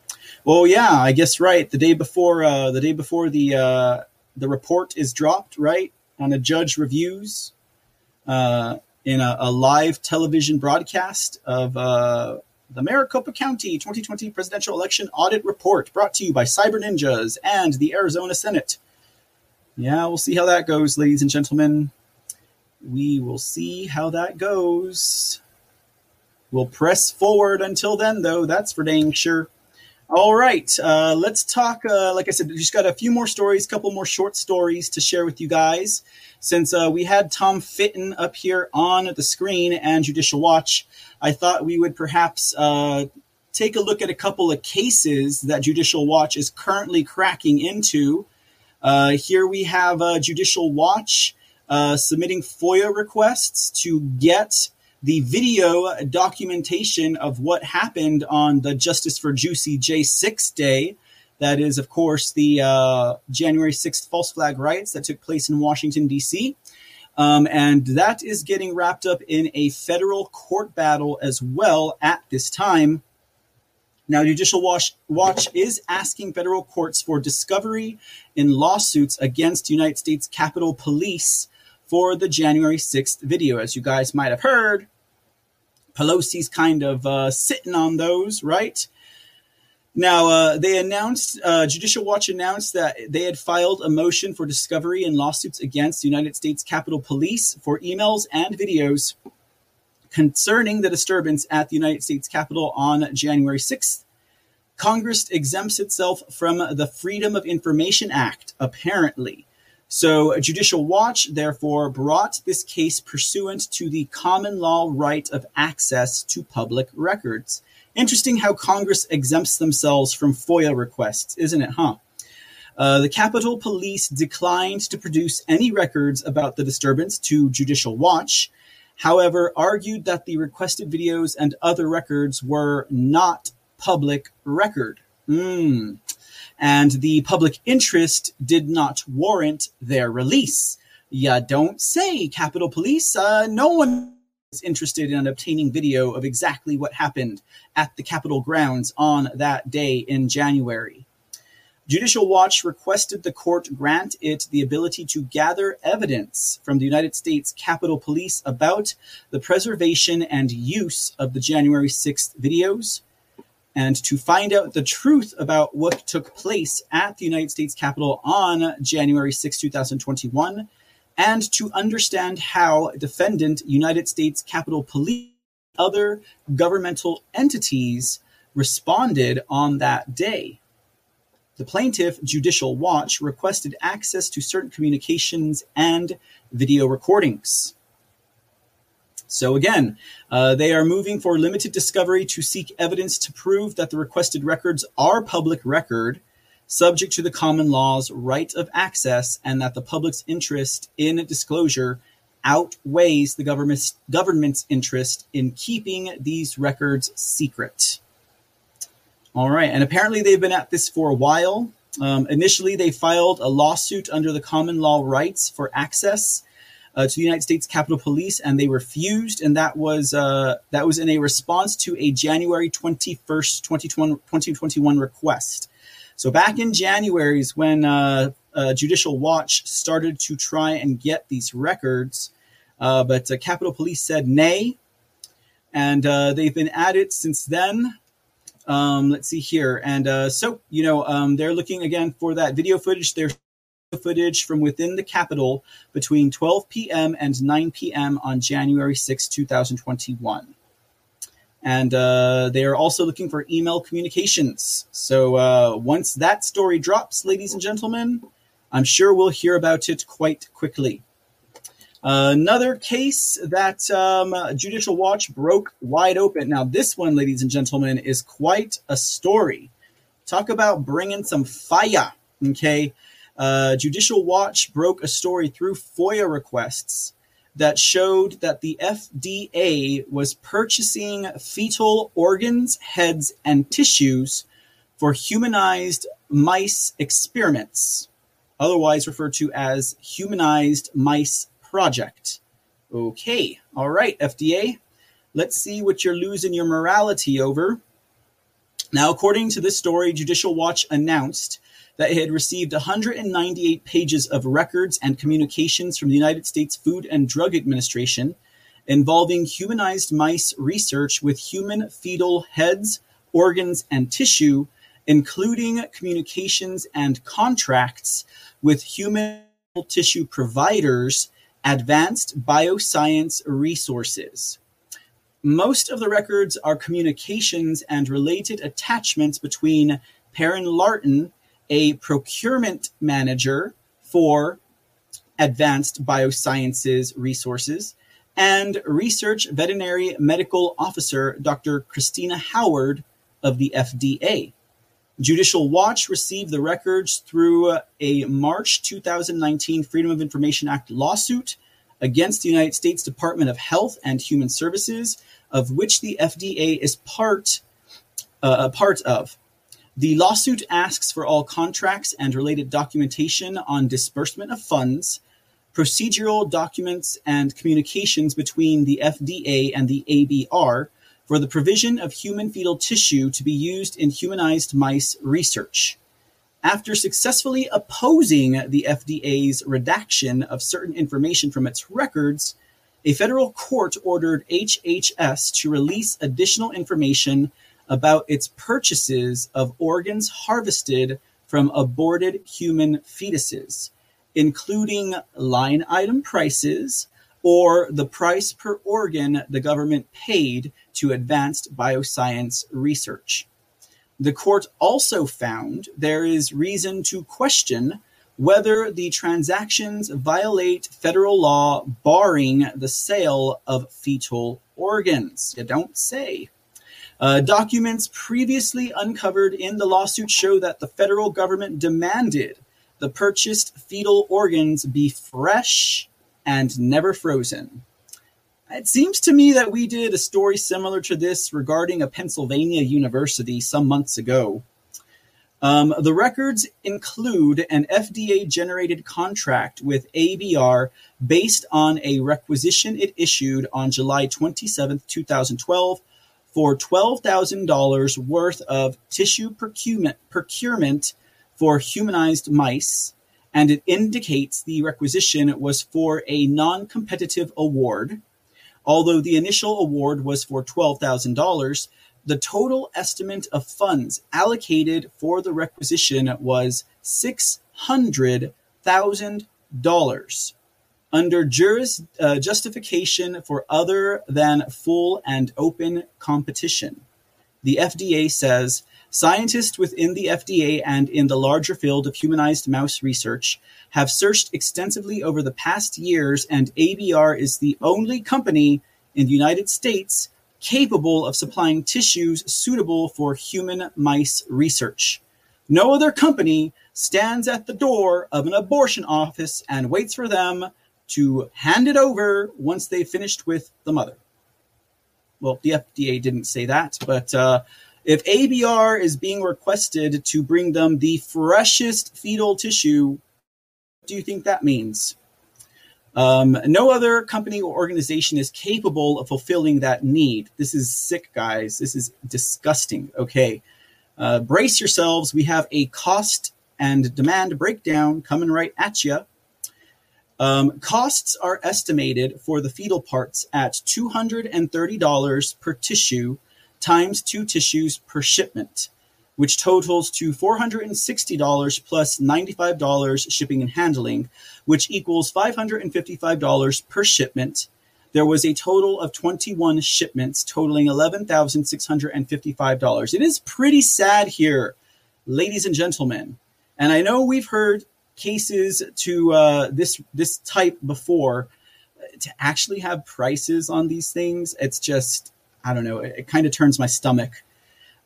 Well, yeah, I guess right. The day before, the day before the the report is dropped, right on a judge reviews uh, in a, a, live television broadcast of uh, the Maricopa County 2020 Presidential Election Audit Report, brought to you by Cyber Ninjas and the Arizona Senate. Yeah, we'll see how that goes, ladies and gentlemen. We will see how that goes. We'll press forward until then, though, that's for dang sure. All right, uh, let's talk. Uh, like I said, we just got a few more stories, couple more short stories to share with you guys. Since uh, we had Tom Fitton up here on the screen and Judicial Watch, I thought we would perhaps uh, take a look at a couple of cases that Judicial Watch is currently cracking into. Uh, here we have uh, Judicial Watch submitting FOIA requests to get the video documentation of what happened on the Justice for Juicy J6 day. That is, of course, the uh, January 6th false flag riots that took place in Washington, D.C. Um, and that is getting wrapped up in a federal court battle as well at this time. Now, Judicial Watch, Watch is asking federal courts for discovery in lawsuits against United States Capitol Police for the January 6th video. As you guys might have heard, Pelosi's kind of uh, sitting on those, right? Now, uh, they announced, uh, Judicial Watch announced that they had filed a motion for discovery and lawsuits against the United States Capitol Police for emails and videos concerning the disturbance at the United States Capitol on January 6th. Congress exempts itself from the Freedom of Information Act, apparently. So, Judicial Watch, therefore, brought this case pursuant to the common law right of access to public records. Interesting how Congress exempts themselves from FOIA requests, isn't it, huh? Uh, the Capitol Police declined to produce any records about the disturbance to Judicial Watch, however, argued that the requested videos and other records were not public record. Mm. And the public interest did not warrant their release. Ya don't say, Capitol Police. Uh, no one is interested in obtaining video of exactly what happened at the Capitol grounds on that day in January. Judicial Watch requested the court grant it the ability to gather evidence from the United States Capitol Police about the preservation and use of the January 6th videos, and to find out the truth about what took place at the United States Capitol on January 6, 2021, and to understand how defendant United States Capitol Police other governmental entities responded on that day. The plaintiff, Judicial Watch, requested access to certain communications and video recordings. So again, uh, they are moving for limited discovery to seek evidence to prove that the requested records are public record, subject to the common law's right of access, and that the public's interest in disclosure outweighs the government's, government's interest in keeping these records secret. All right, and apparently they've been at this for a while. Um, initially, they filed a lawsuit under the common law rights for access uh, to the United States Capitol Police, and they refused. And that was uh, that was in a response to a January twenty first, 2021 request. So back in January is when uh, uh, Judicial Watch started to try and get these records, uh, but uh, Capitol Police said nay, and they've been at it since then. Um, let's see here, and so you know um, they're looking again for that video footage. They're footage from within the Capitol between 12 p.m. and 9 p.m. on January 6, 2021. And uh, they are also looking for email communications. So uh, once that story drops, ladies and gentlemen, I'm sure we'll hear about it quite quickly. Uh, another case that um, Judicial Watch broke wide open. Now, this one, ladies and gentlemen, is quite a story. Talk about bringing some fire. Okay. Uh, Judicial Watch broke a story through FOIA requests that showed that the FDA was purchasing fetal organs, heads, and tissues for humanized mice experiments, otherwise referred to as Humanized Mice Project. Okay, all right, FDA, let's see what you're losing your morality over. Now, according to this story, Judicial Watch announced that it had received 198 pages of records and communications from the United States Food and Drug Administration involving humanized mice research with human fetal heads, organs, and tissue, including communications and contracts with human tissue providers, Advanced Bioscience Resources. Most of the records are communications and related attachments between Perrin Larton a procurement manager for advanced biosciences resources, and research veterinary medical officer Dr. Kristina Howard of the FDA. Judicial Watch received the records through a March 2019 Freedom of Information Act lawsuit against the United States Department of Health and Human Services, of which the FDA is part uh, a part of. The lawsuit asks for all contracts and related documentation on disbursement of funds, procedural documents, and communications between the FDA and the ABR for the provision of human fetal tissue to be used in humanized mice research. After successfully opposing the FDA's redaction of certain information from its records, a federal court ordered HHS to release additional information about its purchases of organs harvested from aborted human fetuses, including line item prices or the price per organ the government paid to advanced bioscience research. The court also found there is reason to question whether the transactions violate federal law barring the sale of fetal organs. You don't say. Uh, documents previously uncovered in the lawsuit show that the federal government demanded the purchased fetal organs be fresh and never frozen. It seems to me that we did a story similar to this regarding a Pennsylvania university some months ago. Um, the records include an FDA generated contract with ABR based on a requisition it issued on July 27, 2012, for $12,000 worth of tissue procurement, procurement for humanized mice, and it indicates the requisition was for a non competitive award Although the initial award was for $12,000, the total estimate of funds allocated for the requisition was $600,000 under juris, uh, justification for other than full and open competition. The FDA says Scientists within the FDA and in the larger field of humanized mouse research have searched extensively over the past years, and ABR is the only company in the United States capable of supplying tissues suitable for human mice research. No other company stands at the door of an abortion office and waits for them to hand it over once they've finished with the mother. Well, the FDA didn't say that, but uh, if ABR is being requested to bring them the freshest fetal tissue, do you think that means? Um, no other company or organization is capable of fulfilling that need. This is sick, guys. This is disgusting. Okay. Uh, brace yourselves. We have a cost and demand breakdown coming right at you. Um, costs are estimated for the fetal parts at $230 per tissue times two tissues per shipment, which totals to $460 plus $95 shipping and handling, which equals $555 per shipment. There was a total of 21 shipments totaling $11,655. It is pretty sad here, ladies and gentlemen. And I know we've heard cases to uh, this this type before. To actually have prices on these things, it's just I don't know, it, it kind of turns my stomach.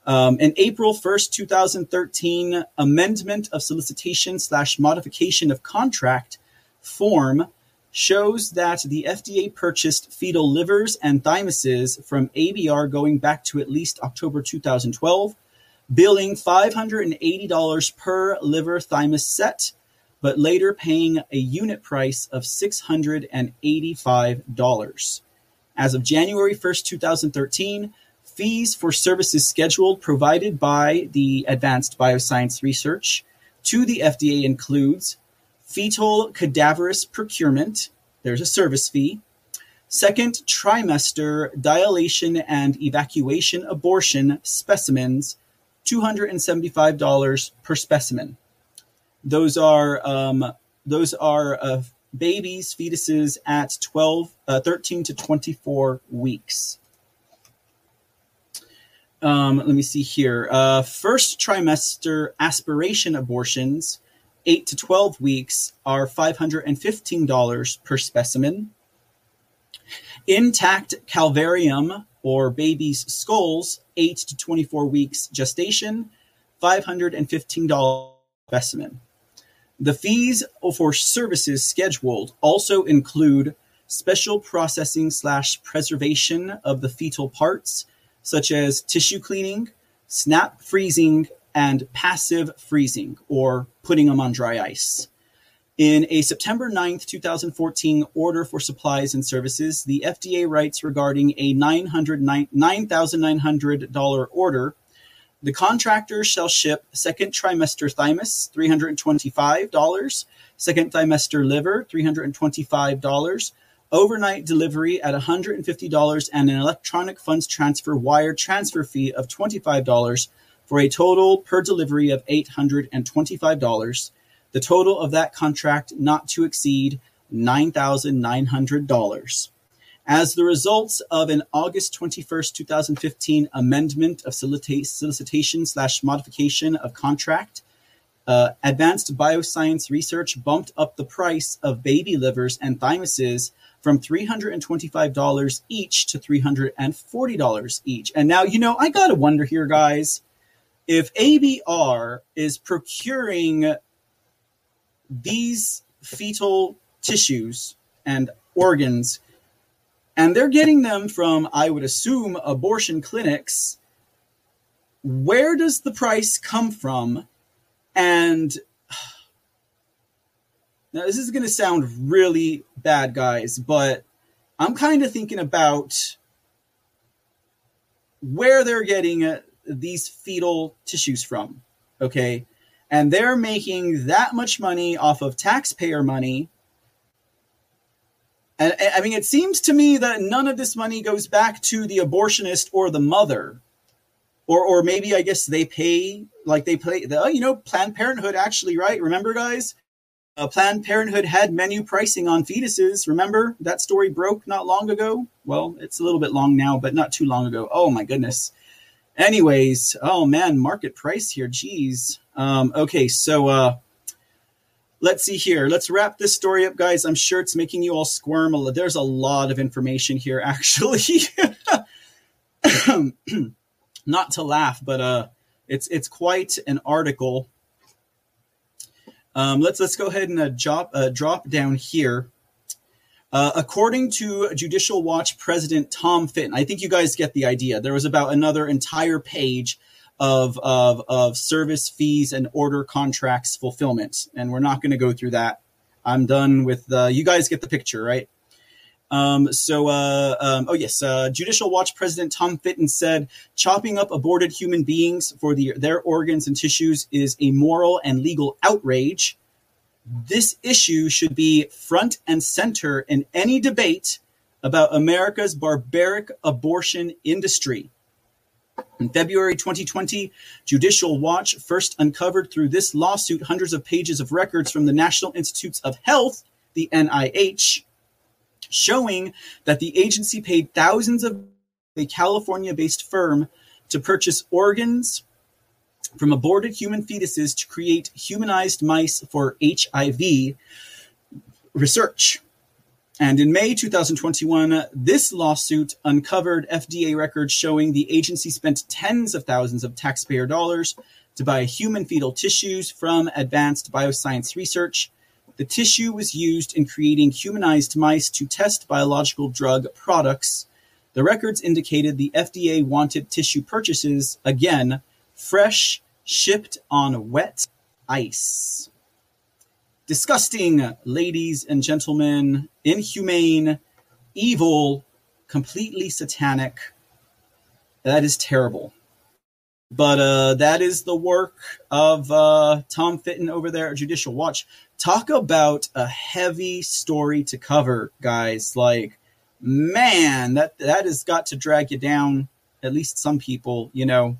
Um, an April 1st, 2013 amendment of solicitation slash modification of contract form shows that the FDA purchased fetal livers and thymuses from ABR going back to at least October 2012, billing $580 per liver thymus set, but later paying a unit price of $685. As of January 1st, 2013, fees for services scheduled provided by the Advanced Bioscience Research to the FDA includes fetal cadaverous procurement, there's a service fee, second trimester dilation and evacuation abortion specimens, $275 per specimen. Those are um, those are uh, babies, fetuses at 12, uh, 13 to 24 weeks. Um, let me see here. Uh, first trimester aspiration abortions, 8 to 12 weeks, are $515 per specimen. Intact calvarium or baby's skulls, 8 to 24 weeks gestation, $515 specimen. The fees for services scheduled also include special processing slash preservation of the fetal parts, such as tissue cleaning, snap freezing, and passive freezing, or putting them on dry ice. In a September 9th, 2014 order for supplies and services, the FDA writes regarding a $9,900 order the contractor shall ship second trimester thymus, $325, second trimester liver, $325, overnight delivery at $150, and an electronic funds transfer wire transfer fee of $25 for a total per delivery of $825. The total of that contract not to exceed $9,900. As the results of an August 21st, 2015 amendment of solicitation slash modification of contract, uh, Advanced Bioscience Research bumped up the price of baby livers and thymuses from $325 each to $340 each. And now, you know, I got to wonder here, guys, if ABR is procuring these fetal tissues and organs and they're getting them from, I would assume, abortion clinics, where does the price come from? And now this is going to sound really bad, guys, but I'm kind of thinking about where they're getting uh, these fetal tissues from. Okay. And they're making that much money off of taxpayer money. And I mean, it seems to me that none of this money goes back to the abortionist or the mother or or maybe I guess they pay like they pay the you know Planned Parenthood actually right remember guys uh, Planned Parenthood had menu pricing on fetuses remember? That story broke not long ago? Well it's a little bit long now but not too long ago. Oh my goodness. Anyways oh man market price here geez um, okay so uh, let's see here. Let's wrap this story up guys. I'm sure it's making you all squirm. There's a lot of information here actually. Not to laugh, but uh, it's it's quite an article. Um, let's let's go ahead and uh, drop uh, drop down here. Uh, according to Judicial Watch President Tom Fitton, I think you guys get the idea. There was about another entire page of of, of service fees and order contracts fulfillment, and we're not going to go through that. I'm done with the. You guys get the picture, right? Um, so, uh, um, oh yes, uh, Judicial Watch President Tom Fitton said, chopping up aborted human beings for the, their organs and tissues is a moral and legal outrage. This issue should be front and center in any debate about America's barbaric abortion industry. In February 2020, Judicial Watch first uncovered through this lawsuit hundreds of pages of records from the National Institutes of Health, the NIH, showing that the agency paid thousands of a California based firm to purchase organs from aborted human fetuses to create humanized mice for HIV research. And in May 2021, this lawsuit uncovered FDA records showing the agency spent tens of thousands of taxpayer dollars to buy human fetal tissues from Advanced Bioscience Research the tissue was used in creating humanized mice to test biological drug products. The records indicated the FDA wanted tissue purchases, again, fresh, shipped on wet ice. Disgusting, ladies and gentlemen, inhumane, evil, completely satanic. That is terrible. But uh, that is the work of uh, Tom Fitton over there at Judicial Watch. Talk about a heavy story to cover, guys. Like, man, that that has got to drag you down. At least some people, you know,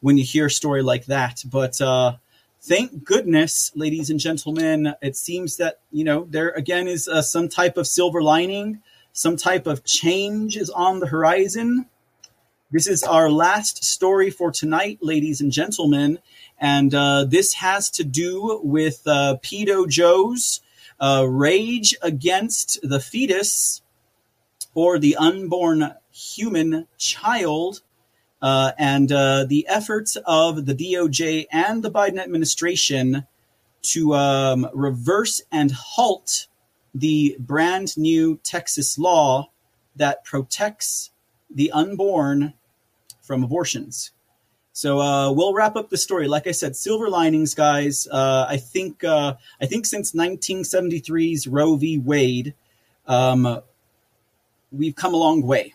when you hear a story like that. But uh, thank goodness, ladies and gentlemen, it seems that you know there again is uh, some type of silver lining, some type of change is on the horizon. This is our last story for tonight, ladies and gentlemen. And uh, this has to do with uh, Pedo Joe's uh, rage against the fetus or the unborn human child. Uh, and uh, the efforts of the DOJ and the Biden administration to um, reverse and halt the brand new Texas law that protects the unborn from abortions. So uh, we'll wrap up the story. Like I said, silver linings, guys. Uh, I think uh, I think since 1973's Roe v. Wade, um, we've come a long way,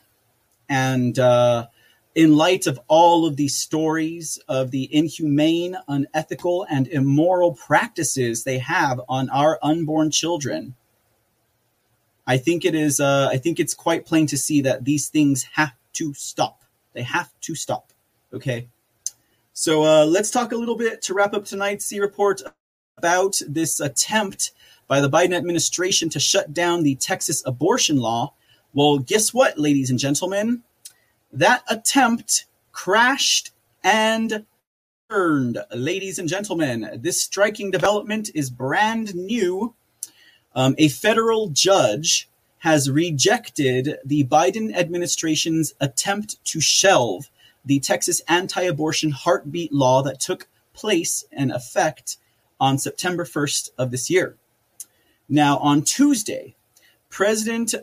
and uh, in light of all of these stories of the inhumane, unethical, and immoral practices they have on our unborn children, I think it is. Uh, I think it's quite plain to see that these things have to stop. They have to stop. Okay. So uh, let's talk a little bit to wrap up tonight's C report about this attempt by the Biden administration to shut down the Texas abortion law. Well, guess what, ladies and gentlemen? That attempt crashed and burned, ladies and gentlemen. This striking development is brand new. Um, a federal judge has rejected the Biden administration's attempt to shelve the Texas anti abortion heartbeat law that took place and effect on September 1st of this year. Now, on Tuesday, President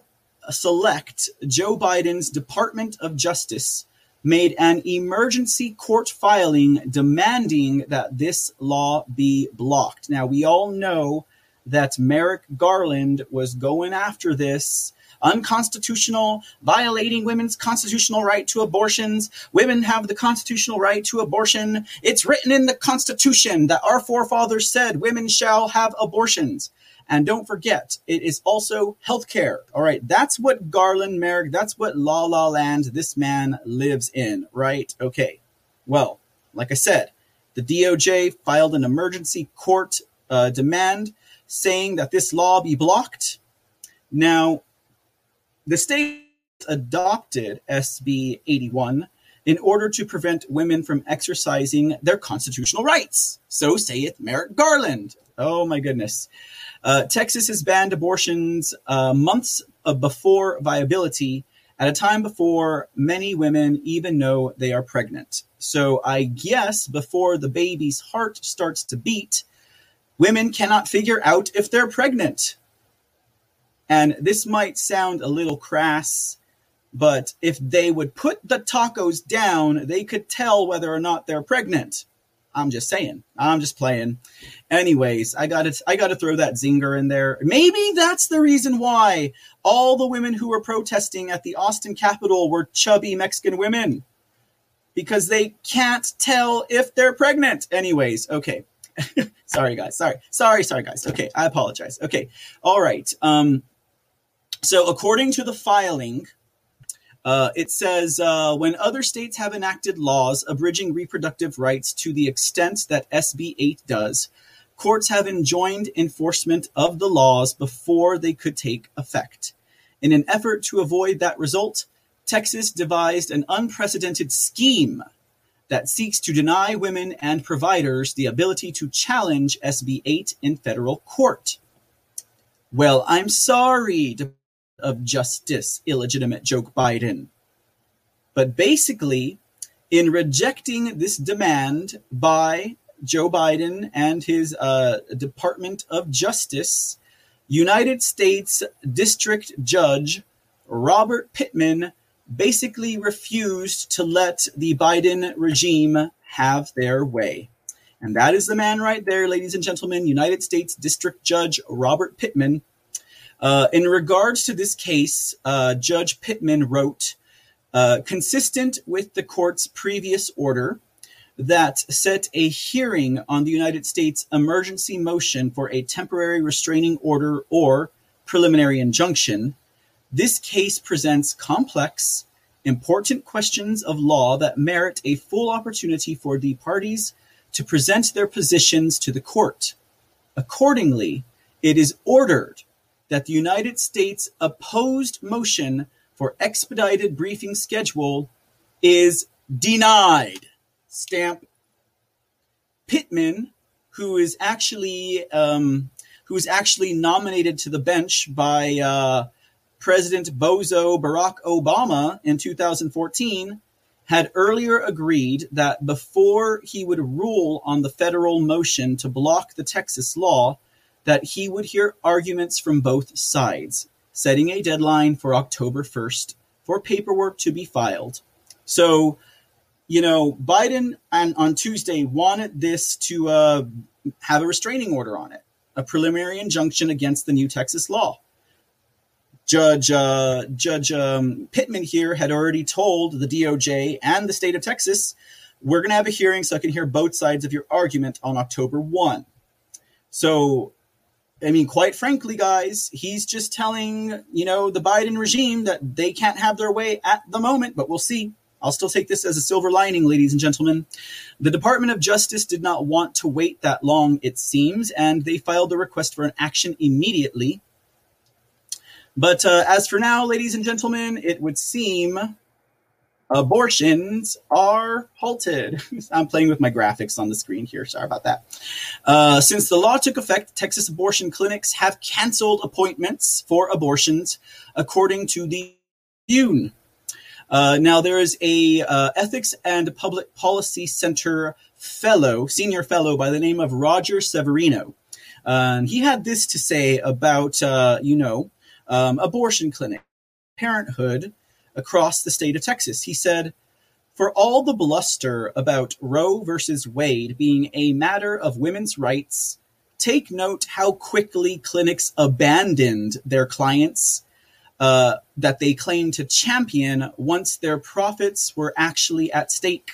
select Joe Biden's Department of Justice made an emergency court filing demanding that this law be blocked. Now, we all know that Merrick Garland was going after this unconstitutional, violating women's constitutional right to abortions. Women have the constitutional right to abortion. It's written in the Constitution that our forefathers said women shall have abortions. And don't forget, it is also healthcare. All right. That's what Garland Merrick, that's what La La Land this man lives in, right? Okay. Well, like I said, the DOJ filed an emergency court uh, demand saying that this law be blocked. Now, the state adopted SB 81 in order to prevent women from exercising their constitutional rights. So saith Merrick Garland. Oh my goodness. Uh, Texas has banned abortions uh, months before viability at a time before many women even know they are pregnant. So I guess before the baby's heart starts to beat, women cannot figure out if they're pregnant. And this might sound a little crass, but if they would put the tacos down, they could tell whether or not they're pregnant. I'm just saying. I'm just playing. Anyways, I got to I got to throw that zinger in there. Maybe that's the reason why all the women who were protesting at the Austin Capitol were chubby Mexican women because they can't tell if they're pregnant. Anyways, okay. sorry guys. Sorry. Sorry, sorry guys. Okay, I apologize. Okay. All right. Um so according to the filing uh, it says uh, when other states have enacted laws abridging reproductive rights to the extent that SB 8 does, courts have enjoined enforcement of the laws before they could take effect. In an effort to avoid that result, Texas devised an unprecedented scheme that seeks to deny women and providers the ability to challenge SB 8 in federal court. Well, I'm sorry, Department of justice, illegitimate joke Biden. But basically, in rejecting this demand by Joe Biden and his uh, Department of Justice, United States District Judge Robert Pittman basically refused to let the Biden regime have their way. And that is the man right there, ladies and gentlemen, United States District Judge Robert Pittman, uh, in regards to this case, uh, Judge Pittman wrote, uh, consistent with the court's previous order that set a hearing on the United States emergency motion for a temporary restraining order or preliminary injunction, this case presents complex, important questions of law that merit a full opportunity for the parties to present their positions to the court. Accordingly, it is ordered that the United States opposed motion for expedited briefing schedule is denied. Stamp. Pittman, who is actually um, who is actually nominated to the bench by uh, President Bozo Barack Obama in 2014, had earlier agreed that before he would rule on the federal motion to block the Texas law, that he would hear arguments from both sides, setting a deadline for October 1st for paperwork to be filed. So, you know, Biden on, on Tuesday wanted this to uh, have a restraining order on it, a preliminary injunction against the new Texas law. Judge uh, Judge um, Pittman here had already told the DOJ and the state of Texas, we're going to have a hearing so I can hear both sides of your argument on October 1. So I mean, quite frankly, guys, he's just telling, you know, the Biden regime that they can't have their way at the moment, but we'll see. I'll still take this as a silver lining, ladies and gentlemen. The Department of Justice did not want to wait that long, it seems, and they filed a request for an action immediately. But uh, as for now, ladies and gentlemen, it would seem abortions are halted. I'm playing with my graphics on the screen here. Sorry about that. Uh, since the law took effect, Texas abortion clinics have canceled appointments for abortions, according to the Tribune. Uh, now, there is a uh, ethics and public policy center fellow, senior fellow by the name of Roger Severino. Uh, he had this to say about, uh, you know, um, abortion clinic, parenthood, across the state of Texas. He said, For all the bluster about Roe versus Wade being a matter of women's rights, take note how quickly clinics abandoned their clients uh, that they claimed to champion once their profits were actually at stake.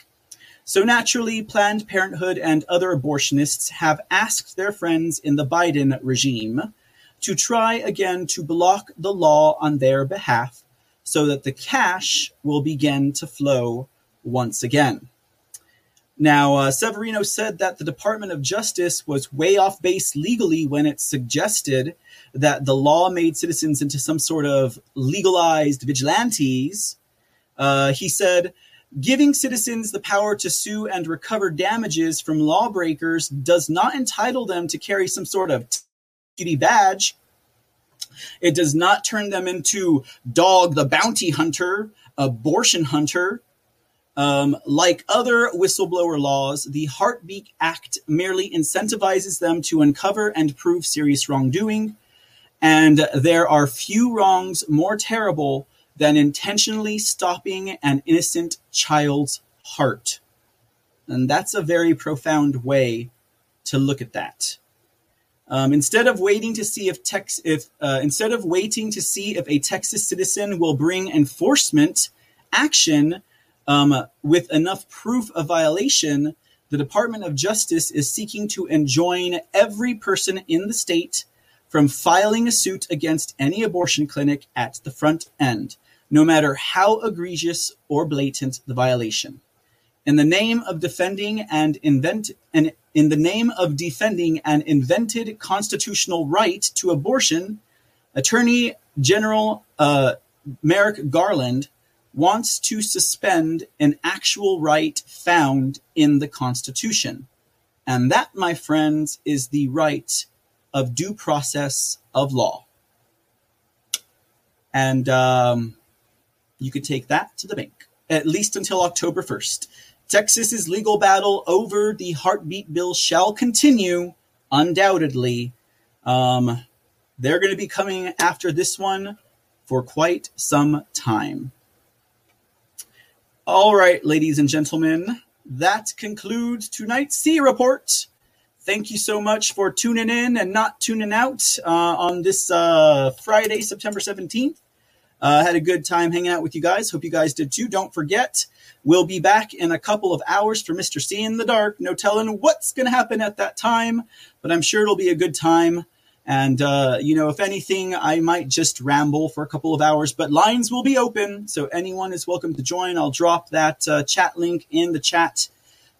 So naturally, Planned Parenthood and other abortionists have asked their friends in the Biden regime to try again to block the law on their behalf so that the cash will begin to flow once again. Now, uh, Severino said that the Department of Justice was way off base legally when it suggested that the law made citizens into some sort of legalized vigilantes. Uh, he said, giving citizens the power to sue and recover damages from lawbreakers does not entitle them to carry some sort of t- badge it does not turn them into dog the bounty hunter, abortion hunter. Um, like other whistleblower laws, the Heartbeat Act merely incentivizes them to uncover and prove serious wrongdoing. And there are few wrongs more terrible than intentionally stopping an innocent child's heart. And that's a very profound way to look at that. Um, instead of waiting to see if Tex, if uh, instead of waiting to see if a Texas citizen will bring enforcement action um, with enough proof of violation, the Department of Justice is seeking to enjoin every person in the state from filing a suit against any abortion clinic at the front end, no matter how egregious or blatant the violation in the name of defending and invent and in the name of defending an invented constitutional right to abortion, Attorney General uh, Merrick Garland wants to suspend an actual right found in the Constitution. And that, my friends, is the right of due process of law. And um, you could take that to the bank, at least until October 1st. Texas's legal battle over the heartbeat bill shall continue, undoubtedly. Um, they're going to be coming after this one for quite some time. All right, ladies and gentlemen, that concludes tonight's C Report. Thank you so much for tuning in and not tuning out uh, on this uh, Friday, September 17th. Uh, had a good time hanging out with you guys. Hope you guys did too. Don't forget, we'll be back in a couple of hours for Mr. C in the Dark. No telling what's going to happen at that time, but I'm sure it'll be a good time. And, uh, you know, if anything, I might just ramble for a couple of hours, but lines will be open. So anyone is welcome to join. I'll drop that uh, chat link in the chat.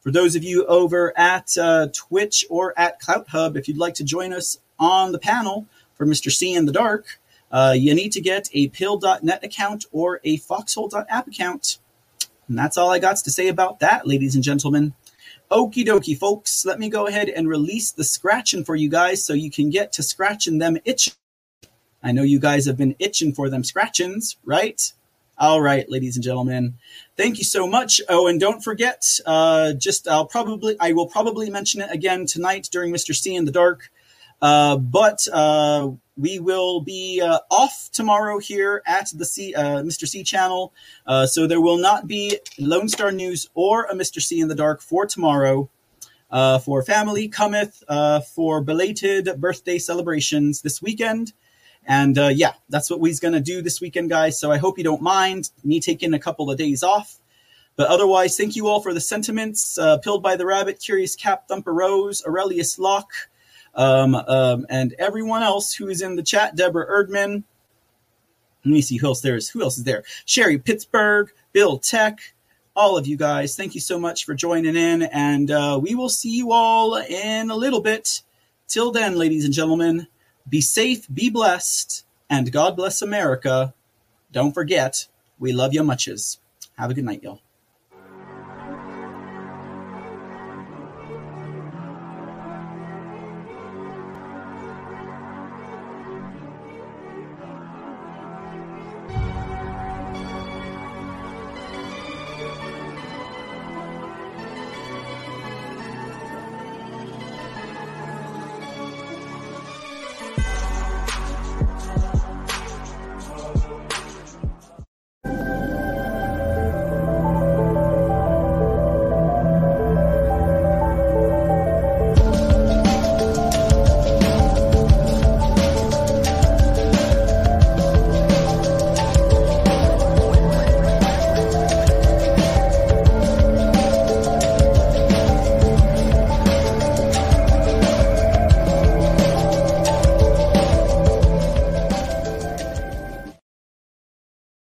For those of you over at uh, Twitch or at CloutHub, if you'd like to join us on the panel for Mr. C in the Dark, uh, you need to get a pilled.net account or a foxhole.app account. And that's all I got to say about that, ladies and gentlemen. Okie dokie, folks. Let me go ahead and release the scratching for you guys so you can get to scratching them itch. I know you guys have been itching for them scratchings, right? All right, ladies and gentlemen. Thank you so much. Oh, and don't forget, uh, just I'll probably I will probably mention it again tonight during Mr. C in the Dark. Uh, but uh, we will be uh, off tomorrow here at the C, uh, Mr. C channel. Uh, so there will not be Lone Star News or a Mr. C in the Dark for tomorrow. Uh, for family cometh for belated birthday celebrations this weekend. And yeah, that's what we's going to do this weekend, guys. So I hope you don't mind me taking a couple of days off. But otherwise, thank you all for the sentiments. Pilled by the Rabbit, Curious Cap, Thumper Rose, Aurelius Locke, um, um, and everyone else who is in the chat. Deborah Erdman. Let me see who else there is. Who else is there? Sherry Pittsburgh, Bill Tech, all of you guys. Thank you so much for joining in, and uh, we will see you all in a little bit. Till then, ladies and gentlemen, be safe, be blessed, and God bless America. Don't forget, we love you muches. Have a good night, y'all.